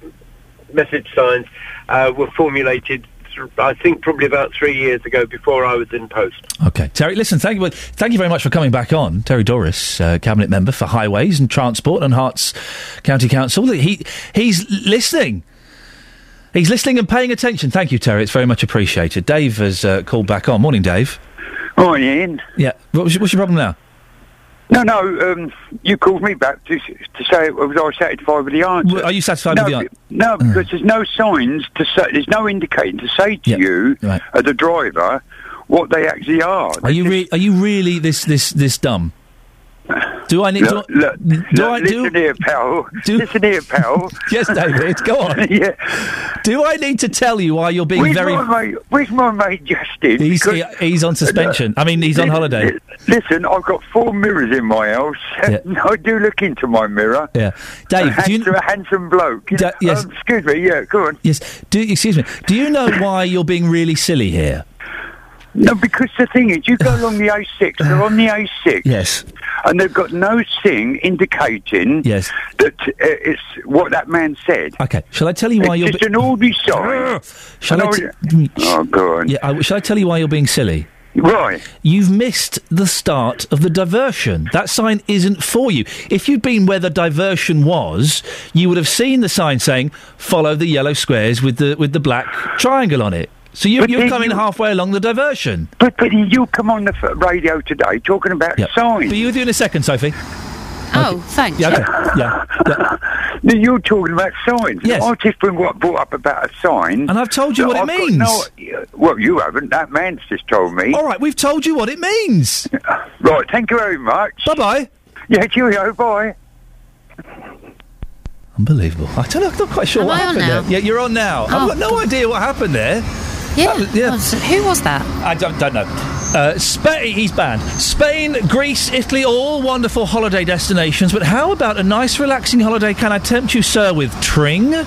Speaker 56: message signs uh, were formulated. Th- I think probably about three years ago, before I was in post.
Speaker 4: Okay, Terry. Listen, thank you. Thank you very much for coming back on, Terry Douris, uh, cabinet member for Highways and Transport and Herts County Council. He he's listening. He's listening and paying attention. Thank you, Terry. It's very much appreciated. Dave has uh, called back on. Morning, Dave.
Speaker 47: Morning, Iain.
Speaker 4: Yeah. What was your, what's your problem now?
Speaker 47: No, no, um, you called me back to, to say was I satisfied with the answer.
Speaker 4: Are you satisfied
Speaker 47: no,
Speaker 4: with the answer?
Speaker 47: No, because there's no signs to say, there's no indicating to say to you, as a driver, what they actually are.
Speaker 4: Are you re- are you really this this this dumb? Do I need
Speaker 47: Look,
Speaker 4: to?
Speaker 47: look,
Speaker 4: do
Speaker 47: look,
Speaker 4: I
Speaker 47: listen
Speaker 4: do?
Speaker 47: here, pal. Listen here, pal. [LAUGHS]
Speaker 4: yes, David. Go on. [LAUGHS]
Speaker 47: yeah.
Speaker 4: Do I need to tell you why you're being
Speaker 47: Where's
Speaker 4: very?
Speaker 47: my mate? Where's my mate Justin?
Speaker 4: He's he- he's on suspension. I mean, he's on holiday.
Speaker 47: Listen, I've got four mirrors in my house. [LAUGHS] I do look into my mirror.
Speaker 4: Yeah, Dave.
Speaker 47: A
Speaker 4: do you,
Speaker 47: handsome, a handsome bloke.
Speaker 4: Da- yes.
Speaker 47: Um, excuse me. Yeah, go on.
Speaker 4: yes. Do excuse me. Do you know why you're being really silly here?
Speaker 47: No, because the thing is, you go [LAUGHS] along the A6, they're on the A6.
Speaker 4: Yes.
Speaker 47: And they've got no thing indicating
Speaker 4: Yes.
Speaker 47: that uh, it's what that man said.
Speaker 4: Okay. Shall I tell you why
Speaker 47: it's
Speaker 4: you're?
Speaker 47: just an ordinary sign. [GASPS]
Speaker 4: Shall I? T-
Speaker 47: oh, go on.
Speaker 4: yeah. I, shall I tell you why you're being silly?
Speaker 47: Right.
Speaker 4: You've missed the start of the diversion. That sign isn't for you. If you'd been where the diversion was, you would have seen the sign saying "Follow the yellow squares with the with the black triangle on it." So you, you're
Speaker 47: then
Speaker 4: coming
Speaker 47: you-
Speaker 4: halfway along the diversion.
Speaker 47: But, but you come on the f- radio today talking about signs.
Speaker 4: But you were doing a second, Sophie.
Speaker 19: Oh, thanks.
Speaker 4: Yeah, okay. yeah. [LAUGHS]
Speaker 47: No, You're talking about signs.
Speaker 4: Yes.
Speaker 47: I just been what brought up about a sign.
Speaker 4: And I've told you what it
Speaker 47: I've got
Speaker 4: means.
Speaker 47: No, well, you haven't. That man's just told me.
Speaker 4: All right, we've told you what it means. [LAUGHS]
Speaker 47: Right, thank you very much.
Speaker 4: Bye bye.
Speaker 47: Yeah, cheerio, bye.
Speaker 4: Unbelievable. I don't know. I'm not quite sure
Speaker 19: Am
Speaker 4: what
Speaker 19: I on
Speaker 4: happened
Speaker 19: now?
Speaker 4: there. Yeah, you're on now. I've
Speaker 19: Oh.
Speaker 4: got no idea what happened there.
Speaker 19: Yeah.
Speaker 4: Was- yeah.
Speaker 19: Oh, so who was that?
Speaker 4: I don't, don't know. Uh, he's banned. Spain, Greece, Italy, all wonderful holiday destinations. But how about a nice, relaxing holiday? Can I tempt you, sir, with Tring or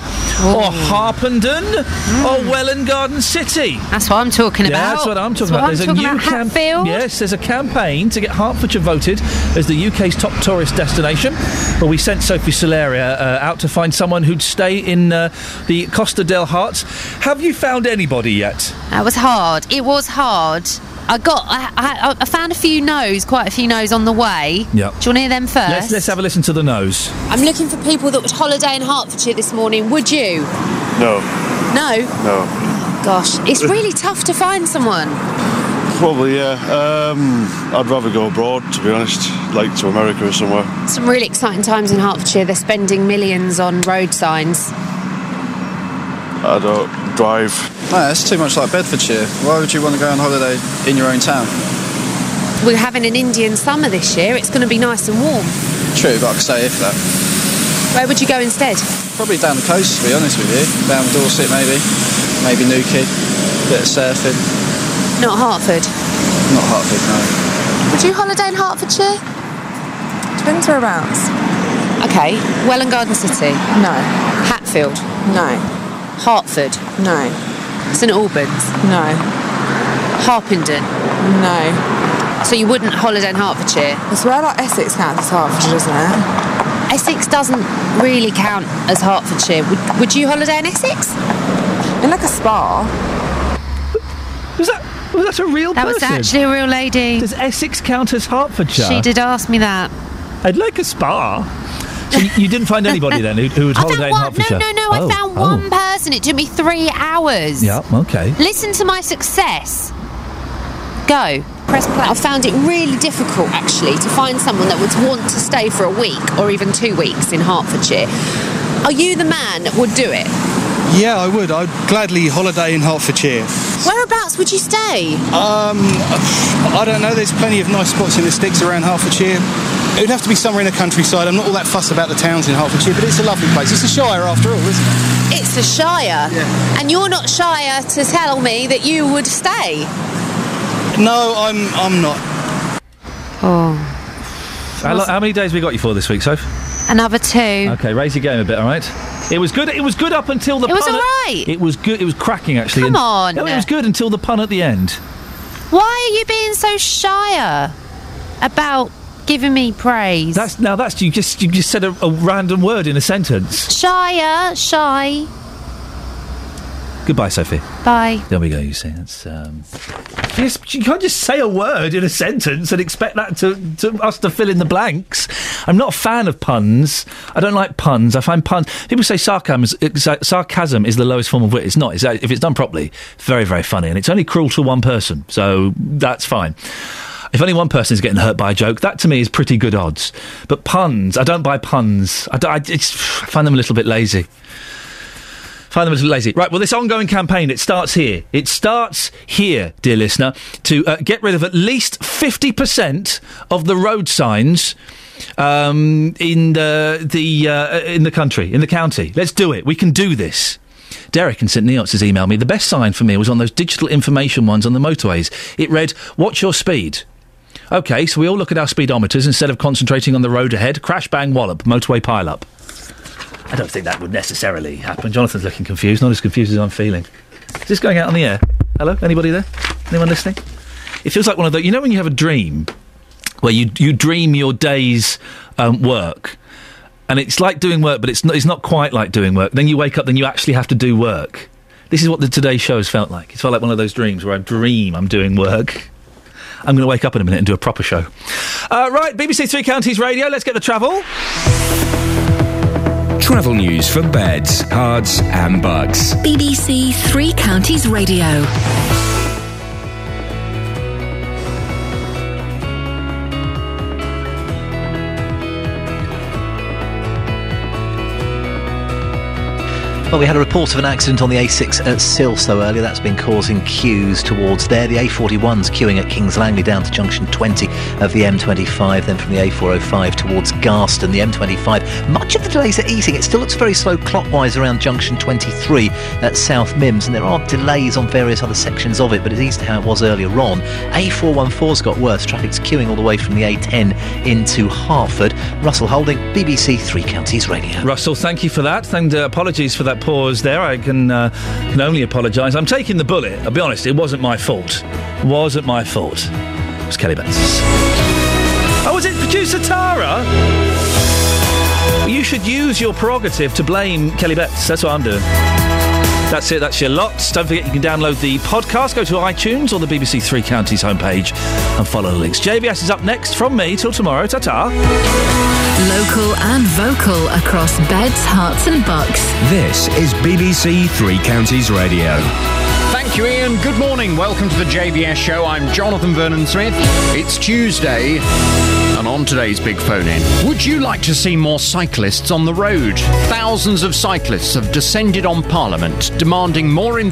Speaker 4: Harpenden or Welwyn Garden City?
Speaker 19: That's what I'm talking
Speaker 4: Yeah,
Speaker 19: about.
Speaker 4: that's what I'm talking
Speaker 19: That's
Speaker 4: about. There's
Speaker 19: I'm
Speaker 4: a new
Speaker 19: campaign.
Speaker 4: Yes, there's a campaign to get Hertfordshire voted as the UK's top tourist destination. Well, we sent Sophie Solaria uh, out to find someone who'd stay in uh, the Costa del Herts. Have you found anybody yet?
Speaker 19: That was hard. It was hard. I got. I, I, I found a few no's, quite a few no's on the way.
Speaker 4: Yep.
Speaker 19: Do you want to hear them first?
Speaker 4: Let's, let's have a listen to the nose.
Speaker 19: I'm looking for people that would holiday in Hertfordshire this morning. Would you?
Speaker 69: No,
Speaker 19: No.
Speaker 69: no.
Speaker 19: Gosh, it's really tough to find someone.
Speaker 69: Probably, yeah. Um, I'd rather go abroad, to be honest, like to America or somewhere.
Speaker 19: Some really exciting times in Hertfordshire. They're spending millions on road signs.
Speaker 69: I don't drive.
Speaker 70: Ah, no, it's too much like Bedfordshire. Why would you want to go on holiday in your own town?
Speaker 19: We're having an Indian summer this year. It's going to be nice and warm.
Speaker 70: True, but I could say if that.
Speaker 19: Where would you go instead?
Speaker 70: Probably down the coast, to be honest with you. Down Dorset, maybe. Maybe Newquay. Bit of surfing.
Speaker 19: Not Hertford?
Speaker 70: Not Hertford, no.
Speaker 19: Would you holiday in Hertfordshire?
Speaker 71: Depends whereabouts.
Speaker 19: Okay. Welwyn Garden City?
Speaker 71: No.
Speaker 19: Hatfield?
Speaker 71: No.
Speaker 19: Hertford?
Speaker 71: No.
Speaker 19: St Albans?
Speaker 71: No.
Speaker 19: Harpenden?
Speaker 71: No.
Speaker 19: So you wouldn't holiday in Hertfordshire?
Speaker 71: It's where like Essex counts as Hertfordshire, doesn't it?
Speaker 19: Essex doesn't really count as Hertfordshire. Would, would you holiday in Essex?
Speaker 71: In like a spa.
Speaker 4: Was that was that a real
Speaker 19: That was
Speaker 4: person?
Speaker 19: actually a real lady.
Speaker 4: Does Essex count as Hertfordshire?
Speaker 19: She did ask me that.
Speaker 4: I'd like a spa. So you, you didn't find anybody then who, who would
Speaker 19: I
Speaker 4: holiday
Speaker 19: found
Speaker 4: in
Speaker 19: one. No, no, no.
Speaker 4: Oh,
Speaker 19: I found
Speaker 4: oh.
Speaker 19: one person. It took me three hours.
Speaker 4: Yeah. Okay.
Speaker 19: Listen to my success. Go. Press play. I found it really difficult, actually, to find someone that would want to stay for a week or even two weeks in Hertfordshire. Are you the man that would do it?
Speaker 72: Yeah, I would. I'd gladly holiday in Hertfordshire.
Speaker 19: Whereabouts would you stay?
Speaker 72: Um, I don't know. There's plenty of nice spots in the sticks around Hertfordshire. It would have to be somewhere in the countryside. I'm not all that fussed about the towns in Hertfordshire, but it's a lovely place. It's a shire after all, isn't it?
Speaker 19: It's a Shire. Yeah. And you're not shyer to tell me that you would stay.
Speaker 72: No, I'm. I'm not.
Speaker 19: Oh.
Speaker 4: How, lo- how many days we got you for this week, Soph?
Speaker 19: Another two.
Speaker 4: Okay, raise your game a bit, all right? It was good. It was good up until the.
Speaker 19: It was
Speaker 4: pun
Speaker 19: all
Speaker 4: at- It was good. It was cracking actually.
Speaker 19: Come
Speaker 4: and-
Speaker 19: on.
Speaker 4: No, it was good until the pun at the end.
Speaker 19: Why are you being so shyer about giving me praise?
Speaker 4: That's now. That's you just you just said a, a random word in a sentence.
Speaker 19: Shyer, shy.
Speaker 4: Goodbye, Sophie.
Speaker 19: Bye.
Speaker 4: There we go. You see, that's. Um, you, can't just say a word in a sentence and expect that to, to us to fill in the blanks. I'm not a fan of puns. I don't like puns. I find puns. People say sarcasm is, sarcasm is the lowest form of wit. It's not. It's, if it's done properly, very very funny, and it's only cruel to one person. So that's fine. If only one person is getting hurt by a joke, that to me is pretty good odds. But puns, I don't buy puns. I, I, I find them a little bit lazy. Find them a little bit lazy. Right, well, this ongoing campaign, it starts here. It starts here, dear listener, to uh, get rid of at least 50% of the road signs um, in the the uh, in the country, in the county. Let's do it. We can do this. Derek in St Neots has emailed me. The best sign for me was on those digital information ones on the motorways. It read, "Watch your speed." Okay, so we all look at our speedometers instead of concentrating on the road ahead. Crash, bang, wallop, motorway pile up. I don't think that would necessarily happen. Jonathan's looking confused, not as confused as I'm feeling. Is this going out on the air? Hello, anybody there? Anyone listening? It feels like one of those. You know when you have a dream where you you dream your day's um, work, and it's like doing work, but it's not. It's not quite like doing work. Then you wake up, then you actually have to do work. This is what the Today Show has felt like. It's felt like one of those dreams where I dream I'm doing work. I'm going to wake up in a minute and do a proper show. Uh, right, BBC Three Counties Radio. Let's get the travel.
Speaker 6: Travel news for beds, cards, and bugs.
Speaker 5: BBC Three Counties Radio.
Speaker 9: Well, we had a report of an accident on the A6 at Silsoe earlier. That's been causing queues towards there. The A41's queuing at Kings Langley down to junction 20 of the M25, then from the A405 towards Garston. The M25, much of the delays are easing. It still looks very slow clockwise around junction 23 at South Mimms, and there are delays on various other sections of it, but it's eased to how it was earlier on. A414's got worse. Traffic's queuing all the way from the A10 into Hertford. Russell Holding, BBC Three Counties Radio.
Speaker 4: Russell, thank you for that, and uh, apologies for that pause there. I can uh, can only apologise. I'm taking the bullet. I'll be honest, it wasn't my fault. Wasn't my fault. It was Kelly Betts. Oh, was it producer Tara? You should use your prerogative to blame Kelly Betts. That's what I'm doing. That's it. That's your lot. Don't forget you can download the podcast. Go to iTunes or the BBC Three Counties homepage and follow the links. JVS is up next from me till tomorrow. Ta ta.
Speaker 5: Local and vocal across beds, Herts, and bucks.
Speaker 6: This is BBC Three Counties Radio.
Speaker 73: Thank you, Iain. Good morning. Welcome to the JVS show. I'm Jonathan Vernon Smith. It's Tuesday, and on today's big phone in, would you like to see more cyclists on the road? Thousands of cyclists have descended on Parliament demanding more investment.